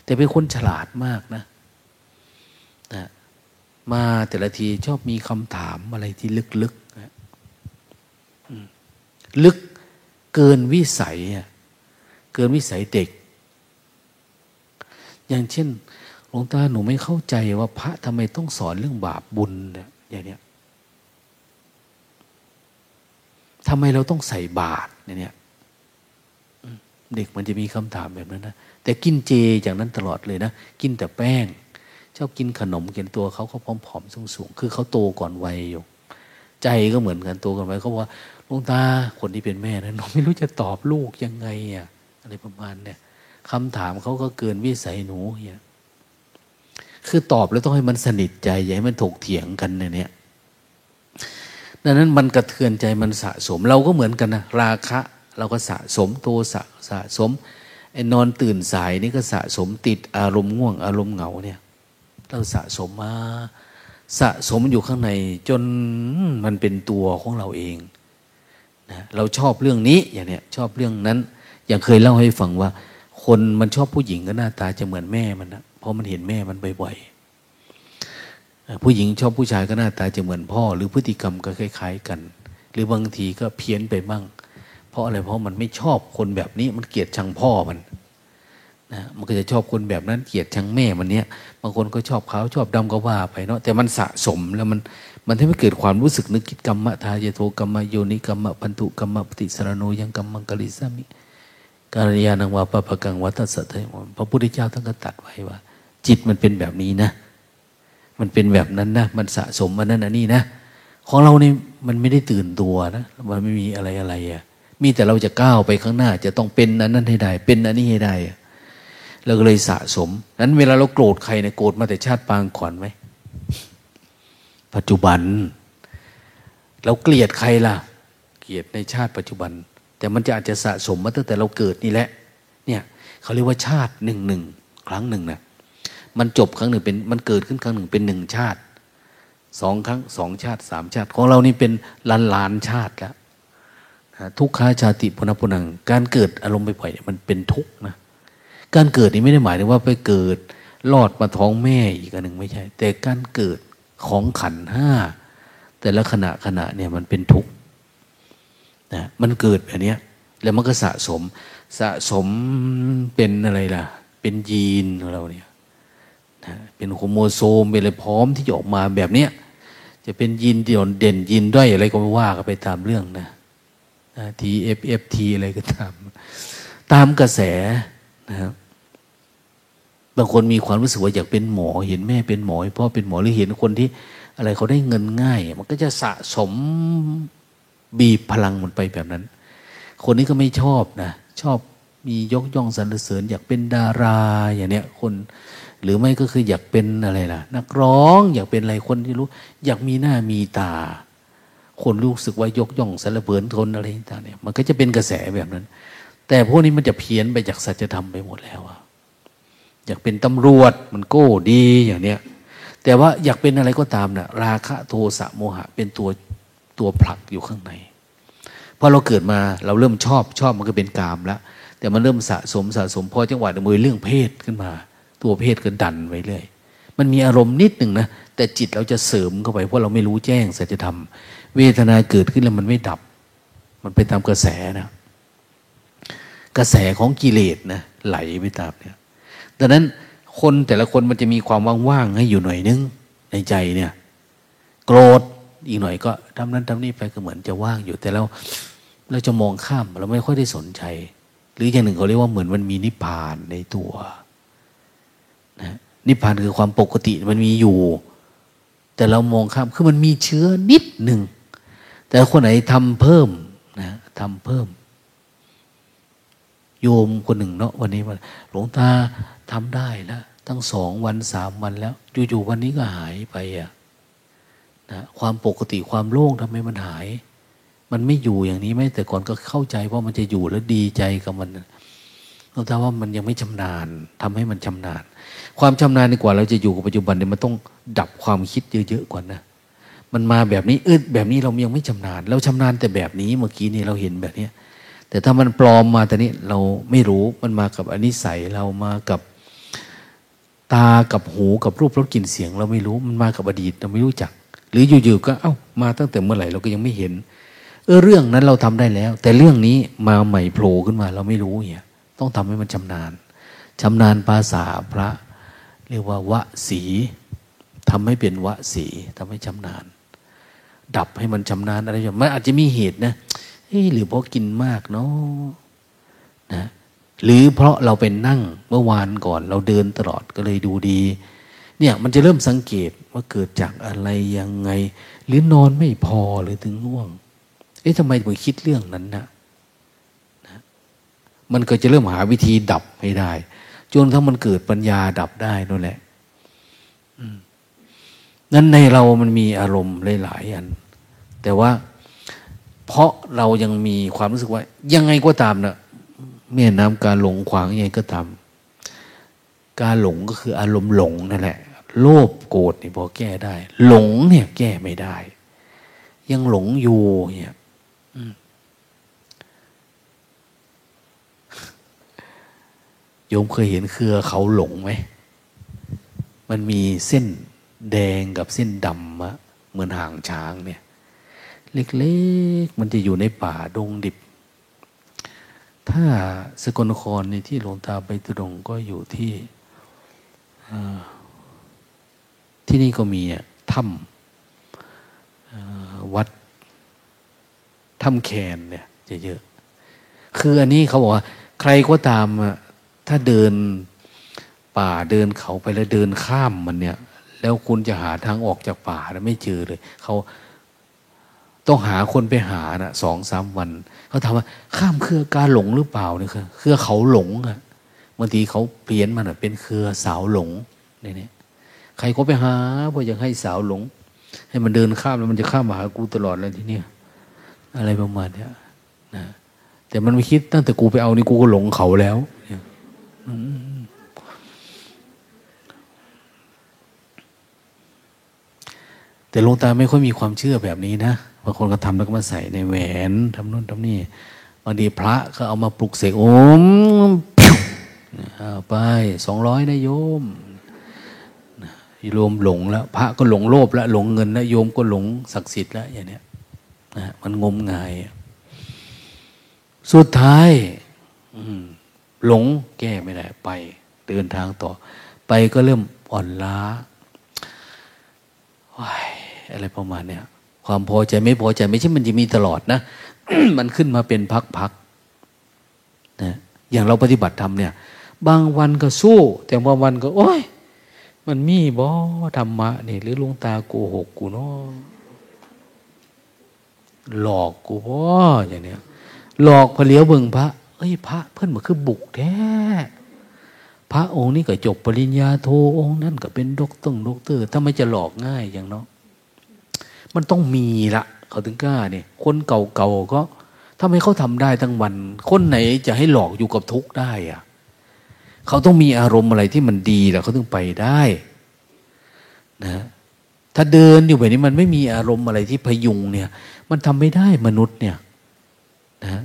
แต่เป็นคนฉลาดมากนะนะมาแต่ละทีชอบมีคำถามอะไรที่ลึกๆลึก เกินวิสัยเกินวิสัยเด็ก อย่างเช่นหลวงตาหนูไม่เข้าใจว่าพระทำไมต้องสอนเรื่องบาปบุญเนี่ยอย่างเนี้ยทำไมเราต้องใส่บาตรเนี่ยเด็กมันจะมีคำถามแบบนั้นนะแต่กินเจอย่างนั้นตลอดเลยนะกินแต่แป้งชอบกินขนมกินตัวเขาเขาผอมๆสูงๆคือเขาโตก่อนวัยอยู่ใจก็เหมือนกันโตก่อนวัยเขาว่า ลงตาคนที่เป็นแม่นะหนูไม่รู้จะตอบลูกยังไงอะอะไรประมาณเนี่ยคำถามเขาก็เกินวิสัยหนูเนี่ยคือตอบแล้วต้องให้มันสนิทใจอย่าให้มันถกเถียงกันเนี่ยดังนั้นมันกระเทือนใจมันสะสม เราก็เหมือนกันนะราคะ เราก็สะสมโทสะสะสมไอ้นอนตื่นสายนี่ก็สะสมติดอารมณ์ง่วงอารมณ์เหงาเนี่ย เราสะสมมาสะสมอยู่ข้างในจนมันเป็นตัวของเราเอง นะเราชอบเรื่องนี้อย่างเนี้ยชอบเรื่องนั้น อย่างเคยเล่าให้ฟังว่า คนมันชอบผู้หญิงก็หน้าตาจะเหมือนแม่มันนะเพราะมันเห็นแม่มันบ่อยๆผู้หญิงชอบผู้ชายก็หน้าตาจะเหมือนพ่อ หรือพฤติกรรมก็คล้าย ๆ กัน หรือบางทีก็เพี้ยนไปบ้าง เพราะอะไรเพราะมันไม่ชอบคนแบบนี้มันเกลียดชังพ่อมันนะมันก็จะชอบคนแบบนั้นเกลียดชังแม่มันเนี้ยบางคนก็ชอบขาวชอบดำก็ว่าไปเนาะแต่มันสะสมแล้วมัน มันทำให้เกิดความรู้สึกนึกคิดกรรมะทายโทกรรมโยนิกรรมะพันธุกรรมะปฏิสารโนยังกรรมังกลิสามิการยานังวาปะปะกังวัตสัตยมพระพุทธเจ้าท่านก็ตัดไว้ว่า จิตมันเป็นแบบนี้นะ มันเป็นแบบนั้นนะ มันสะสมมันนั้นอันนี้นะ ของเรานี่มันไม่ได้ตื่นตัวนะ มันไม่มีอะไรอะไรอะมีแต่เราจะก้าวไปข้างหน้า จะต้องเป็นอันนั้นให้ได้ เป็นอันนี้ให้ได้เราก็เลยสะสม นั้นเวลาเราโกรธใครเนี่ยโกรธมาแต่ชาติปางก่อนไหม ปัจจุบัน เราเกลียดใครล่ะ เกลียดในชาติปัจจุบัน แต่มันจะอาจจะสะสมมาตั้งแต่เราเกิดนี่แหละ เนี่ยเขาเรียกว่าชาติหนึ่งหนึ่งครั้งหนึ่งนะมันจบครั้งหนึ่งเป็นมันเกิดขึ้นครั้งหนึ่งเป็นหนึ่งชาติสองครั้งสองชาติสามชาติ ของเรานี่เป็นล้านล้านชาติแล้วทุกข้าชาติพุนพนัง การเกิดอารมณ์ไปปล่อยมันเป็นทุกข์นะการเกิดนี่ไม่ได้หมายถึงว่าไปเกิดรอดมาท้องแม่อีกอันหนึ่งไม่ใช่ แต่การเกิด ของขันห้าแต่ละขณะขณะเนี่ยมันเป็นทุกข์นะมันเกิดแบบนี้แล้วมันก็สะสมสะสมเป็นอะไรล่ะ เป็นยีนของเราเนี่ยนะเป็นโครโมโซมเป็นอะไรพร้อมที่จะออกมาแบบเนี้ยจะเป็นยีนเด่นเด่นยีนด้อยอะไรก็ไม่ว่ากันไปตามเรื่องนะทีเอฟเอฟทีอะไรก็ตาม ตามกระแสนะครับ บางคนมีความรู้สึกว่าอยากเป็นหมอ เห็นแม่เป็นหมอพ่อเป็นหมอหรือเห็นคนที่อะไรเขาได้เงินง่าย มันก็จะสะสมบีบพลังมันไปแบบนั้น คนนี้ก็ไม่ชอบนะ ชอบมียกย่องสรรเสริญ อยากเป็นดาราอย่างเนี้ยคน หรือไม่ก็คืออยากเป็นอะไรล่ะ นักร้องอยากเป็นอะไรคนที่รู้ อยากมีหน้ามีตา คนรู้สึกว่ายกย่องสรรเสริญทนอะไรต่างเนี่ยมันก็จะเป็นกระแสแบบนั้น แต่พวกนี้มันจะเพี้ยนไปจากสัจธรรมไปหมดแล้วอะ อยากเป็นตำรวจมันโก้ดีอย่างเนี้ยแต่ว่าอยากเป็นอะไรก็ตามนะ่ะราคะโทสะโมหะ เป็นตัวตัวผลักอยู่ข้างในพอเราเกิดมาเราเริ่มชอบชอบมันก็เป็นกามแล้วแต่มันเริ่มสะสมสะสมพอจังหวะมือเรื่องเพศขึ้นมา ตัวเพศก็ดันไว้เรื่อยมันมีอารมณ์นิดหนึ่งนะแต่จิตเราจะเสริมเข้าไปเพราะเราไม่รู้แจ้งสัจธรรม เวทนาเกิดขึ้นแล้วมันไม่ดับ มันไปตามกระแสนะ กระแสของกิเลสนะไหลไปตามเนี่ย ดังนั้นคนแต่ละคนมันจะมีความว่างๆให้อยู่หน่อยนึง ในใจเนี่ย โกรธอีกหน่อยก็ทำนั้นทำนี่ไปก็เหมือนจะว่างอยู่แต่เราเราจะมองข้ามเราไม่ค่อยได้สนใจ หรืออย่างหนึ่งเขาเรียกว่าเหมือนมันมีนิพพานในตัวนะนิพพานคือความปกติมันมีอยู่ แต่เรามองข้ามคือมันมีเชื้อนิดหนึ่งแต่คนไหนทำเพิ่มนะทำเพิ่ม โยมคนหนึ่งเนาะวันนี้ว่าหลวงตา ทำได้แล้วตั้งสองวันสามวันแล้ว อยู่ๆวันนี้ก็หายไปอะนะความปกติความโล่งทำไมมันหาย มันไม่อยู่อย่างนี้ไหมแต่ก่อนก็เข้าใจว่ามันจะอยู่แล้วดีใจกับมันหลวงตาว่ามันยังไม่ชำนาญทำให้มันชำนาญ ความชำนาญดีกว่า เราจะอยู่กับปัจจุบันเนี่ยมันต้องดับความคิดเยอะๆกว่านะมันมาแบบนี้เออแบบนี้เรายังไม่ชำนาญ เราชำนาญแต่แบบนี้เมื่อกี้นี่เราเห็นแบบเนี้ยแต่ถ้ามันปลอมมาแต่นี้เราไม่รู้มันมากับอนิสัยเรามากับ ตากับหูกับรูปรสกลิ่นเสียง เราไม่รู้มันมากับอดีตเราไม่รู้จัก หรืออยู่ๆก็เอา้ามาตั้งแต่เมื่อไหร่เราก็ยังไม่เห็น เออเรื่องนั้นเราทำได้แล้ว แต่เรื่องนี้มาใหม่โผล่ขึ้นมาเราไม่รู้เนี่ยต้องทำให้มันชำนาญชำนาญภาษาพระ เรียกว่าวสีทำให้เป็นวะสีทำให้ชำนาญ ดับให้มันชำนาญอะไรอย่างมันอาจจะมีเหตุนะเฮ้หรือเพราะกินมากเนาะนะ หรือเพราะเราเป็นนั่งเมื่อวานก่อน เราเดินตลอดก็เลยดูดี เนี่ยมันจะเริ่มสังเกตว่าเกิดจากอะไรยังไง หรือนอนไม่พอหรือถึงง่วง เอ๊ะทำไมถึงคิดเรื่องนั้นนะนะมันก็จะเริ่มหาวิธีดับให้ได้จนทั้งมันเกิดปัญญาดับได้นั่นแหละนั้นในเรามันมีอารมณ์หลายๆอัน แต่ว่าเพราะเรายังมีความรู้สึกว่า ยังไงก็ตามเนะ แม่น้ำการหลงขวางยังไงก็ตามการหลงก็คืออารมณ์หลงนั่นแหละ โลภโกรธนี่พอแก้ได้ หลงเนี่ยแก้ไม่ได้ ยังหลงอยู่เนี่ยโยมเคยเห็นเครือเขาหลงไหม มันมีเส้นแดงกับเส้นดำอะเหมือนหางช้างเนี่ย เล็กๆ มันจะอยู่ในป่าดงดิบ ถ้าสกลนครในที่หลวงตาไปตุดงก็อยู่ที่ที่นี่ก็มีถ้ำวัดถ้ำแคนเนี่ยจะเยอะคืออันนี้เขาบอกว่า ใครก็ตามถ้าเดินป่าเดินเขาไปแล้วเดินข้ามมันเนี่ย แล้วคุณจะหาทางออกจากป่าแล้วไม่เจอเลย เขาต้องหาคนไปหานะสองสามวัน เขาถามว่าข้ามเครือการหลงหรือเปล่าเนี่ยคือเครือเขาหลงอะบางทีเขาเปลี่ยนมันเป็นเครือสาวหลงเนี่ยใครก็ไปหาเพื่อจะให้สาวหลง ให้มันเดินข้ามแล้วมันจะข้ามมาหากูตลอดเลยทีเนี้ยอะไรประมาณเนี้ยนะแต่มันไม่คิดตั้งแต่กูไปเอานี่กูก็หลงเขาแล้วเนี่ยแต่หลวงตาไม่ค่อยมีความเชื่อแบบนี้นะ บางคนก็ทำแล้วก็มาใส่ในแหวนทำนู่นทำนี่บางทีพระก็เอามาปลุกเสกโอมเอาไปสองร้อยนะโยมโยมหลงแล้ว พระก็หลงโลภแล้วหลงเงินแล้วโยมก็หลงศักดิ์สิทธิ์แล้วอย่างเนี้ยนะมันงมงาย สุดท้ายหลงแก้ไม่ได้ไป เดินทางต่อ ไปก็เริ่มอ่อนล้าอะไรประมาณเนี้ย ความพอใจไม่พอใจไม่ใช่มันจะมีตลอดนะ มันขึ้นมาเป็นพักๆนะอย่างเราปฏิบัติธรรมเนี่ย บางวันก็สู้ แต่บางวันก็ โอ้ยมันมีบ่ธรรมะนี่ หรือลุงตาโกหกกูเนาะหลอกกูบ่อย่างเนี้ยหลอกพอเลี้ยวเบิงพระ เอ้ยพระเพื่อนมันคือบุกแท้พระองค์นี้ก็จบปริญญาโทองค์นั่นก็เป็นด็อกเตอร์ด็อกเตอร์ถ้าไม่จะหลอกง่ายอย่างเนาะ มันต้องมีละเขาถึงกล้าเนี่ยคนเก่าๆก็ถ้าไมเขาทำได้ทั้งวัน คนไหนจะให้หลอกอยู่กับทุกข์ได้อะเขาต้องมีอารมณ์อะไรที่มันดีแล้วเขาถึงไปได้นะถ้าเดินอยู่แบบนี้มันไม่มีอารมณ์อะไรที่พยุงเนี่ย มันทำไม่ได้มนุษย์เนี่ยนะ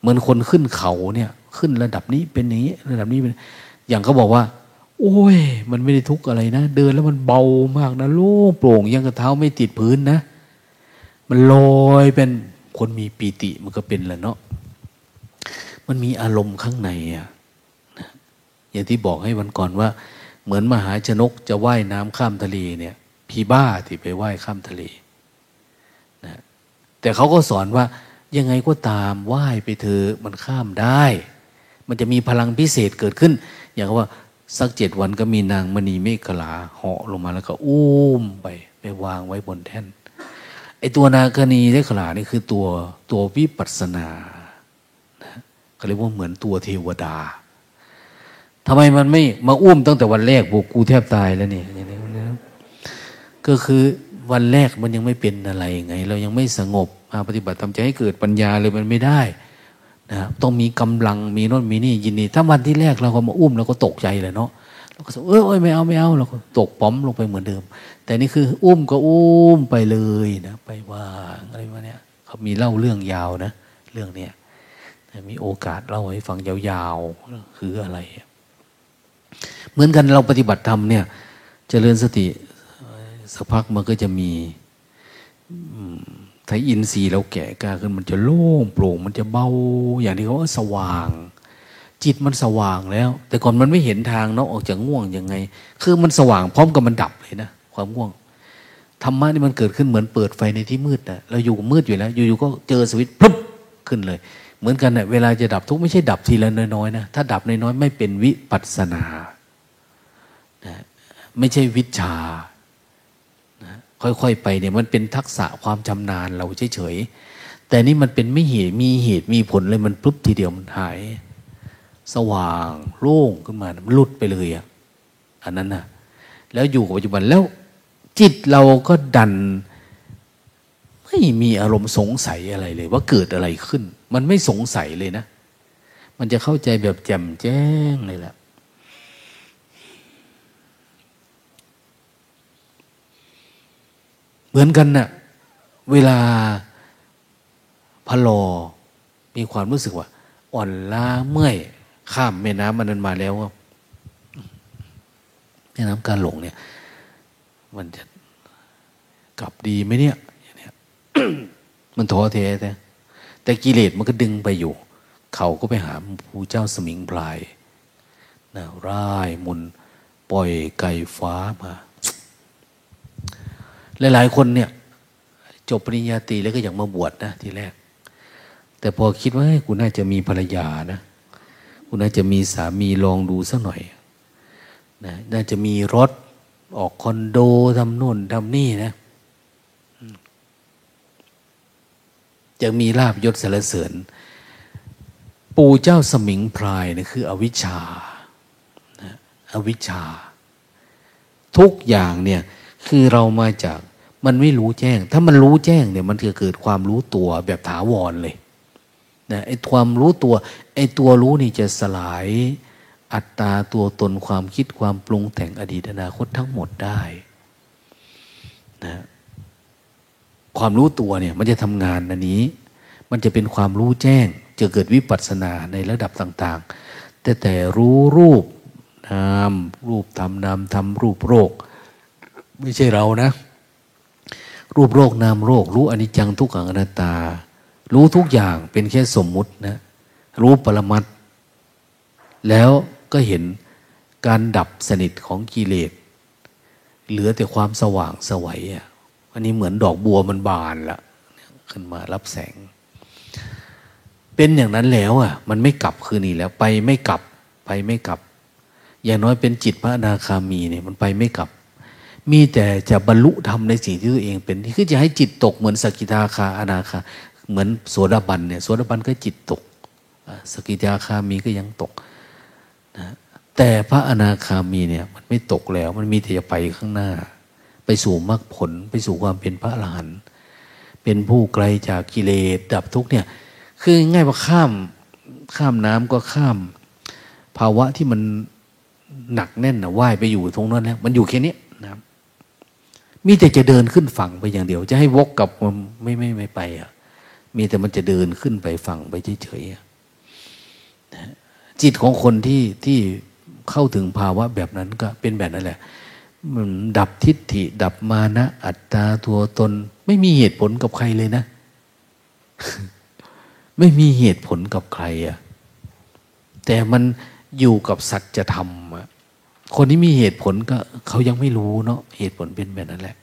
เหมือนคนขึ้นเขาเนี่ย ขึ้นระดับนี้เป็นอย่างนี้ ระดับนี้เป็นอย่างเขาบอกว่า โอ้ย มันไม่ได้ทุกข์อะไรนะ เดินแล้วมันเบามากนะโล่งโปร่งยังกระเท้าไม่ติดพื้นนะ มันลอยเป็นคนมีปีติมันก็เป็นแหละเนาะมันมีอารมณ์ข้างในอะนะอย่างที่บอกให้วันก่อนว่า เหมือนมหาชนกจะว่ายน้ำข้ามทะเลเนี่ยเผีบ้าที่ไปไหว้ข้ามทะเลนะแต่เขาก็สอนว่ายังไงก็ตามไหว้ไปเถอะมันข้ามได้ มันจะมีพลังพิเศษเกิดขึ้น อย่างว่า สักเจ็ดวันก็มีนางมณีเมฆลาเหาะลงมาแล้วก็อุ้มไป ไปวางไว้บนแท่นไอตัวนางคณีเมฆลานี่คือตัวตัววิปัสสนานะเขาเรียกว่าเหมือนตัวเทวดาทำไมมันไม่มาอุ้มตั้งแต่วันแรกบอกกูแทบตายแล้วนี่ยก็คือวันแรกมันยังไม่เป็นอะไรไง เรายังไม่สงบมาปฏิบัติทำใจให้เกิดปัญญาเลยมันไม่ได้ นะต้องมีกำลังมีน่นมีนี่ยินดีถ้าวันที่แรกเราก็มาอุ้มเราก็ตกใจเลยเนาะเราก็เออไม่เอาไม่เอาเราก็ตกป้อมลงไปเหมือนเดิม แต่นี่คืออุ้มก็อุ้มไปเลยนะไปวางอะไรมาเนี่ยเขามีเล่าเรื่องยาวนะ เรื่องเนี้ยมีโอกาสเล่าให้ฟังยาวๆคืออะไร เหมือนกันเราปฏิบัติธรรมเนี่ยจเจริญสติสักพักมันก็จะมี ถ้าอินทรีย์เราแก่กล้าขึ้นมันจะโล่งโปร่งมันจะเบา อย่างที่เขาว่าสว่าง จิตมันสว่างแล้ว แต่ก่อนมันไม่เห็นทางเนาะออกจากง่วงยังไง คือมันสว่างพร้อมกับมันดับเลยนะความง่วงธรรมะนี่มันเกิดขึ้นเหมือนเปิดไฟในที่มืดนะเราอยู่มืดอยู่แล้ว อยู่ๆก็เจอสวิตช์ปุ๊บขึ้นเลย เหมือนกันเนะ่ยเวลาจะดับทุกไม่ใช่ดับทีละน้อยๆนะถ้าดับน้อยๆไม่เป็นวิปัสสนานะไม่ใช่วิชา ค่อยๆไปเนี่ยมันเป็นทักษะความชำนาญเราเฉยๆแต่นี่มันเป็นไม่เหตุมีเหตุมีผลเลยมันปุ๊บทีเดียวมันหาย สว่างโล่งขึ้นมามันลุดไปเลยอะอันนั้นนะแล้วอยู่กับปัจจุบันแล้วจิตเราก็ดัน ไม่มีอารมณ์สงสัยอะไรเลย ว่าเกิดอะไรขึ้น มันไม่สงสัยเลยนะ มันจะเข้าใจแบบแจ่มแจ้งเลยแหละ เหมือนกันนะ่ะเวลาพะโลมีความรู้สึกว่า อ่อนล้าเมื่อย ข้ามแม่น้ำมันนั้นมาแล้วแม่น้ำการหลงเนี่ย มันจะกลับดีไหมเนี่ยยยมันท้อแท้แต่แต่กิเลสมันก็ดึงไปอยู่ เขาก็ไปหาผู้เจ้าสมิงพลายนะร่ายมุนปล่อยไก่ฟ้ามา หลาย ๆ คนเนี่ย จบปริญญาตรีแล้วก็อยากมาบวชนะทีแรก แต่พอคิดว่ากูน่าจะมีภรรยานะกูน่าจะมีสามีลองดูสักหน่อยนะน่าจะมีรถออกคอนโดทำนู่นทำนี่นะจะมีลาบยศสารเสริญ ปู่เจ้าสมิงพรายนะคือ อวิชชาอวิชชา ทุกอย่างเนี่ย คือเรามาจากมันไม่รู้แจ้ง ถ้ามันรู้แจ้งเนี่ยมันจะเกิดความรู้ตัวแบบถาวรเลยนะไอ้ความรู้ตัวไอ้ตัวรู้นี่จะสลายอัตตาตัวตนความคิดความปรุงแต่งอดีตอนาคตทั้งหมดได้นะความรู้ตัวเนี่ยมันจะทำงานอันนี้ มันจะเป็นความรู้แจ้ง จะเกิดวิปัสสนาในระดับต่าง ๆ แต่แต่รู้รูปนามรูปทำนามทำรูปโรค ไม่ใช่เรานะ รูปโรคนามโรค รู้อนิจจังทุกขังอนัตตา รู้ทุกอย่างเป็นแค่สมมุตินะ รู้ปรมัตแล้วก็เห็นการดับสนิทของกิเลสเหลือแต่ความสว่างสวัยอะอันนี้เหมือนดอกบัวมันบานละขึ้นมารับแสง เป็นอย่างนั้นแล้วอะ มันไม่กลับคืนนี้แล้ว ไปไม่กลับ ไปไม่กลับ อย่างน้อยเป็นจิตพระอนาคามีเนี่ยมันไปไม่กลับ มีแต่จะบรรลุธรรมในสิ่งที่ตัวเองเป็นคือจะให้จิตตกเหมือนสกิทาคาอนาคาเหมือนโสดาบันเนี่ยโสดาบันก็จิตตก สกิทาคามีก็ยังตกนะแต่พระอนาคามีเนี่ยมันไม่ตกแล้ว มันมีแต่จะไปข้างหน้า ไปสู่มรรคผลไปสู่ความเป็นพระอรหันต์เป็นผู้ไกลจากกิเลสดับทุกเนี่ยคือง่ายว่าข้ามข้ามน้ำก็ข้าม ภาวะที่มันหนักแน่นนะว่ายไปอยู่ตรงนั้นแล้วมันอยู่แค่นี้นะครับ มีแต่จะเดินขึ้นฝั่งไปอย่างเดียว จะให้วกกับมันไม่ไม่ไม่ไปอะ มีแต่มันจะเดินขึ้นไปฝั่งไปเฉยๆจิตของคนที่ที่เข้าถึงภาวะแบบนั้นก็เป็นแบบนั้นแหละมันดับทิฏฐิ ดับมานะอัตตาตัวตน ไม่มีเหตุผลกับใครเลยนะ ไม่มีเหตุผลกับใครอะแต่มันอยู่กับสัจธรรมอะ คนที่มีเหตุผลก็เขายังไม่รู้เนาะเหตุผลเป็นแบบนั้นแหละ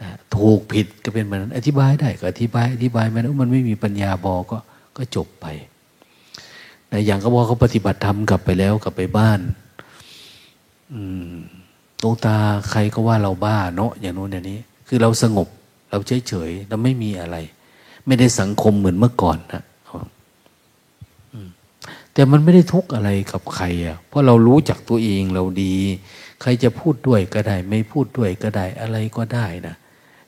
นะถูกผิดก็เป็นแบบนั้น อธิบายได้ก็อธิบายอธิบายมันมันไม่มีปัญญาบอก็ก็จบไปนะอย่างก็บอกเขาปฏิบัติธรรมกลับไปแล้วกลับไปบ้านอืมตรงตาใครก็ว่าเราบ้าเนาะอย่างโน้นอย่างนี้ คือเราสงบ เราเฉยเฉยเราไม่มีอะไร ไม่ได้สังคมเหมือนเมื่อก่อนนะ แต่มันไม่ได้ทุกข์อะไรกับใครอะเพราะเรารู้จักตัวเองเราดี ใครจะพูดด้วยก็ได้ ไม่พูดด้วยก็ได้อะไรก็ได้นะ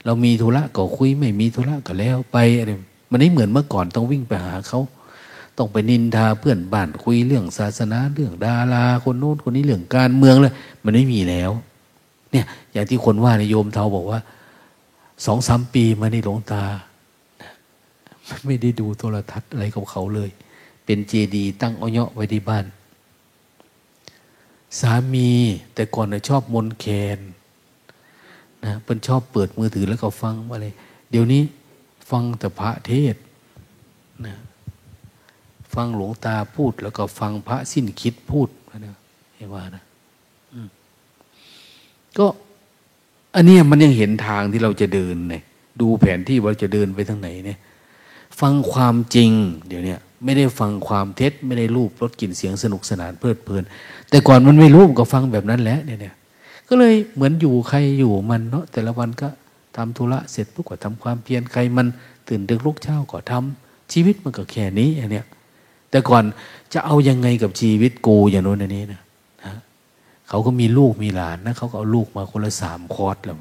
เรามีธุระก็คุยไม่มีธุระก็แล้วไปอะไรมันไม่เหมือนเมื่อก่อนต้องวิ่งไปหาเขาต้องไปนินทาเพื่อนบ้านคุยเรื่องศาสนาเรื่องดาราคนโน้นคนนี้เรื่องการเมืองเลยมันไม่มีแล้ว เนี่ย อย่างที่คนว่าในโยมเทาบอกว่าสองสามปีมาในหลวงตา ไม่ได้ดูโทรทัศน์อะไรกับเขาเลย เป็นเจดีตั้งอ้อยไว้ที่บ้าน สามีแต่ก่อนน่ยชอบมนแคนนะเป็นชอบเปิดมือถือแล้วก็ฟังอะไรเดี๋ยวนี้ฟังแต่พระเทศนะฟังหลวงตาพูด แล้วก็ฟังพระสิ้นคิดพูดนะเห็นว่านะก็อันนี้มันยังเห็นทางที่เราจะเดินเนี่ยดูแผนที่ว่าจะเดินไปทางไหนเนี่ย ฟังความจริง เดี๋ยวนี้ ไม่ได้ฟังความเท็จ ไม่ได้รูปรสกลิ่นเสียงสนุกสนานเพลิดเพลิน แต่ก่อนมันไม่รู้ก็ฟังแบบนั้นแหละเนี่ยก็เลยเหมือนอยู่ใครอยู่มันเนาะแต่ละวันก็ทำธุระเสร็จปุ๊บก็ทำความเพียรใครมันตื่นดึกลุกเช้าก็ทำชีวิตมันก็แค่นี้อย่างเนี้ยแต่ก่อนจะเอายังไงกับชีวิตกูอย่างโน้นอันนี้นะนะเขาก็มีลูกมีหลานนะเขาก็เอาลูกมาคนละสามคอร์สแล้ว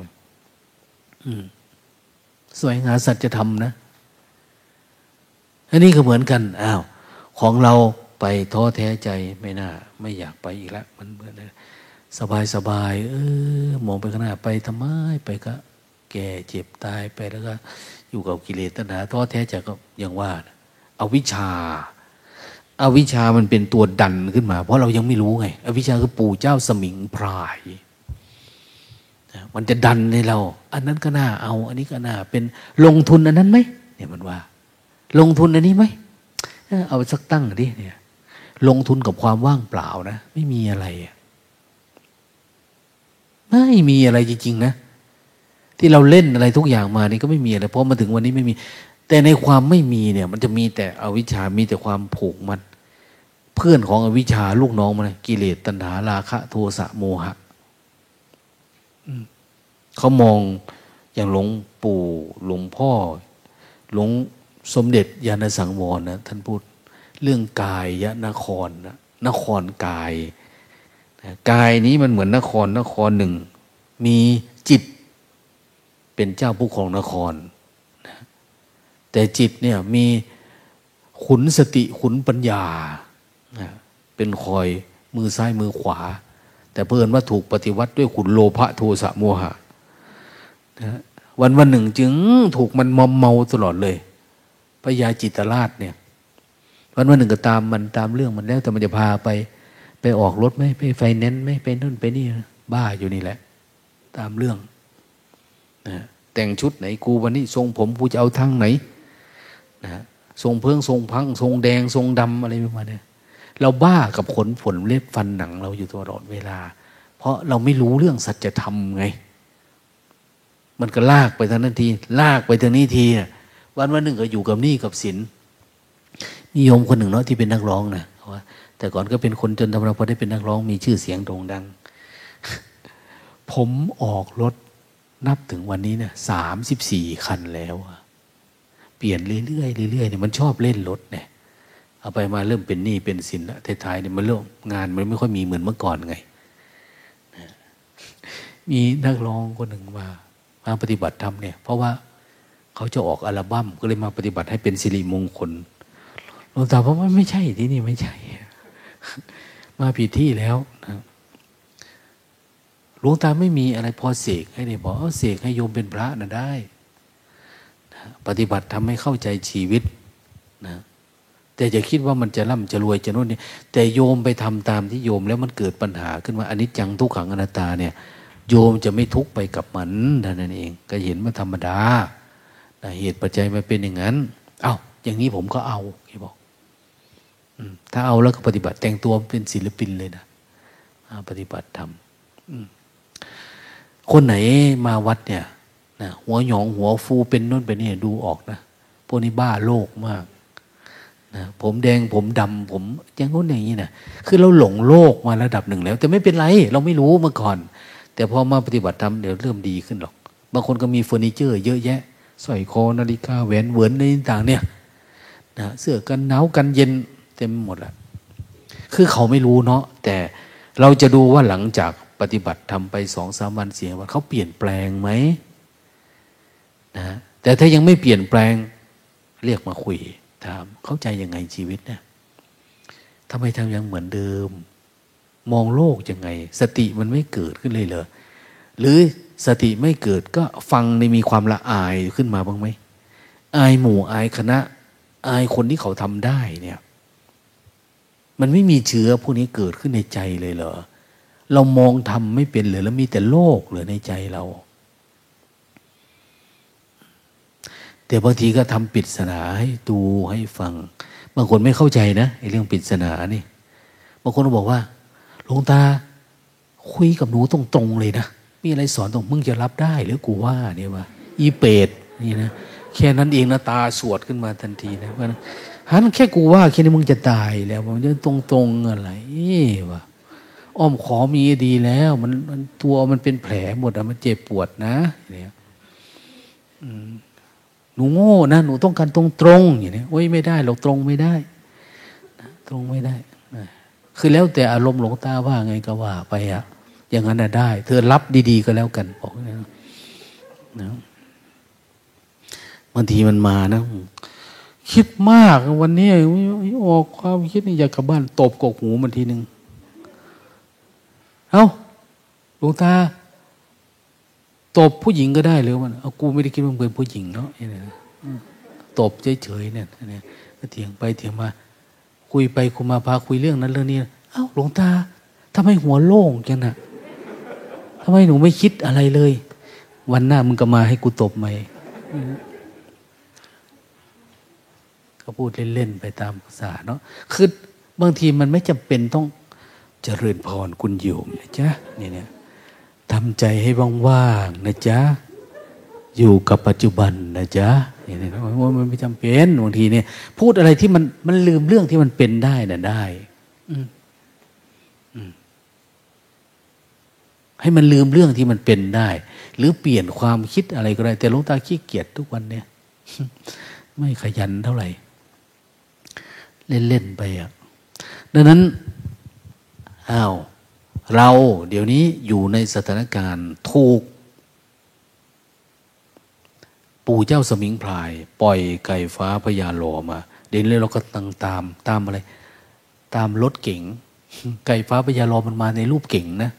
อืมสวยงามสัจธรรมนะ อันนี้ก็เหมือนกันอ้าวของเราไปท้อแท้ใจไม่น่า ไม่อยากไปอีกแล้วมันเหมือนสบายสบายเออมองไปข้างหน้าไปทำไมไปก็ แก่เจ็บตายไปแล้วก็ อยู่กับกิเลสตัณหาท้อแท้ใจก็ยังว่าเอาวิชาอาวิชามันเป็นตัวดันขึ้นมา เพราะเรายังไม่รู้ไงอวิชาคือปู่เจ้าสมิงพราย มันจะดันในเรา อันนั้นก็น่าเอา อันนี้ก็น่าเป็นลงทุนอันนั้นไหมเนี่ยมันว่า ลงทุนอันนี้ไหมเอาสักตั้งดิเนี่ย ลงทุนกับความว่างเปล่านะ ไม่มีอะไร ไม่มีอะไรจริงๆนะ ที่เราเล่นอะไรทุกอย่างมานี่ก็ไม่มีอะไรเพราะมาถึงวันนี้ไม่มี แต่ในความไม่มีเนี่ย มันจะมีแต่อวิชามีแต่ความผูกมัดเพื่อนของอวิชาลูกน้องมันกิเลสตัณหาราคะ โทสะโมหะเขามองอย่างหลวงปู่หลวงพ่อหลวง สมเด็จยานสังวรนะท่านพูดเรื่องกายยะนครนะนครกายกายนี้มันเหมือนนครนครหนึ่ง มีจิตเป็นเจ้าผู้ของนครแต่จิตเนี่ยมีขุนสติขุนปัญญาเป็นคอยมือซ้ายมือขวา แต่เพื่อนว่าถูกปฏิวัติด้วยขุนโลภะโทสะโมหะวันวันหนึ่งจึงถูกมันมอมเมาตลอดเลย พระยาจิตราชเนี่ยวันวันหนึ่งก็ตามมันตามเรื่องมันแล้ว แต่มันจะพาไป ไปออกรถไหมไปไฟแนนซ์ไหมไปนู่นไปนี่บ้าอยู่นี่แหละ ตามเรื่องนะแต่งชุดไหนกูวันนี้ทรงผมกูจะเอาทางไหนนะทรงเพื่องทรงพัง ทรงแดงทรงดำอะไรประมาณนี้เราบ้ากับขนผลเล็บฟันหนัง เราอยู่ตลอดเวลา เพราะเราไม่รู้เรื่องสัจธรรมไง มันก็ลากไปทางนั้นที ลากไปทางนี้ที วันวันหนึ่งก็อยู่กับนี่กับศิลนิยมคนหนึ่งเนาะที่เป็นนักร้องนะว่าแต่ก่อนก็เป็นคนจนธรรมดาพอได้เป็นนักร้องมีชื่อเสียงโด่งดัง ผมออกรถนับถึงวันนี้เนี่ยสามสิบสี่คันแล้ว เปลี่ยนเรื่อยๆเรื่อยๆเนี่ยมันชอบเล่นรถเนี่ยเอาไปมาเริ่มเป็นหนี้เป็นสินละท้ายๆเนี่ยมันเริ่มงานมันไม่ค่อยมีเหมือนเมื่อก่อนไง มีนักร้องคนหนึ่งมามาปฏิบัติธรรมเนี่ย เพราะว่า เขาจะออกอัลบั้มก็เลยมาปฏิบัติให้เป็นสิริมงคลหลวงตาบอกว่าไม่ใช่ที่นี่ไม่ใช่ มาผิดที่แล้วนะหลวงตาไม่มีอะไรพอเสกให้เนี่ยบอกเสกให้โยมเป็นพระนะได้ปฏิบัติทำให้เข้าใจชีวิตนะแต่จะคิดว่ามันจะร่ำจะรวยจะโน่นนี่แต่โยมไปทำตามที่โยมแล้วมันเกิดปัญหาขึ้นมาอันนี้จังทุกขังอนัตตาเนี่ย โยมจะไม่ทุกข์ไปกับมันนั่นเอง ก็เห็นมันธรรมดา เหตุปัจจัยมันเป็นอย่างนั้น เอา้าอย่างนี้ผมก็เอาแกบอกถ้าเอาแล้วก็ปฏิบัติแต่งตัวเป็นศิลปินเลยนะปฏิบัติทำคนไหนมาวัดเนี่ยนะหัวหยองหัวฟูเป็นนู่นเป็นนี่ดูออกนะพวกนี้บ้าโลกมากนะผมแดงผมดำผมอย่างนู้นอย่างนี้นะคือเราหลงโลกมาระดับหนึ่งแล้ว แต่ไม่เป็นไร เราไม่รู้มาก่อน แต่พอมาปฏิบัติธรรมเดี๋ยวเริ่มดีขึ้นหรอก บางคนก็มีเฟอร์นิเจอร์ เยอะแยะ สร้อยคอนาฬิกาแหวนเหวินในต่างเนี่ยนะเสื้อกันหนาวกันเย็นเต็มหมดละคือเขาไม่รู้เนาะแต่เราจะดูว่าหลังจากปฏิบัติทำไปสองสามวันเสียวันเขาเปลี่ยนแปลงไหมนะแต่ถ้ายังไม่เปลี่ยนแปลงเรียกมาคุยถามเข้าใจยังไงชีวิตเนี่ยทำไมทำยังเหมือนเดิม มองโลกยังไง สติมันไม่เกิดขึ้นเลยเหรอหรือ สติไม่เกิดก็ฟังในมีความละอายขึ้นมาบ้างไหมอายหมู่อายคณะ อายคนที่เขาทำได้เนี่ย มันไม่มีเชื้อพวกนี้เกิดขึ้นในใจเลยเหรอเรามองทำไม่เป็นเลยแล้วมีแต่โลกเหลือในใจเรา แต่บางทีก็ทำปิดสนาให้ดูให้ฟัง บางคนไม่เข้าใจนะไอ้เรื่องปิดสนานี่บางคนบอกว่าหลวงตาคุยกับหนูตรงๆเลยนะ มีอะไรสอนตรงมึงจะรับได้หรือกูว่าเนี่ยว่าอีเปรตนี่นะแค่นั้นเองนะตาสวดขึ้นมาทันทีนะว่าฮันแค่กูว่าแค่นี้มึงจะตายแล้วมันจะตรงๆอะไรวะอ้อมขอมีดีแล้ว มันมันตัวมันเป็นแผลหมดอะมันเจ็บปวดนะเนี่ยหนูโง่นะหนูต้องการตรงตรงอย่างนี้โอ้ยไม่ได้เราตรงไม่ได้ตรงไม่ได้คือแล้วแต่อารมณ์หลงตาว่าไงก็ว่าไปอะ อย่างนั้นได้ เธอรับดี ๆ ก็แล้วกันบอกนะนะบางทีมันมานะ คิดมากวันนี้ออกความคิดนี่อยากกลับบ้านตบกกหูมันทีหนึ่งเอาหลวงตาตบผู้หญิงก็ได้หรือมันเอากูไม่ได้คิดว่าเป็นผู้หญิงเนาะตบเฉยๆเนี่ยเนี่ยก็เถียงไปเถียงมา คุยไปคุยมาพาคุยเรื่องนั้นเรื่องนี้ เอ้าหลวงตาทำไมหัวโล่งจังน่ะ ทำไมหนูไม่คิดอะไรเลย วันหน้ามึงก็มาให้กูตบไหมก็พูดเล่นๆไปตามภาษาเนาะคือบางทีมันไม่จำเป็นต้องเจริญพรคุณโยมนะจ๊ะนี่เนี่ยทำใจให้ว่างๆนะจ๊ะอยู่กับปัจจุบันนะจ๊ะนี่เนี่ยว่ามันไม่จำเป็นบางทีเนี่ย พูดอะไรที่มันมันลืมเรื่องที่มันเป็นได้น่ะได้ อืม ให้มันลืมเรื่องที่มันเป็นได้ หรือเปลี่ยนความคิดอะไรก็ได้ แต่ลงตาขี้เกียจทุกวันเนี่ย ไม่ขยันเท่าไหร่ เล่น ๆ ไปอะดังนั้นอ้าวเราเดี๋ยวนี้อยู่ในสถานการณ์ถูก ปู่เจ้าสมิงพราย ปล่อยไก่ฟ้าพญาโลมา เดี๋ยวนี้เราก็ตังตามตามอะไร ตามรถเก๋งไก่ฟ้าพญาโลมันมาในรูปเก๋งนะ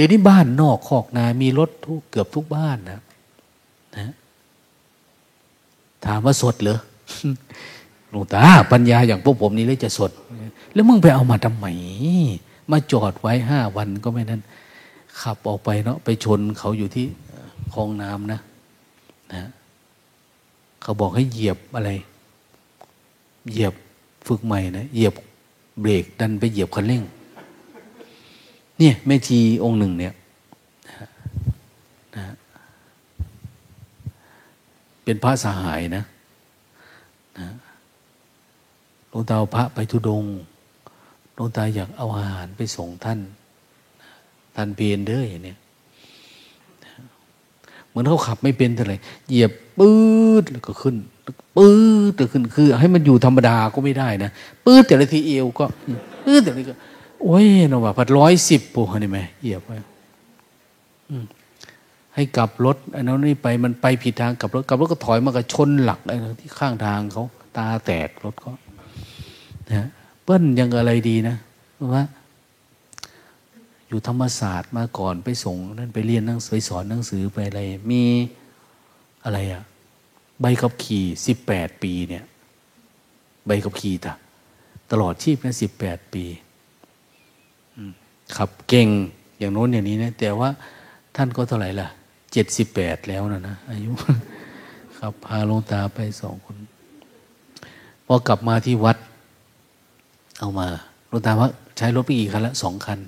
ดี๋ยวนี้บ้านนอกคอกนา มีรถทุกเกือบทุกบ้านนะนะถามว่าสดเหรอหลวงตาปัญญาอย่างพวกผมนี่เลยจะสด แล้วมึงไปเอามาทำไมมาจอดไว้ห้าวันก็ไม่นั้น ขับออกไปเนาะไปชนเขาอยู่ที่คลองน้ำนะนะเขาบอกให้เหยียบอะไร เหยียบฝึกใหม่นะเหยียบเบรกดันไปเหยียบคันเร่ง เนี่ยแม่ชีองค์หนึ่งเนี่ยนะเป็นพระสหายนะนะหลวงตาพระไปทุดงลวงตาอยากเอาอาหารไปส่งท่าน ท่านเพียนเด้ออย่างนี้เหมือนเขาขับไม่เป็นเท่าไหร่เหยียบปื๊ดแล้วก็ขึ้นปื๊ดแล้วขึ้นคือ ให้มันอยู่ธรรมดาก็ไม่ได้นะปื๊ดแต่ละทีเอวก็ปื๊ดแต่ละทีก็ โอ้ยนว่าพัดร้อยสิบปูนี่ไหมเหยียบไปให้กลับรถอันนั้นนี่ไปมันไปผิดทางกลับรถกลับรถก็ถอยมากับชนหลักอะไรที่ข้างทางเขาตาแตกรถก็นะเปิ้ลยังอะไรดีนะว่า อยู่ธรรมศาสตร์มาก่อนไปส่งนั่นไปเรียนหนังสือสอนหนังสือไปอะไร มีอะไรอะใบขับขี่สิบแปดปีเนี่ย ใบขับขี่ตะตลอดชีพนะสิบแปดปี ขับเก่งอย่างโน้นอย่างนี้นะแต่ว่าท่านก็เท่าไหร่ล่ะเจ็ดสิบแปดแล้วนะนะอายุขับพาลงตาไปสองคนพอกลับมาที่วัด เอามาลงตาว่าใช้รถไปกี่คันแล้วสองคัน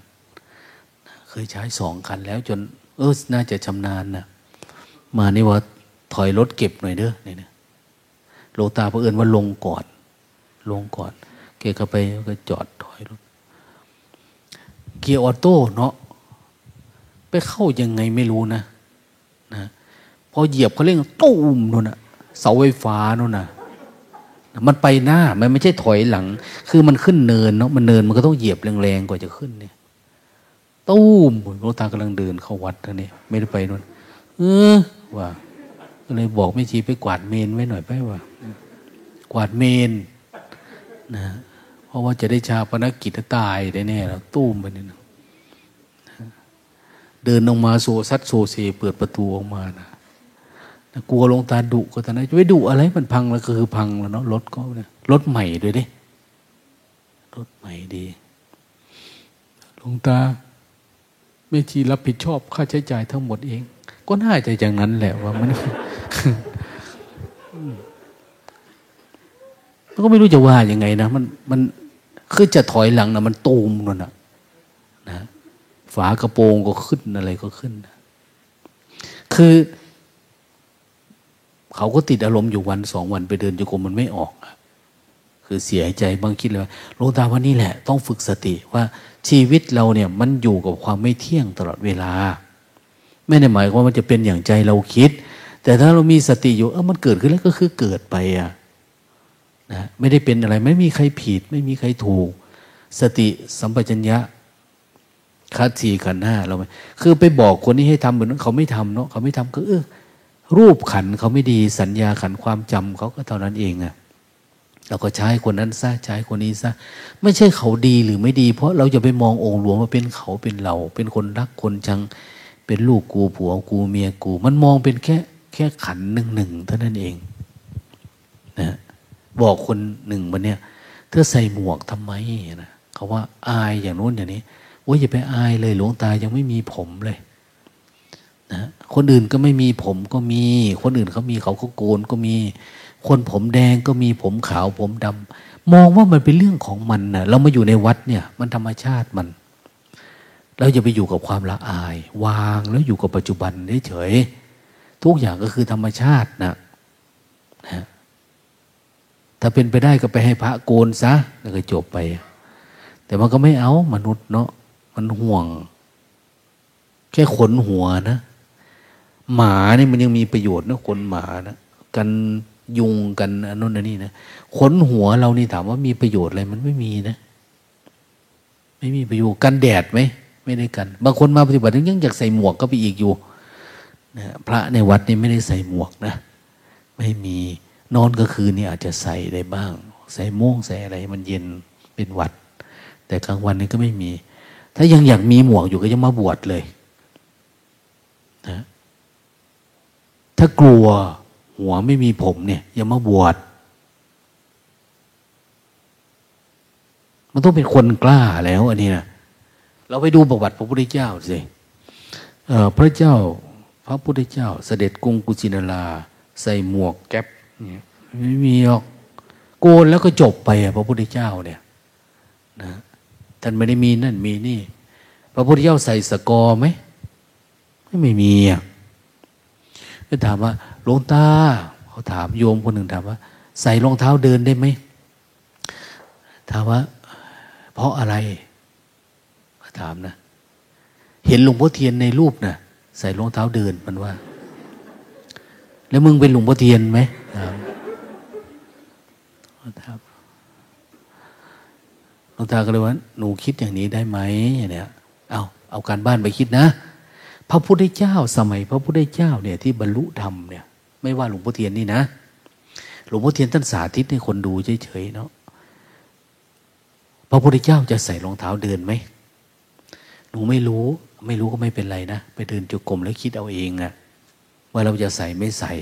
เคยใช้สองคันแล้วจน เออน่าจะชำนาญนะมานี่ว่าถอยรถเก็บหน่อยเด้อเนี่ยโลตาเพื่อนว่าลงก่อน ลงก่อน เกก็ไปก็จอดถอยรถ เกียร์ออโต้เนาะไปเข้ายังไงไม่รู้นะนะพอเหยียบเขาเร่งตุ้มนู่นนะเสาไฟฟ้านู่นน่ะ มันไปหน้ามันไม่ใช่ถอยหลัง คือมันขึ้นเนินเนาะมันเนินมันก็ต้องเหยียบแรงๆกว่าจะขึ้นเนี่ยตุ้มหลวงตากำลังเดินเข้าวัดท่านี้ไม่ได้ไปนู่นเออว่าก็เลยบอกไม่ชีไปกวาดเมนไว้หน่อยไปว่า กวาดเมนนะ เพราะว่าจะได้ชาปนกิจตายได้แน่แล้วตุ้มไปนี่นะเดินออกมาโซซัดโซเซเปิดประตูออกมานะกลัวลงตาดุก็ตอนนั้นจะไปดุอะไรมันพังแล้วก็คือพังแล้วเนาะรถก็รถใหม่ด้วยดิรถใหม่ดีลงตาไม่ชีรับผิดชอบค่าใช้จ่ายทั้งหมดเอง ก็น่าจะอย่างนั้นแหละว่ามันก็ไม่รู้จะว่ายังไงนะมันมัน คือจะถอยหลังนะมันตูมนั่นนะนะฝากระโปรงก็ขึ้นอะไรก็ขึ้นนะคือ เขาก็ติดอารมณ์อยู่วันสองวันไปเดินจุกรมมันไม่ออก คือเสียใจบางคิดเลยหลวงตาว่านี่แหละ ต้องฝึกสติว่าชีวิตเราเนี่ย มันอยู่กับความไม่เที่ยงตลอดเวลา ไม่ได้หมายว่ามันจะเป็นอย่างใจเราคิด แต่ถ้าเรามีสติอยู่เออมันเกิดขึ้นแล้วก็คือเกิดไปอะ นะไม่ได้เป็นอะไร ไม่มีใครผิด ไม่มีใครถูก สติสัมปชัญญะคัดสีขันห้าเราไหมคือไปบอกคนนี้ให้ทำเหมือนเขาไม่ทำเนาะเขาไม่ทำก็เออรูปขันเขาไม่ดีสัญญาขันความจำเขาก็เท่านั้นเองอะเราก็ใช้คนนั้นซะใช้คนนี้ซะไม่ใช่เขาดีหรือไม่ดี เพราะเราจะไปมององค์หลวงว่าเป็นเขาเป็นเรา เป็นคนรักคนชัง เป็นลูกกูผัวกูเมียกู มันมองเป็นแค่แค่ขันหนึ่งหนึ่งเท่านั้นเองนะ บอกคนหนึ่งวันเนี้ยเธอใส่หมวกทำไมนะเขาว่าอายอย่างโน้นอย่างนี้ว่าอย่าไปอายเลยหลวงตายังไม่มีผมเลยนะคนอื่นก็ไม่มีผมก็มี คนอื่นเขามีเขาก็โกนก็มี คนผมแดงก็มีผมขาวผมดำมองว่ามันเป็นเรื่องของมันนะเรามาอยู่ในวัดเนี่ย มันธรรมชาติมันเราจะไปอยู่กับความละอาย วางแล้วอยู่กับปัจจุบันเฉยทุกอย่างก็คือธรรมชาตินะนะ ถ้าเป็นไปได้ก็ไปให้พระโกนซะแล้วก็จบไป แต่มันก็ไม่เอามนุษย์เนาะมันห่วง แค่ขนหัวนะ หมานี่มันยังมีประโยชน์นะขนหมานะกันยุงกันอันนู้นอันนี้นะขนหัวเรานี่ถามว่ามีประโยชน์อะไรมันไม่มีนะ ไม่มีประโยชน์กันแดดไหมไม่ได้กัน บางคนมาปฏิบัติยังอยากใส่หมวกก็ไปอีกอยู่นะพระในวัดนี่ไม่ได้ใส่หมวกนะ ไม่มี นอนก็คือนี่อาจจะใส่ได้บ้าง ใส่ม่วงใส่อะไรมันเย็นเป็นหวัด แต่กลางวันนี่ก็ไม่มี ถ้ายังอยากมีหมวกอยู่ก็จะมาบวชเลยนะถ้ากลัวหัวไม่มีผมเนี่ยอย่ามาบวชมันต้องเป็นคนกล้าแล้วอันนี้นะเราไปดูประวัติพระพุทธเจ้าสิพระเจ้าพระพุทธเจ้าเสด็จกรุงกุสินารา ใส่หมวกแก๊ป เนี่ยไม่มีหรอกโกนแล้วก็จบไปอะพระพุทธเจ้าเนี่ยนะท่านไม่ได้มีนั่นมีนี่ พระพุทธเจ้าใส่สกอไหมไม่มีอะก็ถามว่าหลวงตาเขาถามโยมคนหนึ่งถามว่า ใส่รองเท้าเดินได้ไหมถามว่า เพราะอะไรถามนะ เห็นหลวงพ่อเทียนในรูปนะ่ะใส่รองเท้าเดินมันว่า แล้วมึงเป็นหลวงพ่อเทียนไหมถามครับหลวงตาก็เลยว่าหนูคิดอย่างนี้ได้ไหมอย่างเนี้ยเอาเอาการบ้านไปคิดนะ พระพุทธเจ้าสมัย พระพุทธเจ้าเนี่ยที่บรรลุธรรมเนี่ยไม่ว่าหลวงพ่อเทียนนี่นะ หลวงพ่อเทียนท่านสาธิตให้คนดูเฉยๆเนาะพระพุทธเจ้าจะใส่รองเท้าเดินไหมหนูไม่รู้ ไม่รู้ก็ไม่เป็นไรนะ ไปเดินจงกรมแล้วคิดเอาเองอะ ว่าเราจะใส่ไม่ใส่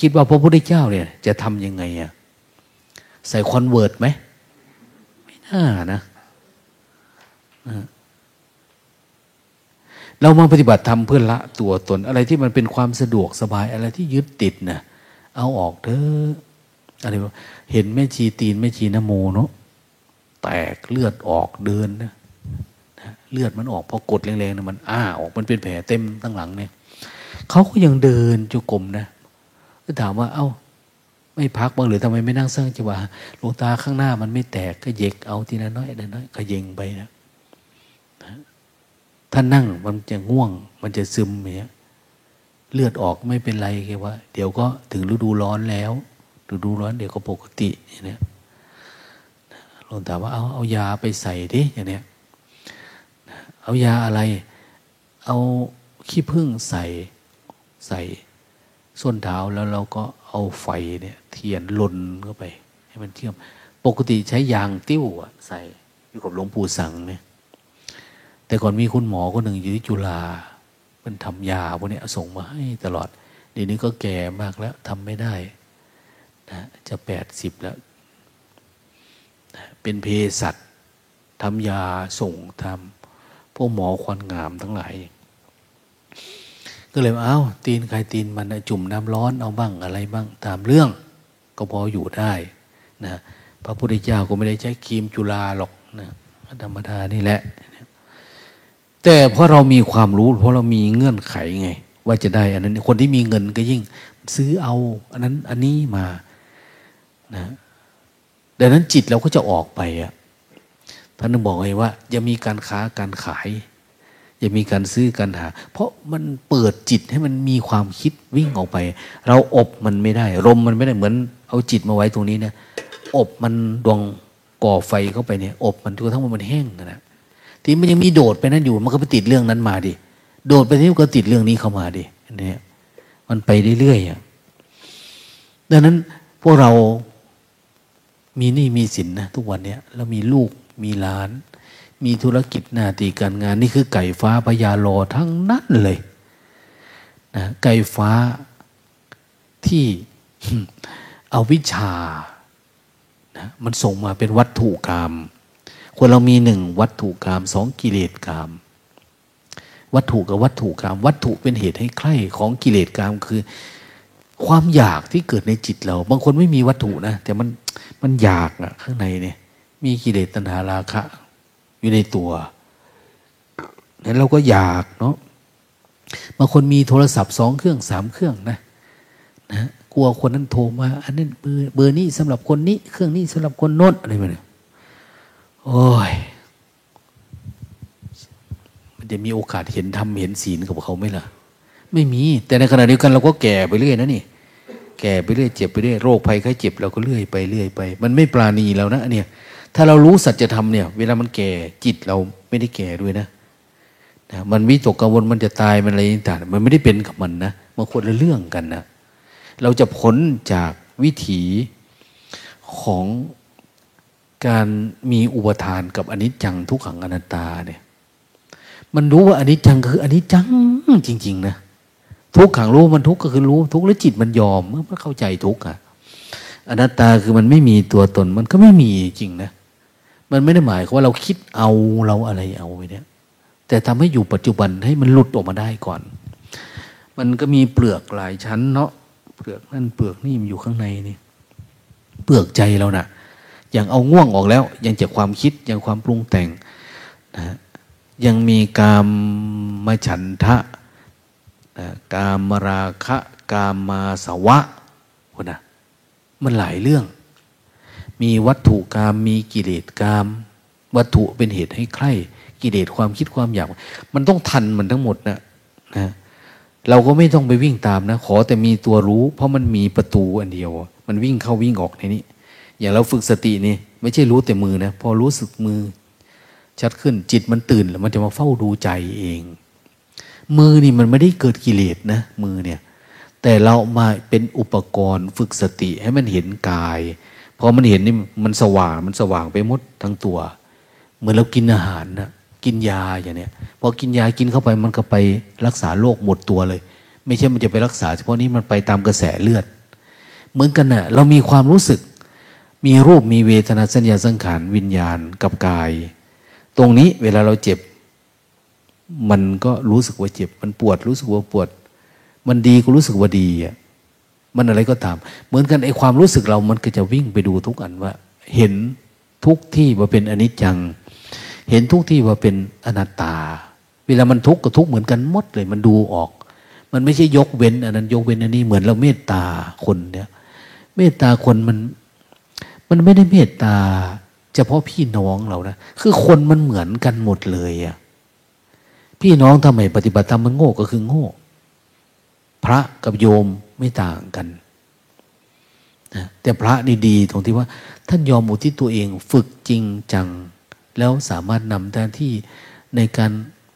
คิดว่าพระพุทธเจ้าเนี่ย จะทำยังไงอะใส่ Converse ไหมไม่น่านะเรามาปฏิบัติธรรมเพื่อละตัวตน อะไรที่มันเป็นความสะดวกสบายอะไรที่ยึดติดนะเอาออกเถอะอะไรเห็นแม่ชีตีนแม่ชีนโมเนาะแตกเลือดออกเดินนะเลือดมันออกพอกดแรงๆนะมันอ้าออกมันเป็นแผลเต็มตั้งหลังเนี่ย เขาก็ยังเดินจุกรมนะก็ถามว่า เอา้า ไม่พักบ้างหรือทำไมไม่นั่งสร้างจังหวะหลวงตาข้างหน้ามันไม่แตกก็เย็กเอาทีละน้อยน้อยก็เยงไปนะถ้านั่งมันจะง่วง มันจะซึมเนี้ยเลือดออกไม่เป็นไรแค่ว่า เดี๋ยวก็ถึงฤดูร้อนแล้วฤดูร้อนเดี๋ยวก็ปกติอย่างเนี้ยหลวงตาว่าเอาเอายาไปใส่ดิอย่างเนี้ยเอายาอะไร เอาขี้ผึ้งใส่ ใส่ส้นเท้าแล้วเราก็เอาไฟเนี่ย เทียนลนเข้าไป ให้มันเชื่อม ปกติใช้ยางติ้วอะใส่อยู่กับหลวงปู่สังเนี่ย แต่ก่อนมีคุณหมอคนหนึ่งอยู่ที่จุฬามันทำยาพวกนี้ส่งมาให้ตลอดเดี๋ยวนี้ก็แก่มากแล้วทำไม่ได้นะจะแปดสิบแล้วนะเป็นเภสัชทำยาส่งทำพวกหมอควันงามทั้งหลาย ก็เลยเอา้าตีนใครตีนมันจุ่มน้ำร้อนเอาบ้างอะไรบ้างตามเรื่อง ก็พออยู่ได้นะพระพุทธเจ้าก็ไม่ได้ใช้ครีมจุลาหรอกนะธรรมดานี่แหละ แต่เพราะเรามีความรู้ เพราะเรามีเงื่อนไขไง ว่าจะได้ อันนั้น คนที่มีเงินก็ยิ่ง ซื้อเอา อันนั้น อันนี้มานะดังนั้นจิตเราก็จะออกไปอะท่านบอกไงว่าจะมีการค้าการขาย จะมีการซื้อการหา เพราะมันเปิดจิตให้มันมีความคิดวิ่งออกไป เราอบมันไม่ได้ลมมันไม่ได้เหมือน เอาจิตมาไว้ตรงนี้นะอบมันดวงก่อไฟเข้าไปเนี่ย อบมันจนทั้งมันแห้งนะที่มันยังมีโดดไปนั่นอยู่มันก็ไปติดเรื่องนั้นมาดิโดดไปที่มันก็ติดเรื่องนี้เข้ามาดิเนี่ยมันไปเรื่อยๆอะดังนั้นพวกเรามีหนี้มีสินนะทุกวันเนี้ยแล้วมีลูกมีหลาน มีธุรกิจหน้าที่การงาน นี่คือไก่ฟ้าพญาโลทั้งนั้นเลยนะไก่ฟ้าที่เอาวิชานะมันส่งมาเป็นวัตถุกรรมคนเรามีหนึ่งวัตถุกรรมสองกิเลสกรรมวัตถุกับวัตถุกรรมวัตถุเป็นเหตุให้ใคร่ของกิเลสกรรมคือ ความอยากที่เกิดในจิตเรา บางคนไม่มีวัตถุนะ แต่มันมันอยากอะข้างในเนี่ย มีกิเลสตัณหาราคะ อยู่ในตัวนั้นเราก็อยากเนาะบางคนมีโทรศัพท์สองเครื่องสามเครื่องนะนะกลัวคนนั้นโทรมา อันนั้นเบอร์เบอร์นี้สำหรับคนนี้ เครื่องนี้สำหรับคนโน้นอะไรแบบนี้โอ้ย มันจะมีโอกาสเห็นธรรมเห็นศีลกับเขาไหมล่ะ ไม่มี แต่ในขณะเดียวกันเราก็แก่ไปเรื่อยนะนี่ แก่ไปเรื่อยเจ็บไปเรื่อยโรคภัยไข้เจ็บเราก็เรื่อยไปเรื่อยไป มันไม่ปราณีแล้วนะเนี่ย ถ้าเรารู้สัจธรรมเนี่ย เวลามันแก่จิตเราไม่ได้แก่ด้วยนะนะมันวิตกกังวลมันจะตายมันอะไรต่างมันไม่ได้เป็นกับมันนะมันคนละเรื่องกันนะ เราจะพ้นจากวิถีของการมีอุปทานกับอนิจจังทุกขังอนัตตาเนี่ย มันรู้ว่าอนิจจังคืออนิจจังจริง ๆ นะทุกขังรู้มันทุกก็คือรู้ทุกแล้วจิตมันยอมเมื่อเข้าใจทุกอะอนัตตาคือมันไม่มีตัวตนมันก็ไม่มีจริงนะ มันไม่ได้หมายว่าเราคิดเอาเราอะไรเอาไปเนี่ย แต่ทำให้อยู่ปัจจุบันให้มันหลุดออกมาได้ก่อน มันก็มีเปลือกหลายชั้นเนาะเปลือกนั่นเปลือกนี่มันอยู่ข้างในนี่ เปลือกใจเรานะ่ะ ยังเอาง่วงออกแล้ว ยังจากความคิดยังความปรุงแต่งนะยังมีกามมาฉันทะนะกามมาราคะ กามมาสวะคนนะมันหลายเรื่อง มีวัตถุกามมีกิเลสกามวัตถุเป็นเหตุให้ใคร่กิเลสความคิดความอยากมันต้องทันมันทั้งหมดนะนะเราก็ไม่ต้องไปวิ่งตามนะ ขอแต่มีตัวรู้ เพราะมันมีประตูอันเดียว มันวิ่งเข้าวิ่งออกในนี้ อย่างเราฝึกสตินี่ไม่ใช่รู้แต่มือนะ พอรู้สึกมือ ชัดขึ้นจิตมันตื่นแล้วมันจะมาเฝ้าดูใจเอง มือนี่มันไม่ได้เกิดกิเลสนะ มือเนี่ย แต่เรามาเป็นอุปกรณ์ฝึกสติให้มันเห็นกาย พอมันเห็นนี่มันสว่างมันสว่างไปหมดทั้งตัว เหมือนเรากินอาหารนะกินยาอย่างเนี้ยพอกินยากินเข้าไปมันก็ไปรักษาโรคหมดตัวเลย ไม่ใช่มันจะไปรักษาเฉพาะนี้มันไปตามกระแสเลือด เหมือนกันนะ่ะเรามีความรู้สึก มีรูปมีเวทนาสัญญาสังขารวิญญาณกับกาย ตรงนี้เวลาเราเจ็บ มันก็รู้สึกว่าเจ็บ มันปวดรู้สึกว่าปวด มันดีก็รู้สึกว่าดีอะ มันอะไรก็ตาม เหมือนกันไอ้ความรู้สึกเรามันก็จะวิ่งไปดูทุกอันว่า เห็นทุกที่ว่าเป็นอนิจจัง เห็นทุกที่ว่าเป็นอนัตตา เวลามันทุกข์ก็ทุกข์เหมือนกันหมดเลย มันดูออก มันไม่ใช่ยกเว้นอันนั้นยกเว้นอันนี้เหมือนเราเมตตาคนเนี่ยเมตตาคนมัน มันไม่ได้เมตตา เฉพาะพี่น้องเรานะคือคนมันเหมือนกันหมดเลยอะพี่น้องทำไมปฏิบัติธรรมมันโง่ก็คือโง่ พระกับโยมไม่ต่างกันนะแต่พระนี่ดีตรงที่ว่า ท่านยอมอุทิศตัวเองฝึกจริงจัง แล้วสามารถนำหน้าที่ในการ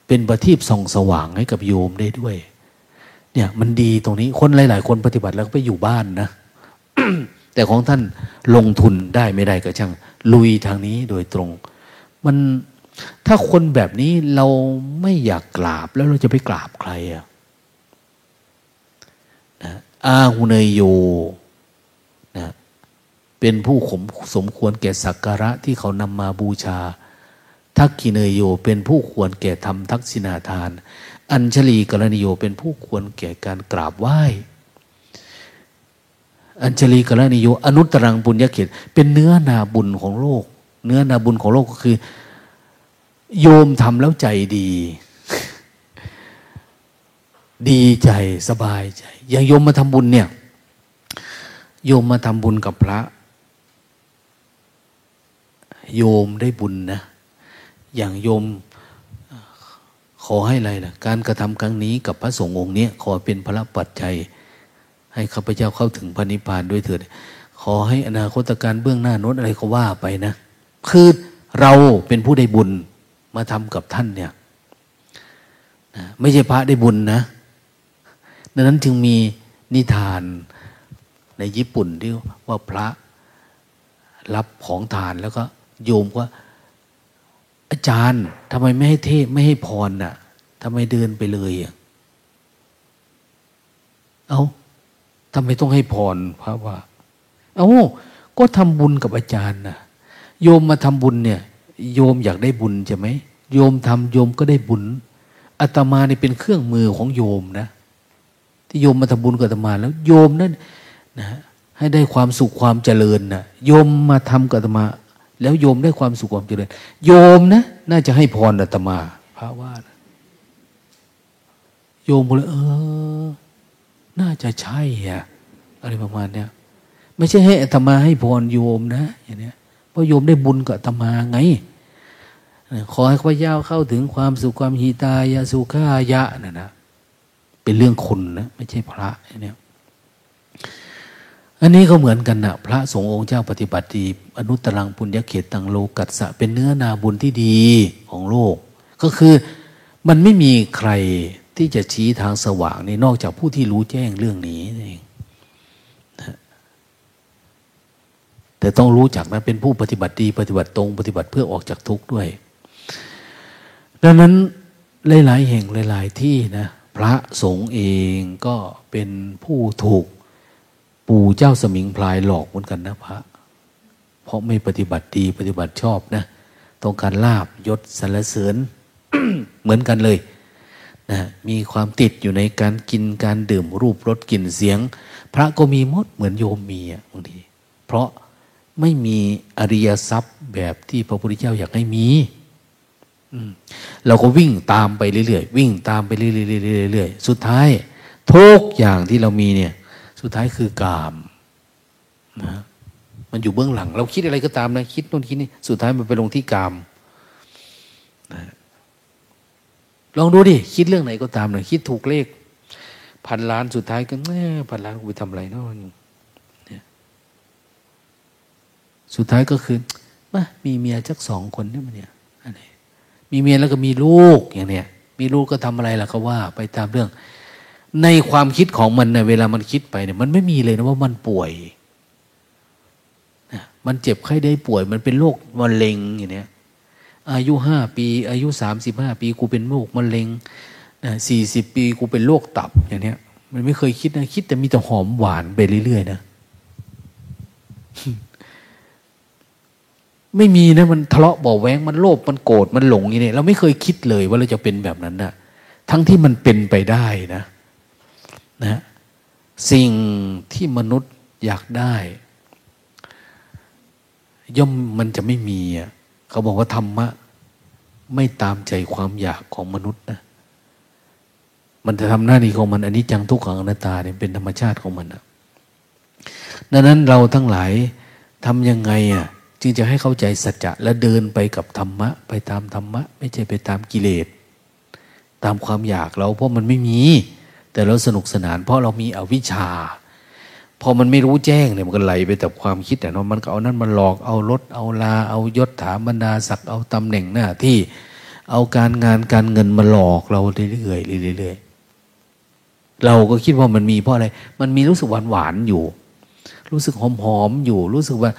เป็นประทีปส่องสว่างให้กับโยมได้ด้วย เนี่ยมันดีตรงนี้คนหลาย ๆ คนปฏิบัติแล้วก็ไปอยู่บ้านนะแต่ของท่านลงทุนได้ไม่ได้ก็ช่าง ลุยทางนี้โดยตรง มันถ้าคนแบบนี้เราไม่อยากกราบแล้วเราจะไปกราบใครอะนะ อาหุเนยโยนะเป็นผู้ขมสมควรแก่สักการะที่เขานำมาบูชา ทักกิเนยโยเป็นผู้ควรแก่ทำทักษิณาทาน อัญชลีกรณีโยเป็นผู้ควรแก่การกราบไหว้ อัญชลีกรณีโยอนุตรังบุญญาเขตเป็นเนื้อนาบุญของโลก เนื้อนาบุญของโลกก็คือ โยมทำแล้วใจดี ดีใจสบายใจ อย่างโยมมาทำบุญเนี่ย โยมมาทำบุญกับพระ โยมได้บุญนะ อย่างโยมขอให้อะไรล่ะการกระทำครั้งนี้กับพระสงฆ์องค์นี้ขอเป็นพระปัจจัย ให้ข้าพเจ้าเข้าถึงพระนิพพานด้วยเถิด ขอให้อนาคตการเบื้องหน้าโน้นอะไรก็ว่าไปนะ คือเราเป็นผู้ได้บุญมาทำกับท่านเนี่ยนะไม่ใช่พระได้บุญนะ ดังนั้นจึงมีนิทานในญี่ปุ่นที่ว่าพระรับของทานแล้วก็โยมก็อาจารย์ทำไมไม่ให้เทศไม่ให้พรน่ะทำไมเดินไปเลยอะเอาทำไมต้องให้พรพระว่า เอาก็ทำบุญกับอาจารย์นะโยมมาทำบุญเนี่ย โยมอยากได้บุญใช่ไหมโยมทำโยมก็ได้บุญอาตมาเนี่เป็นเครื่องมือของโยมนะ ที่โยมมาทำบุญกับอาตมาแล้ว โยมนั่นนะให้ได้ความสุขความเจริญนะโยมมาทำกับอาตมา แล้วโยมได้ความสุขความเจริญ โยมนะ น่าจะให้พรอาตมา พระว่านะโยมบอกเลยเออ น่าจะใช่อะอะไรประมาณเนี้ยไม่ใช่ให้อาตมาให้พรโยมนะอย่างเนี้ยเพราะโยมได้บุญกับตมาไงขอให้ข้าพเจ้าเข้าถึงความสุขความหิตายาสุขายะนะนะ เป็นเรื่องคนนะไม่ใช่พระเนี่ยอันนี้ก็เหมือนกันนะพระสงฆ์องค์เจ้าปฏิบัติดีอนุตรังปุญญเขตตังโลกัสสะเป็นเนื้อนาบุญที่ดีของโลก ก็คือมันไม่มีใครที่จะชี้ทางสว่างนี่นอกจากผู้ที่รู้แจ้งเรื่องนี้เองแต่ต้องรู้จักนะเป็นผู้ปฏิบัติดีปฏิบัติตรง ปฏิบัติเพื่อออกจากทุกข์ด้วย ดังนั้นหลาย ๆ แห่งหลาย ๆ ที่นะ พระสงฆ์เองก็เป็นผู้ถูกปู่เจ้าสมิงพลายหลอกเหมือนกันนะพระ เพราะไม่ปฏิบัติดีปฏิบัติชอบนะต้องการลาบยศสรรเสริญเหมือนกันเลยนะมีความติดอยู่ในการกินการดื่มรูปรสกลิ่นเสียง พระก็มีมดเหมือนโยมมีอะบางทีเพราะไม่มีอริยทรัพย์แบบที่พระพุทธเจ้าอยากให้มี เราก็วิ่งตามไปเรื่อยๆวิ่งตามไปเรื่อยๆสุดท้ายทุกอย่างที่เรามีเนี่ย สุดท้ายคือกามนะมันอยู่เบื้องหลัง เราคิดอะไรก็ตามนะคิดโน่นคิดนี่สุดท้ายมันไปลงที่กามนะลองดูดิคิดเรื่องไหนก็ตามเลยคิดถูกเลข พันล้านสุดท้ายก็แม่พันล้านกูไปทำอะไรเนาะสุดท้ายก็คือมามีเมียสักสองคนเนี่ยมันเนี่ย มีเมียแล้วก็มีลูกอย่างเนี้ยมีลูกก็ทำอะไรล่ะก็ว่า ไปตามเรื่อง ในความคิดของมันเนี่ยเวลามันคิดไปเนี่ยมันไม่มีเลยนะว่ามันป่วยมันเจ็บไข้ได้ป่วย มันเป็นโรคมะเร็งอย่างเนี้ยอายุห้าปี อายุสามสิบห้าปีกูเป็นโรคมะเร็งสี่สิบปีกูเป็นโรคตับอย่างเนี้ย มันไม่เคยคิดนะคิดแต่มีแต่หอมหวานไปเรื่อยๆนะ ไม่มีนะมันทะเลาะบ่อแวงมันโลภมันโกรธมันหลงอย่างนี้เราไม่เคยคิดเลยว่าเราจะเป็นแบบนั้นนะทั้งที่มันเป็นไปได้นะนะสิ่งที่มนุษย์อยากได้ ย่อมมันจะไม่มีอะเขาบอกว่าธรรมะ ไม่ตามใจความอยากของมนุษย์นะมันจะทำหน้าที่ของมันอันนี้จังทุกขังอนัตตาเนี่ยเป็นธรรมชาติของมันนะดังนั้นเราทั้งหลายทำยังไงอะ จึงจะให้เข้าใจสัจจะและเดินไปกับธรรมะ ไปตามธรรมะ ไม่ใช่ไปตามกิเลส ตามความอยากเราเพราะมันไม่มี แต่เราสนุกสนาน เพราะเรามีอวิชชาพอมันไม่รู้แจ้งเนี่ยมันก็ไหลไปแต่ความคิดแต่นมันก็เอานั่นมันหลอกเอารถเอาลา เอายศถาบรรดาศักดิ์เอาตำแหน่งหน้าที่ เอาการงานการเงินมาหลอกเราเรื่อยๆเรื่อยๆเราก็คิดว่ามันมีเพราะอะไร มันมีรู้สึกหวานหวานอยู่ รู้สึกหอมหอมอยู่ รู้สึกว่า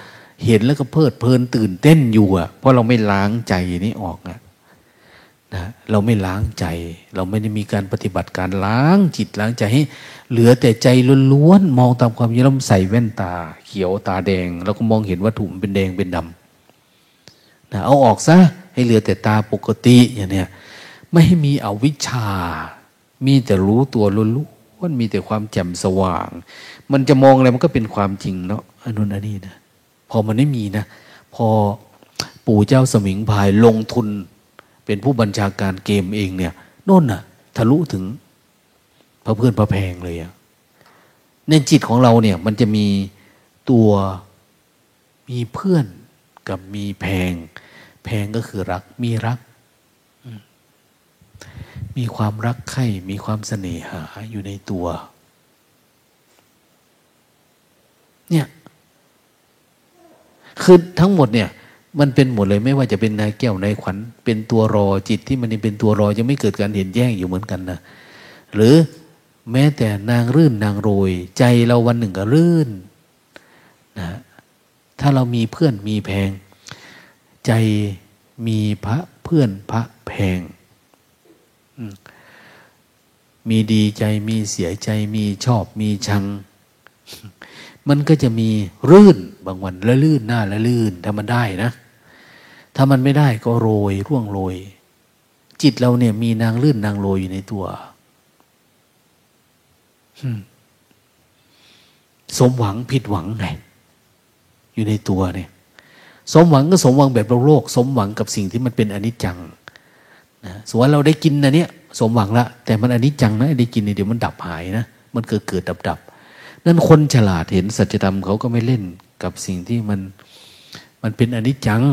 เห็นแล้วก็เพลิดเพลินตื่นเต้นอยู่อะเพราะเราไม่ล้างใจนี้ออกอะนะเราไม่ล้างใจ เราไม่ได้มีการปฏิบัติการล้างจิตล้างใจให้เหลือแต่ใจล้วนๆมองตามความยิ่งใส่แว่นตา เขียวตาแดง แล้วก็มองเห็นวัตถุมันเป็นแดงเป็นดำนะเอาออกซะให้เหลือแต่ตาปกติอย่างเนี้ยไม่ให้มีอวิชชา มีแต่รู้ตัวล้วนๆมีแต่ความแจ่มสว่าง มันจะมองอะไรมันก็เป็นความจริงเนาะอนุนันนี้นะ อมันไม่มีนะ พอปู่เจ้าสมิงพายลงทุน เป็นผู้บัญชาการเกมเองเนี่ยโน่นน่ะ ทะลุถึงพระเพื่อนพระแพงเลยอะในจิตของเราเนี่ย มันจะมีตัวมีเพื่อนกับมีแพง แพงก็คือรัก มีรัก มีความรักใคร่มีความเสน่หาอยู่ในตัว เนี่ย คือทั้งหมดเนี่ย มันเป็นหมดเลยไม่ว่าจะเป็นนายแก้วนายขวัญเป็นตัวรอจิตที่มันเป็นตัวรอจะไม่เกิดการเห็นแย้งอยู่เหมือนกันนะหรือแม้แต่นางรื่นนางโรย ใจเราวันหนึ่งก็รื่นนะถ้าเรามีเพื่อนมีแพง ใจมีพระเพื่อนพระแพง มีดีใจมีเสียใจมีชอบมีชัง มันก็จะมีรื่นบางวันละลื่นหน้าละลื่นถ้ามันได้นะ ถ้ามันไม่ได้ก็โรยร่วงโรย จิตเราเนี่ยมีนางลื่นนางโรยอยู่ในตัวสมหวังผิดหวังไงอยู่ในตัวเนี่ย สมหวังก็สมหวังแบบโลก สมหวังกับสิ่งที่มันเป็นอนิจจังนะสมมติเราได้กินนะเนี่ย สมหวังละแต่มันอนิจจังนะได้กินเดี๋ยวมันดับหายนะมันเกิดเกิดดับดับ นั่นคนฉลาดเห็นสัจธรรมเขาก็ไม่เล่นกับสิ่งที่มันมันเป็นอนิจจัง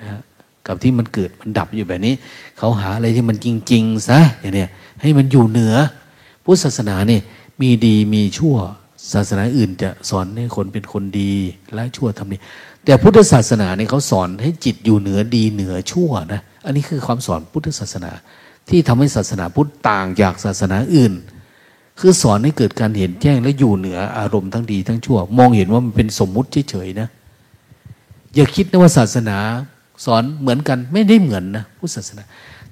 นะกับที่มันเกิดมันดับอยู่แบบนี้ เขาหาอะไรที่มันจริงๆซะอย่างเนี้ยให้มันอยู่เหนือ พุทธศาสนาเนี่ยมีดีมีชั่วศาสนาอื่นจะสอนให้คนเป็นคนดีละชั่วทำดีแต่พุทธศาสนาเนี่ยเขาสอนให้จิตอยู่เหนือดีเหนือชั่วนะอันนี้คือความสอนพุทธศาสนา ที่ทำให้ศาสนาพุทธต่างจากศาสนาอื่น คือสอนให้เกิดการเห็นแจ้งและอยู่เหนืออารมณ์ทั้งดีทั้งชั่ว มองเห็นว่ามันเป็นสมมุติเฉยๆนะ อย่าคิดนะว่าศาสนาสอนเหมือนกันไม่ได้เหมือนนะพุทธศาสนา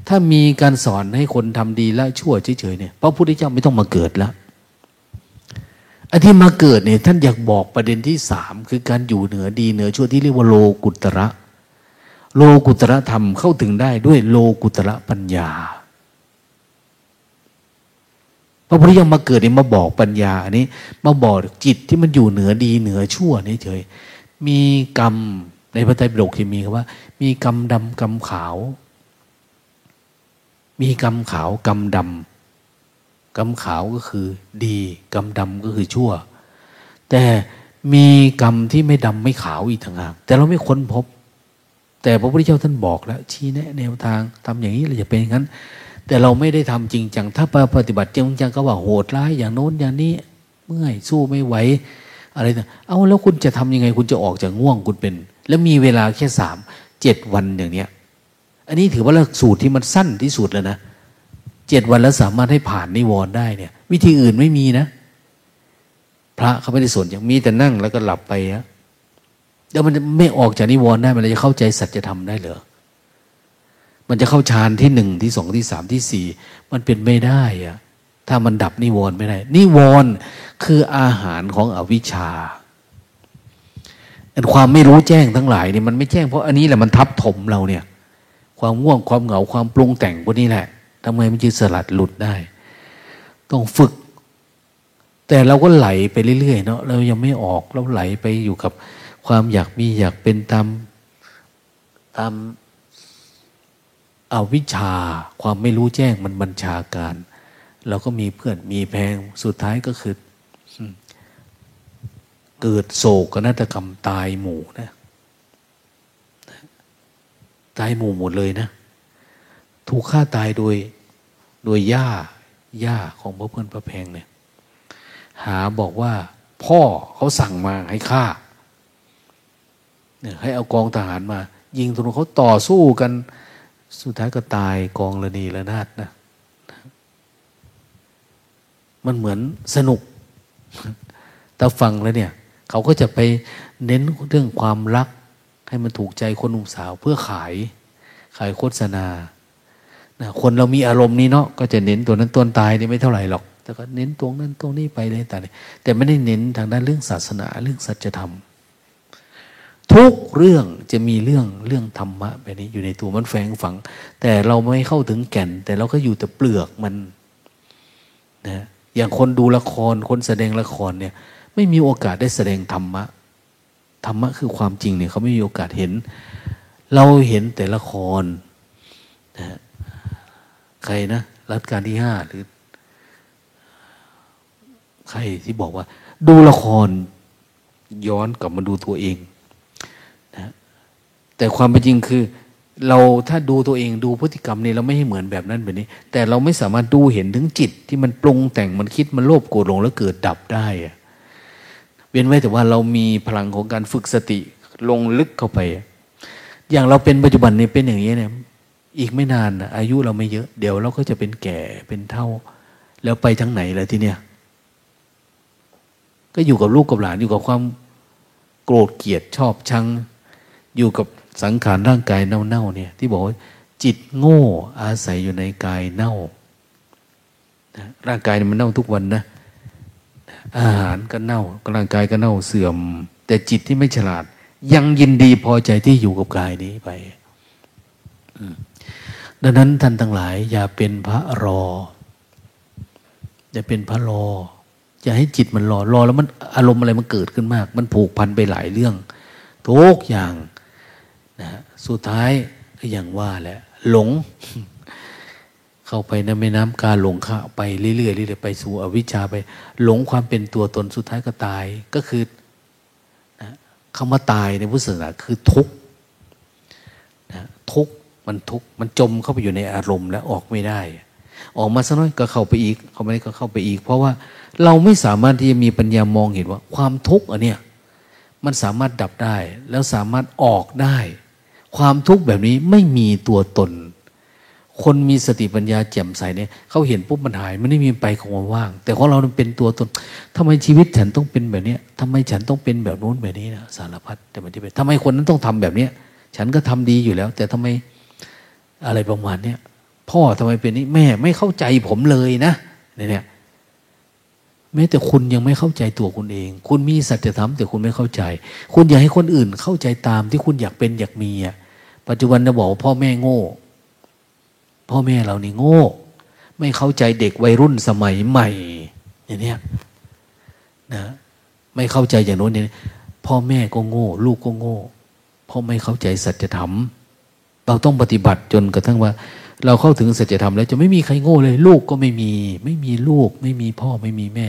ถ้ามีการสอนให้คนทำดีและชั่วเฉยๆเนี่ยพระพุทธเจ้าไม่ต้องมาเกิดแล้วอันที่มาเกิดเนี่ยท่านอยากบอกประเด็นที่สามคือการอยู่เหนือดีเหนือชั่วที่เรียกว่าโลกุตระ โลกุตระธรรมเข้าถึงได้ด้วยโลกุตระปัญญา พระพุทธเจ้ามาเกิดเนี่ยมาบอกปัญญาอันนี้ มาบอกจิตที่มันอยู่เหนือดีเหนือชั่วนี่เฉยมีกรรมในพระไตรปิฎกที่มีคำว่า มีกรรมดำกรรมขาว มีกรรมขาวกรรมดำกรรมขาวก็คือ ดีกรรมดำก็คือชั่ว แต่มีกรรมที่ไม่ดำไม่ขาวอีกทางหากแต่เราไม่ค้นพบ แต่พระพุทธเจ้าท่านบอกแล้วชี้แนะแนวทางทำอย่างนี้เราจะเป็นอย่างนั้น แต่เราไม่ได้ทำจริงจัง ถ้าปฏิบัติจริงจังก็ว่าโหดร้ายอย่างโน้นอย่างนี้ เมื่อยสู้ไม่ไหวอะไรนะเอาแล้วคุณจะทำยังไง คุณจะออกจากง่วงคุณเป็น แล้วมีเวลาแค่สามเจ็ดวันอย่างเนี้ย อันนี้ถือว่าหลักสูตรที่มันสั้นที่สุดแล้วนะเจ็ดวันแล้วสามารถให้ผ่านนิวรณ์ได้เนี่ย วิธีอื่นไม่มีนะ พระเขาไม่ได้สนอย่างมีแต่นั่งแล้วก็หลับไปอะแล้วมันจะไม่ออกจากนิวรณ์ได้มันจะเข้าใจสัจธรรมได้เหรอ มันจะเข้าฌานที่หนึ่งที่สองที่สามที่สี่มันเป็นไม่ได้อะถ้ามันดับนิวรณ์ไม่ได้ นิวรณ์คืออาหารของอวิชชาความไม่รู้แจ้งทั้งหลายเนี่ยมันไม่แจ้งเพราะอันนี้แหละมันทับถมเราเนี่ย ความง่วงความเหงาความปรุงแต่งพวกนี้แหละทำไมมันจะสลัดหลุดได้ ต้องฝึก แต่เราก็ไหลไปเรื่อยๆเนาะเรายังไม่ออกเราไหลไปอยู่กับความอยากมีอยากเป็นตามตาม อาวิชชาความไม่รู้แจ้งมันบัญชาการ เราก็มีเพื่อนมีแพงสุดท้ายก็คือ เกิดโศกนาฏกรรมตายหมู่นะตายหมู่หมดเลยนะ ถูกฆ่าตายโดยโดยย่าย่าของพระเพื่อนพระแพงเนี่ย หาบอกว่า พ่อเขาสั่งมาให้ฆ่าเนี่ยให้เอากองทหารมา ยิงตรงเขาต่อสู้กัน สุดท้ายก็ตายกองละนีละนาดนะ มันเหมือนสนุก แต่ฟังแล้วเนี่ย เขาก็จะไปเน้นเรื่องความรัก ให้มันถูกใจคนหนุ่มสาวเพื่อขาย ขายโฆษณาคนเรามีอารมณ์นี้เนาะก็จะเน้นตัวนั้นตัวตายนี่ไม่เท่าไหร่หรอก แต่ก็เน้นตรงนั้นตรงนี้ไปเลยแต่แต่ไม่ได้เน้นทางด้านเรื่องศาสนาเรื่องสัจธรรม ทุกเรื่องจะมีเรื่องเรื่องธรรมะแบบนี้อยู่ในตัวมันแฝงฝัง แต่เราไม่เข้าถึงแก่น แต่เราก็อยู่แต่เปลือกมันนะอย่างคนดูละครคนแสดงละครเนี่ย ไม่มีโอกาสได้แสดงธรรมะธรรมะคือความจริงเนี่ยเขาไม่มีโอกาสเห็น เราเห็นแต่ละครนะใครนะรัชกาลที่ห้าหรือ ใครที่บอกว่า ดูละครย้อนกลับมาดูตัวเอง แต่ความเป็นจริงคือ เราถ้าดูตัวเองดูพฤติกรรมนี่เราไม่ให้เหมือนแบบนั้นแบบนี้ แต่เราไม่สามารถดูเห็นถึงจิตที่มันปรุงแต่งมันคิดมันโลภโกรธลงแล้วเกิดดับได้อะเว้นไว้แต่ว่าเรามีพลังของการฝึกสติลงลึกเข้าไป อย่างเราเป็นปัจจุบันนี้เป็นอย่างนี้เนี่ยอีกไม่นานอายุเราไม่เยอะ เดี๋ยวเราก็จะเป็นแก่เป็นเท่า แล้วไปทั้งไหนเลยทีเนี้ยก็อยู่กับลูกกับหลานอยู่กับความโกรธเกลียดชอบชัง อยู่กับ สังขารร่างกายเน่าๆเนี่ย ที่บอกว่าจิตโง่อาศัยอยู่ในกายเน่าร่างกายมันเน่าทุกวันนะอาหารก็เน่าร่างกายก็เน่าเสื่อม แต่จิตที่ไม่ฉลาด ยังยินดีพอใจที่อยู่กับกายนี้ไปดังนั้นท่านทั้งหลาย อย่าเป็นพระรอ อย่าเป็นพระรอ อย่าให้จิตมันรอรอแล้วมันอารมณ์อะไรมันเกิดขึ้นมาก มันผูกพันไปหลายเรื่องทุกอย่าง สุดท้ายก็อย่างว่าแหละหลง เข้าไปในแม่น้ำกาหลงข้าไปเรื่อยๆเรื่อยๆไปสู่อวิชชาไป หลงความเป็นตัวตนสุดท้ายก็ตายก็คือนะคำว่าตายในพุทธศาสนาคือทุกนะทุกข์มันทุกข์มันจมเข้าไปอยู่ในอารมณ์แล้วออกไม่ได้ ออกมาสักน้อยก็เข้าไปอีกเข้าไม่ได้ก็เข้าไปอีก เพราะว่าเราไม่สามารถที่จะมีปัญญามองเห็นว่า ความทุกข์อันเนี้ยมันสามารถดับได้แล้วสามารถออกได้ ความทุกข์แบบนี้ไม่มีตัวตน คนมีสติปัญญาแจ่มใสเนี่ยเขาเห็นปุ๊บมันหายมันไม่มีไปของมันว่าง แต่ของเราเป็นตัวตนทำไมชีวิตฉันต้องเป็นแบบนี้ทำไมฉันต้องเป็นแบบโน้นแบบนี้นะสารพัดแต่มันที่เป็นทำไมคนนั้นต้องทำแบบเนี้ยฉันก็ทำดีอยู่แล้ว แต่ทำไมอะไรประมาณเนี้ยพ่อทำไมเป็นนี้แม่ไม่เข้าใจผมเลยนะเนี่ย ม้แต่คุณยังไม่เข้าใจตัวคุณเอง คุณมีสัจธรรมแต่คุณไม่เข้าใจ คุณอยากให้คนอื่นเข้าใจตามที่คุณอยากเป็นอยากมีอะ ปัจจุบันจะบอกพ่อแม่โง่ พ่อแม่เรานี่โง่ ไม่เข้าใจเด็กวัยรุ่นสมัยใหม่ อย่างนี้นะ ไม่เข้าใจอย่างโน้นเนี่ยพ่อแม่ก็โง่ ลูกก็โง่ เพราะไม่เข้าใจสัจธรรม เราต้องปฏิบัติจนกระทั่งว่า เราเข้าถึงสัจธรรมแล้วจะไม่มีใครโง่เลย ลูกก็ไม่มี ไม่มีลูก ไม่มีพ่อไม่มีแม่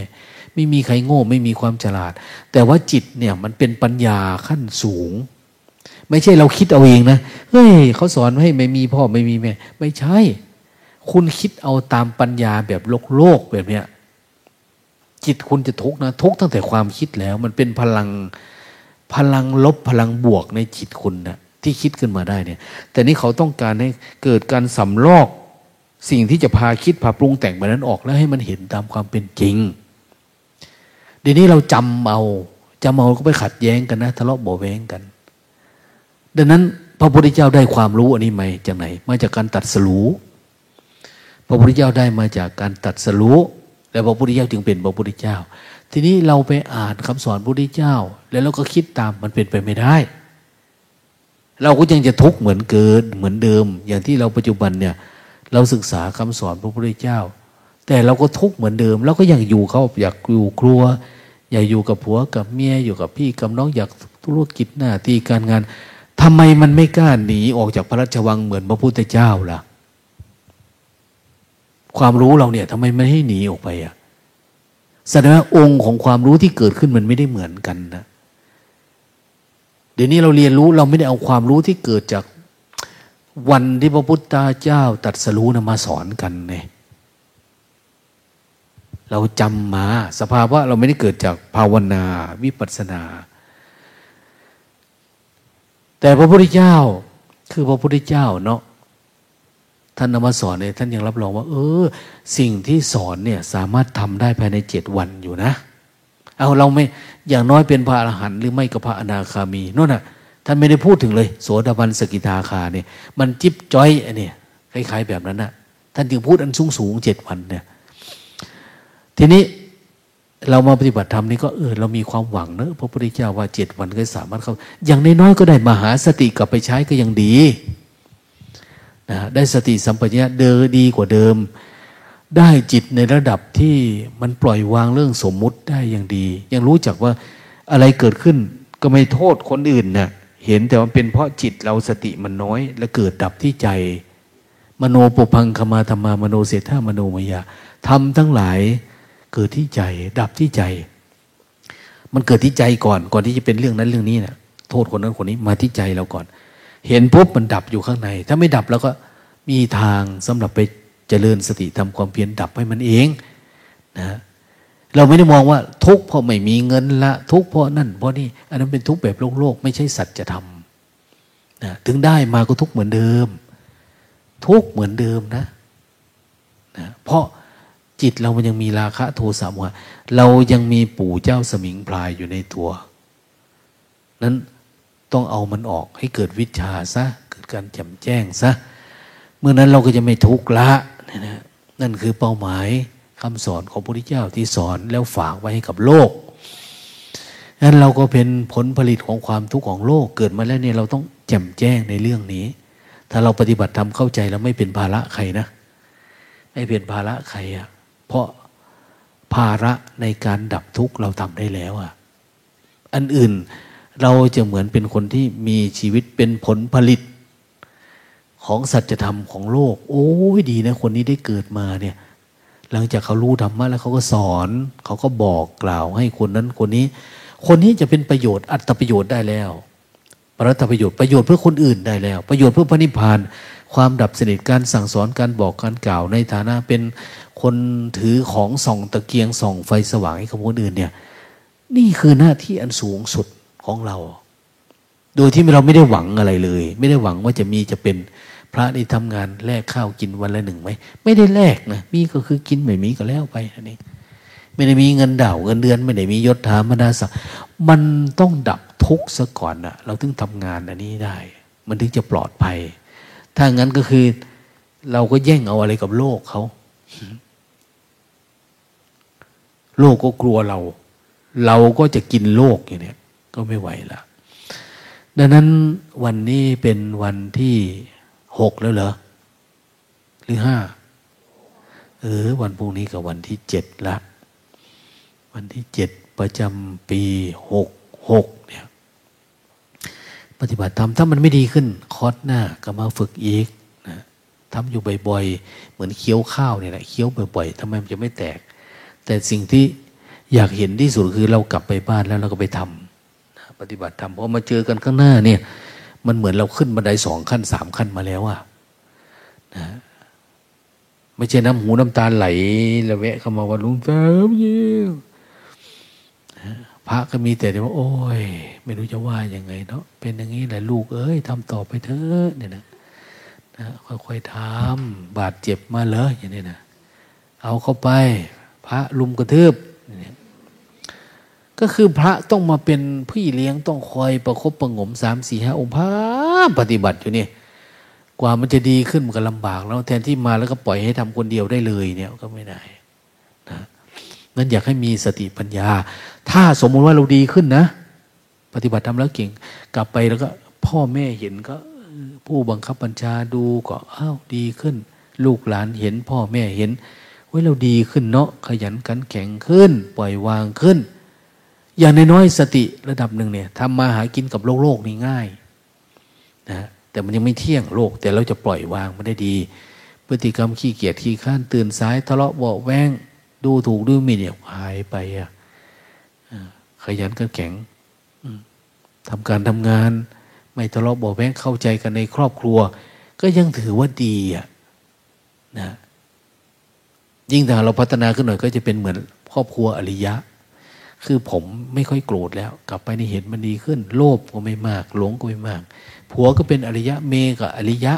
ไม่มีใครโง่ ไม่มีความฉลาด แต่ว่าจิตเนี่ยมันเป็นปัญญาขั้นสูง ไม่ใช่เราคิดเอาเองนะเฮ้ยเขาสอนให้ไม่มีพ่อไม่มีแม่ ไม่ใช่ คุณคิดเอาตามปัญญาแบบโลกโลกแบบเนี้ยจิตคุณจะทุกข์นะทุกข์ตั้งแต่ความคิดแล้ว มันเป็นพลังพลังลบพลังบวกในจิตคุณนะ ที่คิดขึ้นมาได้เนี่ย แต่นี่เขาต้องการให้เกิดการสำลอกสิ่งที่จะพาคิดพาปรุงแต่งแบบนั้นออกแล้วให้มันเห็นตามความเป็นจริงเดี๋ยวนี้เราจำเอาจำเอาก็ไปขัดแย้งกันนะทะเลาะบ่แว้งกัน ดังนั้น พระพุทธเจ้าได้ความรู้อันนี้มาจากไหน มาจากการตัดสู้พระพุทธเจ้าได้มาจากการตัดสู้แล้วพระพุทธเจ้าจึงเป็นพระพุทธเจ้า ทีนี้เราไปอ่านคำสอนพระพุทธเจ้า แล้วเราก็คิดตามมันเป็นไปไม่ได้ เราก็ยังจะทุกข์เหมือนเกิดเหมือนเดิม อย่างที่เราปัจจุบันเนี่ย เราศึกษาคำสอนพระพุทธเจ้า แต่เราก็ทุกข์เหมือนเดิมเราก็ยังอยู่เขาอยากอยู่ครัว อยากอยู่กับผัวกับเมียอยู่กับพี่กับน้องอยากธุรกิจหน้าที่การงานทำไมมันไม่กล้าหนีออกจากพระราชวังเหมือนพระพุทธเจ้าล่ะ ความรู้เราเนี่ยทำไมไม่ให้หนีออกไปอะแสดงว่าองค์ของความรู้ที่เกิดขึ้นมันไม่ได้เหมือนกันนะ ดี๋ยวนี้เราเรียนรู้เราไม่ได้เอาความรู้ที่เกิดจากวันที่พระพุทธเจ้าตัดสรู้นะมาสอนกันเนี่ยเราจำมาสภาวะเราไม่ได้เกิดจากภาวนาวิปัสสนา แต่พระพุทธเจ้า คือพระพุทธเจ้าเนาะท่านนมาสอนเนี่ยท่านยังรับรองว่า เออ สิ่งที่สอนเนี่ยสามารถทำได้ภายในเจ็ดวันอยู่นะ เอาเราไม่อย่างน้อยเป็นพระอรหันต์หรือไม่ก็พระอนาคามีนั่นน่ะท่านไม่ได้พูดถึงเลย โสดาบันสกิทาคาเนี่ย มันจิบจ้อยอันนี้คล้ายๆแบบนั้นนะท่านจึงพูดอันสูงสูงเจ็ดวันเนี่ย ทีนี้เรามาปฏิบัติธรรมนี่ก็เออเรามีความหวังเนอะพระพุทธเจ้าว่าเจ็ดวันก็สามารถเข้า อย่างน้อยๆก็ได้มหาสติกลับไปใช้ก็ยังดีนะได้สติสัมปชัญญะเดิดีกว่าเดิม ได้จิตในระดับที่มันปล่อยวางเรื่องสมมุติได้อย่างดี ยังรู้จักว่าอะไรเกิดขึ้นก็ไม่โทษคนอื่นนะ่ะเห็นแต่ว่าเป็นเพราะจิตเราสติมันน้อย และเกิดดับที่ใจ มโนปุพังคมาธรรมามโนเสถามโนมยาทำทั้งหลายเกิดที่ใจ ดับที่ใจ มันเกิดที่ใจก่อน ก่อนที่จะเป็นเรื่องนั้นเรื่องนี้นะโทษคนนั้นคนนี้มาที่ใจเราก่อน เห็นปุ๊บมันดับอยู่ข้างใน ถ้าไม่ดับแล้วก็มีทางสำหรับไป เจริญสติทำความเพียรดับให้มันเองนะเราไม่ได้มองว่าทุกข์เพราะไม่มีเงินละ ทุกข์เพราะนั่นเพราะนี่อันนั้นเป็นทุกข์แบบโลกโลกไม่ใช่สัจธรรมนะถึงได้มาก็ทุกข์เหมือนเดิม ทุกข์เหมือนเดิมนะนะ เพราะจิตเรามันยังมีราคะโทสะโมหะเรายังมีปู่เจ้าสมิงพลายอยู่ในตัว นั้นต้องเอามันออกให้เกิดวิชาซะ เกิดการแจ่มแจ้งซะ เมื่อนั้นเราก็จะไม่ทุกข์ละ นะนั่นคือเป้าหมายคำสอนของพระพุทธเจ้าที่สอนแล้วฝากไว้ให้กับโลกนั้นเราก็เป็นผลผลิตของความทุกข์ของโลกเกิดมาแล้วเนี่ยเราต้องแจ่มแจ้งในเรื่องนี้ ถ้าเราปฏิบัติทำเข้าใจแล้วไม่เป็นภาระใครนะ ไม่เป็นภาระใครอะเพราะภาระในการดับทุกข์เราทำได้แล้วอะ อันอื่นเราจะเหมือนเป็นคนที่มีชีวิตเป็นผลผลิต ของสัจธรรมของโลก โอ้ยดีนะ คนนี้ได้เกิดมาเนี่ย หลังจากเขารู้ธรรมะแล้วเขาก็สอน เขาก็บอกกล่าวให้คนนั้นคนนี้ คนนี้จะเป็นประโยชน์อัตประโยชน์ได้แล้วปรัตประโยชน์ประโยชน์เพื่อคนอื่นได้แล้ว ประโยชน์เพื่อพระนิพพาน ความดับสนิทการสั่งสอนการบอกการกล่าวในฐานะเป็นคนถือของส่องตะเกียงส่องไฟสว่างให้กับคนอื่นเนี่ย นี่คือหน้าที่อันสูงสุดของเรา โดยที่เราไม่ได้หวังอะไรเลย ไม่ได้หวังว่าจะมีจะเป็นพระที่ทำงานแลกข้าวกินวันละหนึ่งไหมไม่ได้แลกนะมีก็คือกินไม่มีก็แล้วไปอันนี้ ไม่ได้มีเงินดาวเงินเดือน ไม่ได้มียศถาบรรดาศักดิ์มันต้องดับทุกข์ซะก่อนนะเราถึงทำงานอันนี้ได้ มันถึงจะปลอดภัย ถ้างั้นก็คือ เราก็แย่งเอาอะไรกับโลกเขาโลกก็กลัวเรา เราก็จะกินโลกอย่างนี้ก็ไม่ไหวละ ดังนั้นวันนี้เป็นวันที่หกแล้วเหรอ หรือห้าเออ วันพรุ่งนี้กับวันที่เจ็ดละ วันที่เจ็ดประจำปีหกหกเนี่ย ปฏิบัติธรรมถ้ามันไม่ดีขึ้น คอร์สหน้าก็มาฝึกอีกนะทำอยู่บ่อยๆ เหมือนเคี้ยวข้าวเนี่ยแหละเคี้ยวบ่อยๆทำไมมันจะไม่แตก แต่สิ่งที่อยากเห็นที่สุดคือเรากลับไปบ้านแล้วเราก็ไปทำ ปฏิบัติธรรมพอมาเจอกันข้างหน้าเนี่ย มันเหมือนเราขึ้นบันไดสองขั้นสามขั้นมาแล้วอะนะไม่ใช่น้ำหูน้ำตาไหลละแวะเข้ามาว่าลุงเติมยิ่งพระก็มีแต่ว่า โอ้ย ไม่รู้จะว่ายังไงเนาะเป็นอย่างนี้แหละลูกเอ้ยทำต่อไปเถอะเนี่ยนะนะค่อยๆทำบาดเจ็บมาเลยอย่างนี้นะเอาเข้าไป พระลุมกระทืบ ก็คือพระต้องมาเป็นพี่เลี้ยงต้องคอยประครบประงมสามสี่ห้าองค์พระปฏิบัติอยู่นี่กว่ามันจะดีขึ้นมันก็ลำบากแล้วแทนที่มาแล้วก็ปล่อยให้ทำคนเดียวได้เลยเนี่ยก็ไม่ได้นะนั้นอยากให้มีสติปัญญา ถ้าสมมุติว่าเราดีขึ้นนะ ปฏิบัติทำแล้วเก่ง กลับไปแล้วก็พ่อแม่เห็นก็ ผู้บังคับบัญชาดูก็อ้าวดีขึ้น ลูกหลานเห็นพ่อแม่เห็นเว้ยเราดีขึ้นเนาะขยันกันแข็งขึ้น ปล่อยวางขึ้น อย่างน้อยสติระดับหนึ่งเนี่ยทำมาหากินกับโลกโลกนี่ง่ายนะแต่มันยังไม่เที่ยงโลก แต่เราจะปล่อยวางมันได้ดี พฤติกรรมขี้เกียจขี้ข้านตื่นสายทะเลาะเบาแวงดูถูกดูหมิ่นเนี่ยหายไปอะขยันกันแข็งทำการทำงาน ไม่ทะเลาะเบาแวงเข้าใจกันในครอบครัว ก็ยังถือว่าดีอะนะยิ่งถ้าเราพัฒนาขึ้นหน่อยก็จะเป็นเหมือนครอบครัวอริยะ คือผมไม่ค่อยโกรธแล้ว กลับไปในเห็นมันดีขึ้น โลภก็ไม่มาก หลงก็ไม่มาก ผัวก็เป็นอริยะเมกับอริยะ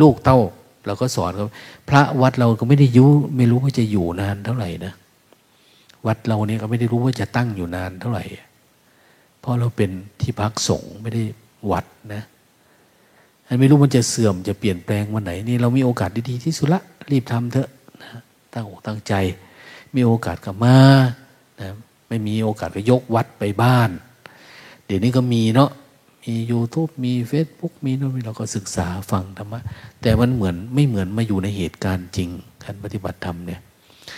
ลูกเต้าเราก็สอนเขาพระวัดเราก็ไม่ได้ยุไม่รู้ว่าจะอยู่นานเท่าไหร่นะวัดเราเนี่ยก็ไม่ได้รู้ว่าจะตั้งอยู่นานเท่าไหร่ เพราะเราเป็นที่พักสงฆ์ไม่ได้วัดนะอันไม่รู้มันจะเสื่อมจะเปลี่ยนแปลงวันไหนนี่เรามีโอกาสดีๆที่สุดละรีบทำเถอะนะตั้งอกตั้งใจ มีโอกาสก็มา นะไม่มีโอกาสก็ยกวัดไปบ้าน เดี๋ยวนี้ก็มีเนาะมี YouTube มี Facebook มีโน่นเราก็ศึกษาฟังธรรมะแต่มันเหมือนไม่เหมือนมาอยู่ในเหตุการณ์จริงการปฏิบัติธรรมเนี่ย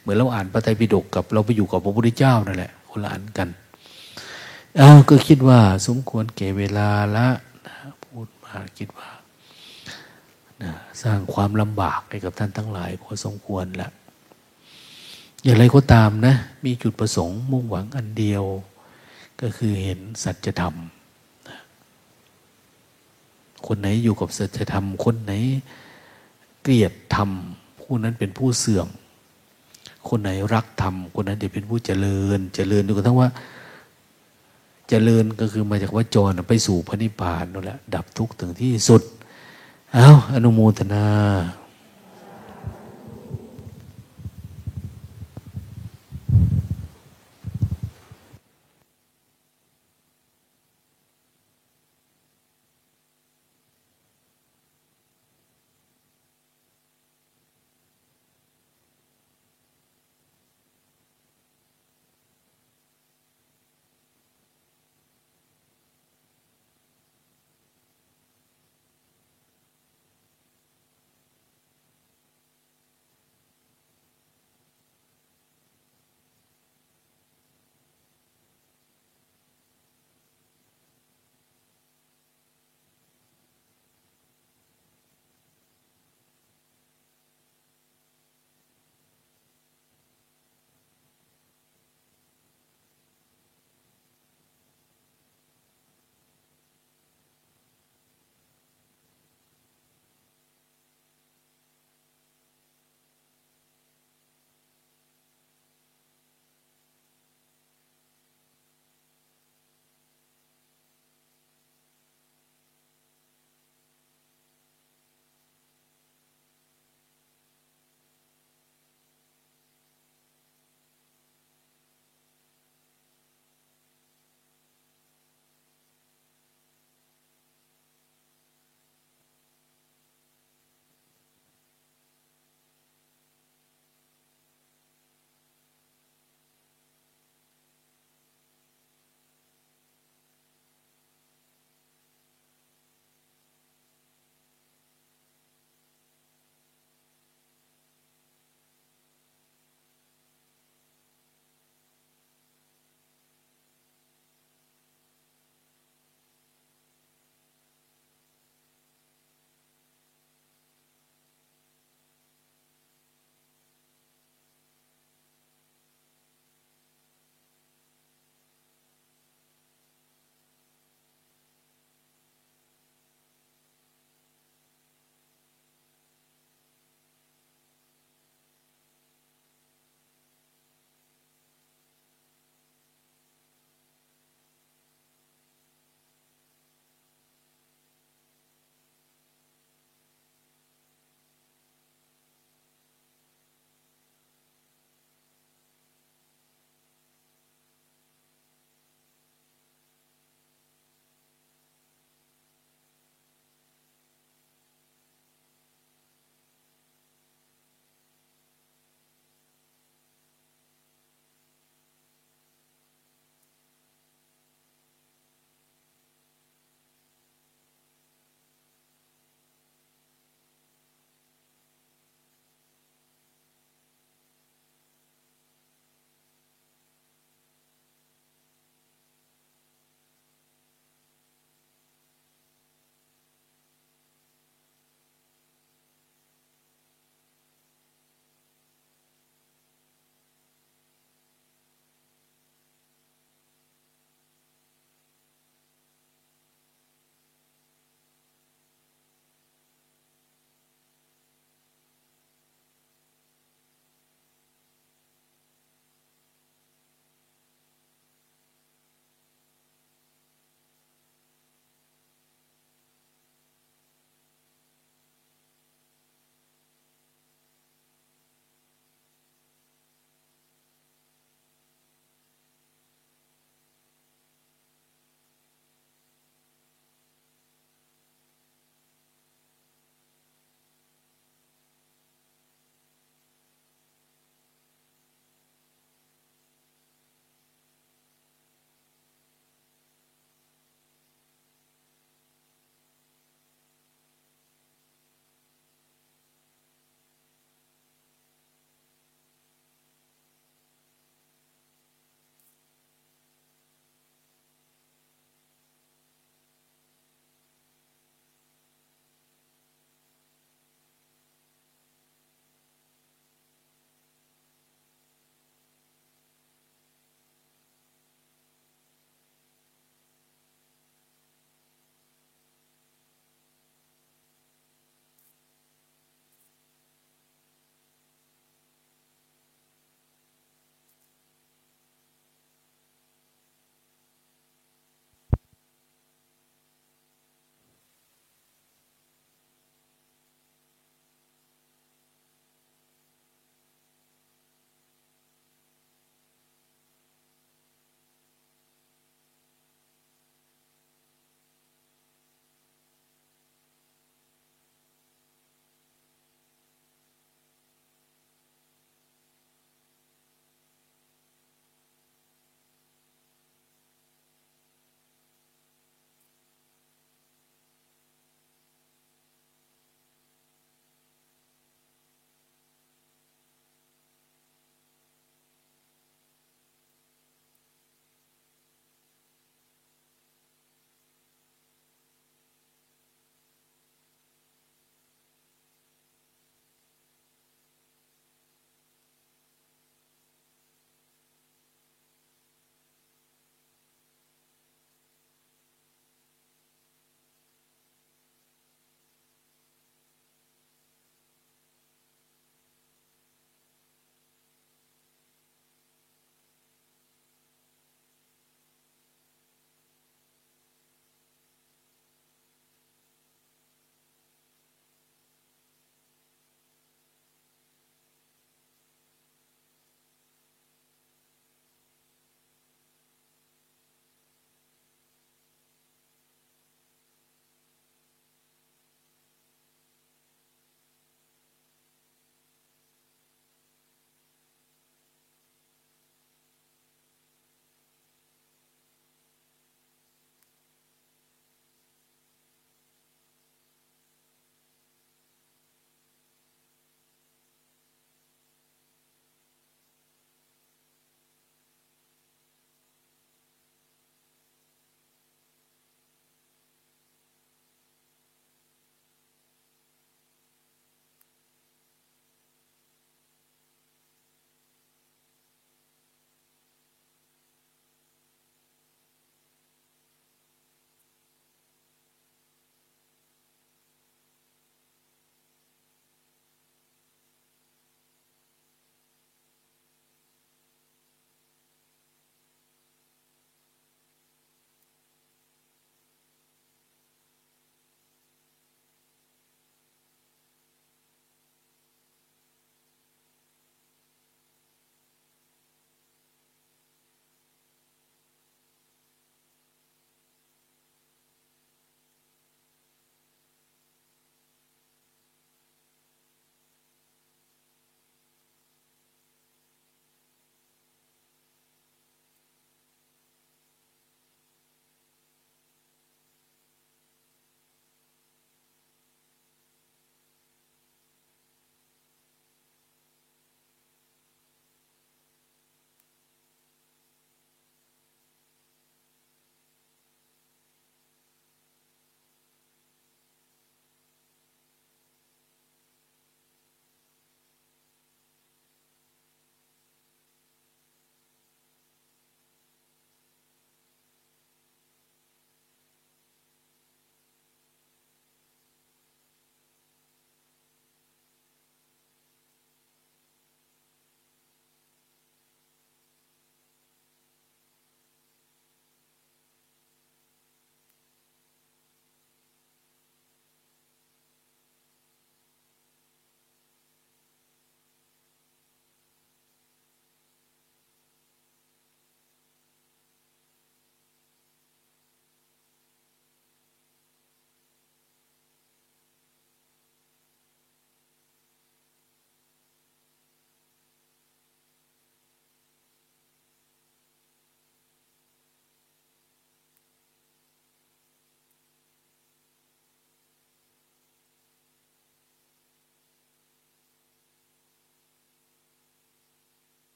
เหมือนเราอ่านพระไตรปิฎกกับเราไปอยู่กับพระพุทธเจ้านั่นแหละคนละอันกันอ้าก็คิดว่าสมควรเก่เวลาละนะพูดมาคิดว่านะสร้างความลำบากให้กับท่านทั้งหลายพอสมควรละ อย่างไรก็ตามนะ มีจุดประสงค์มุ่งหวังอันเดียว ก็คือเห็นสัจธรรม คนไหนอยู่กับสัจธรรม คนไหนเกลียดธรรมผู้นั้นเป็นผู้เสื่อม คนไหนรักธรรม คนนั้นจะเป็นผู้เจริญ เจริญดูกระทั่งว่าเจริญก็คือมาจากว่าจรไปสู่พระนิพพานนั่นแหละดับทุกข์ถึงที่สุด เอาอนุโมทนา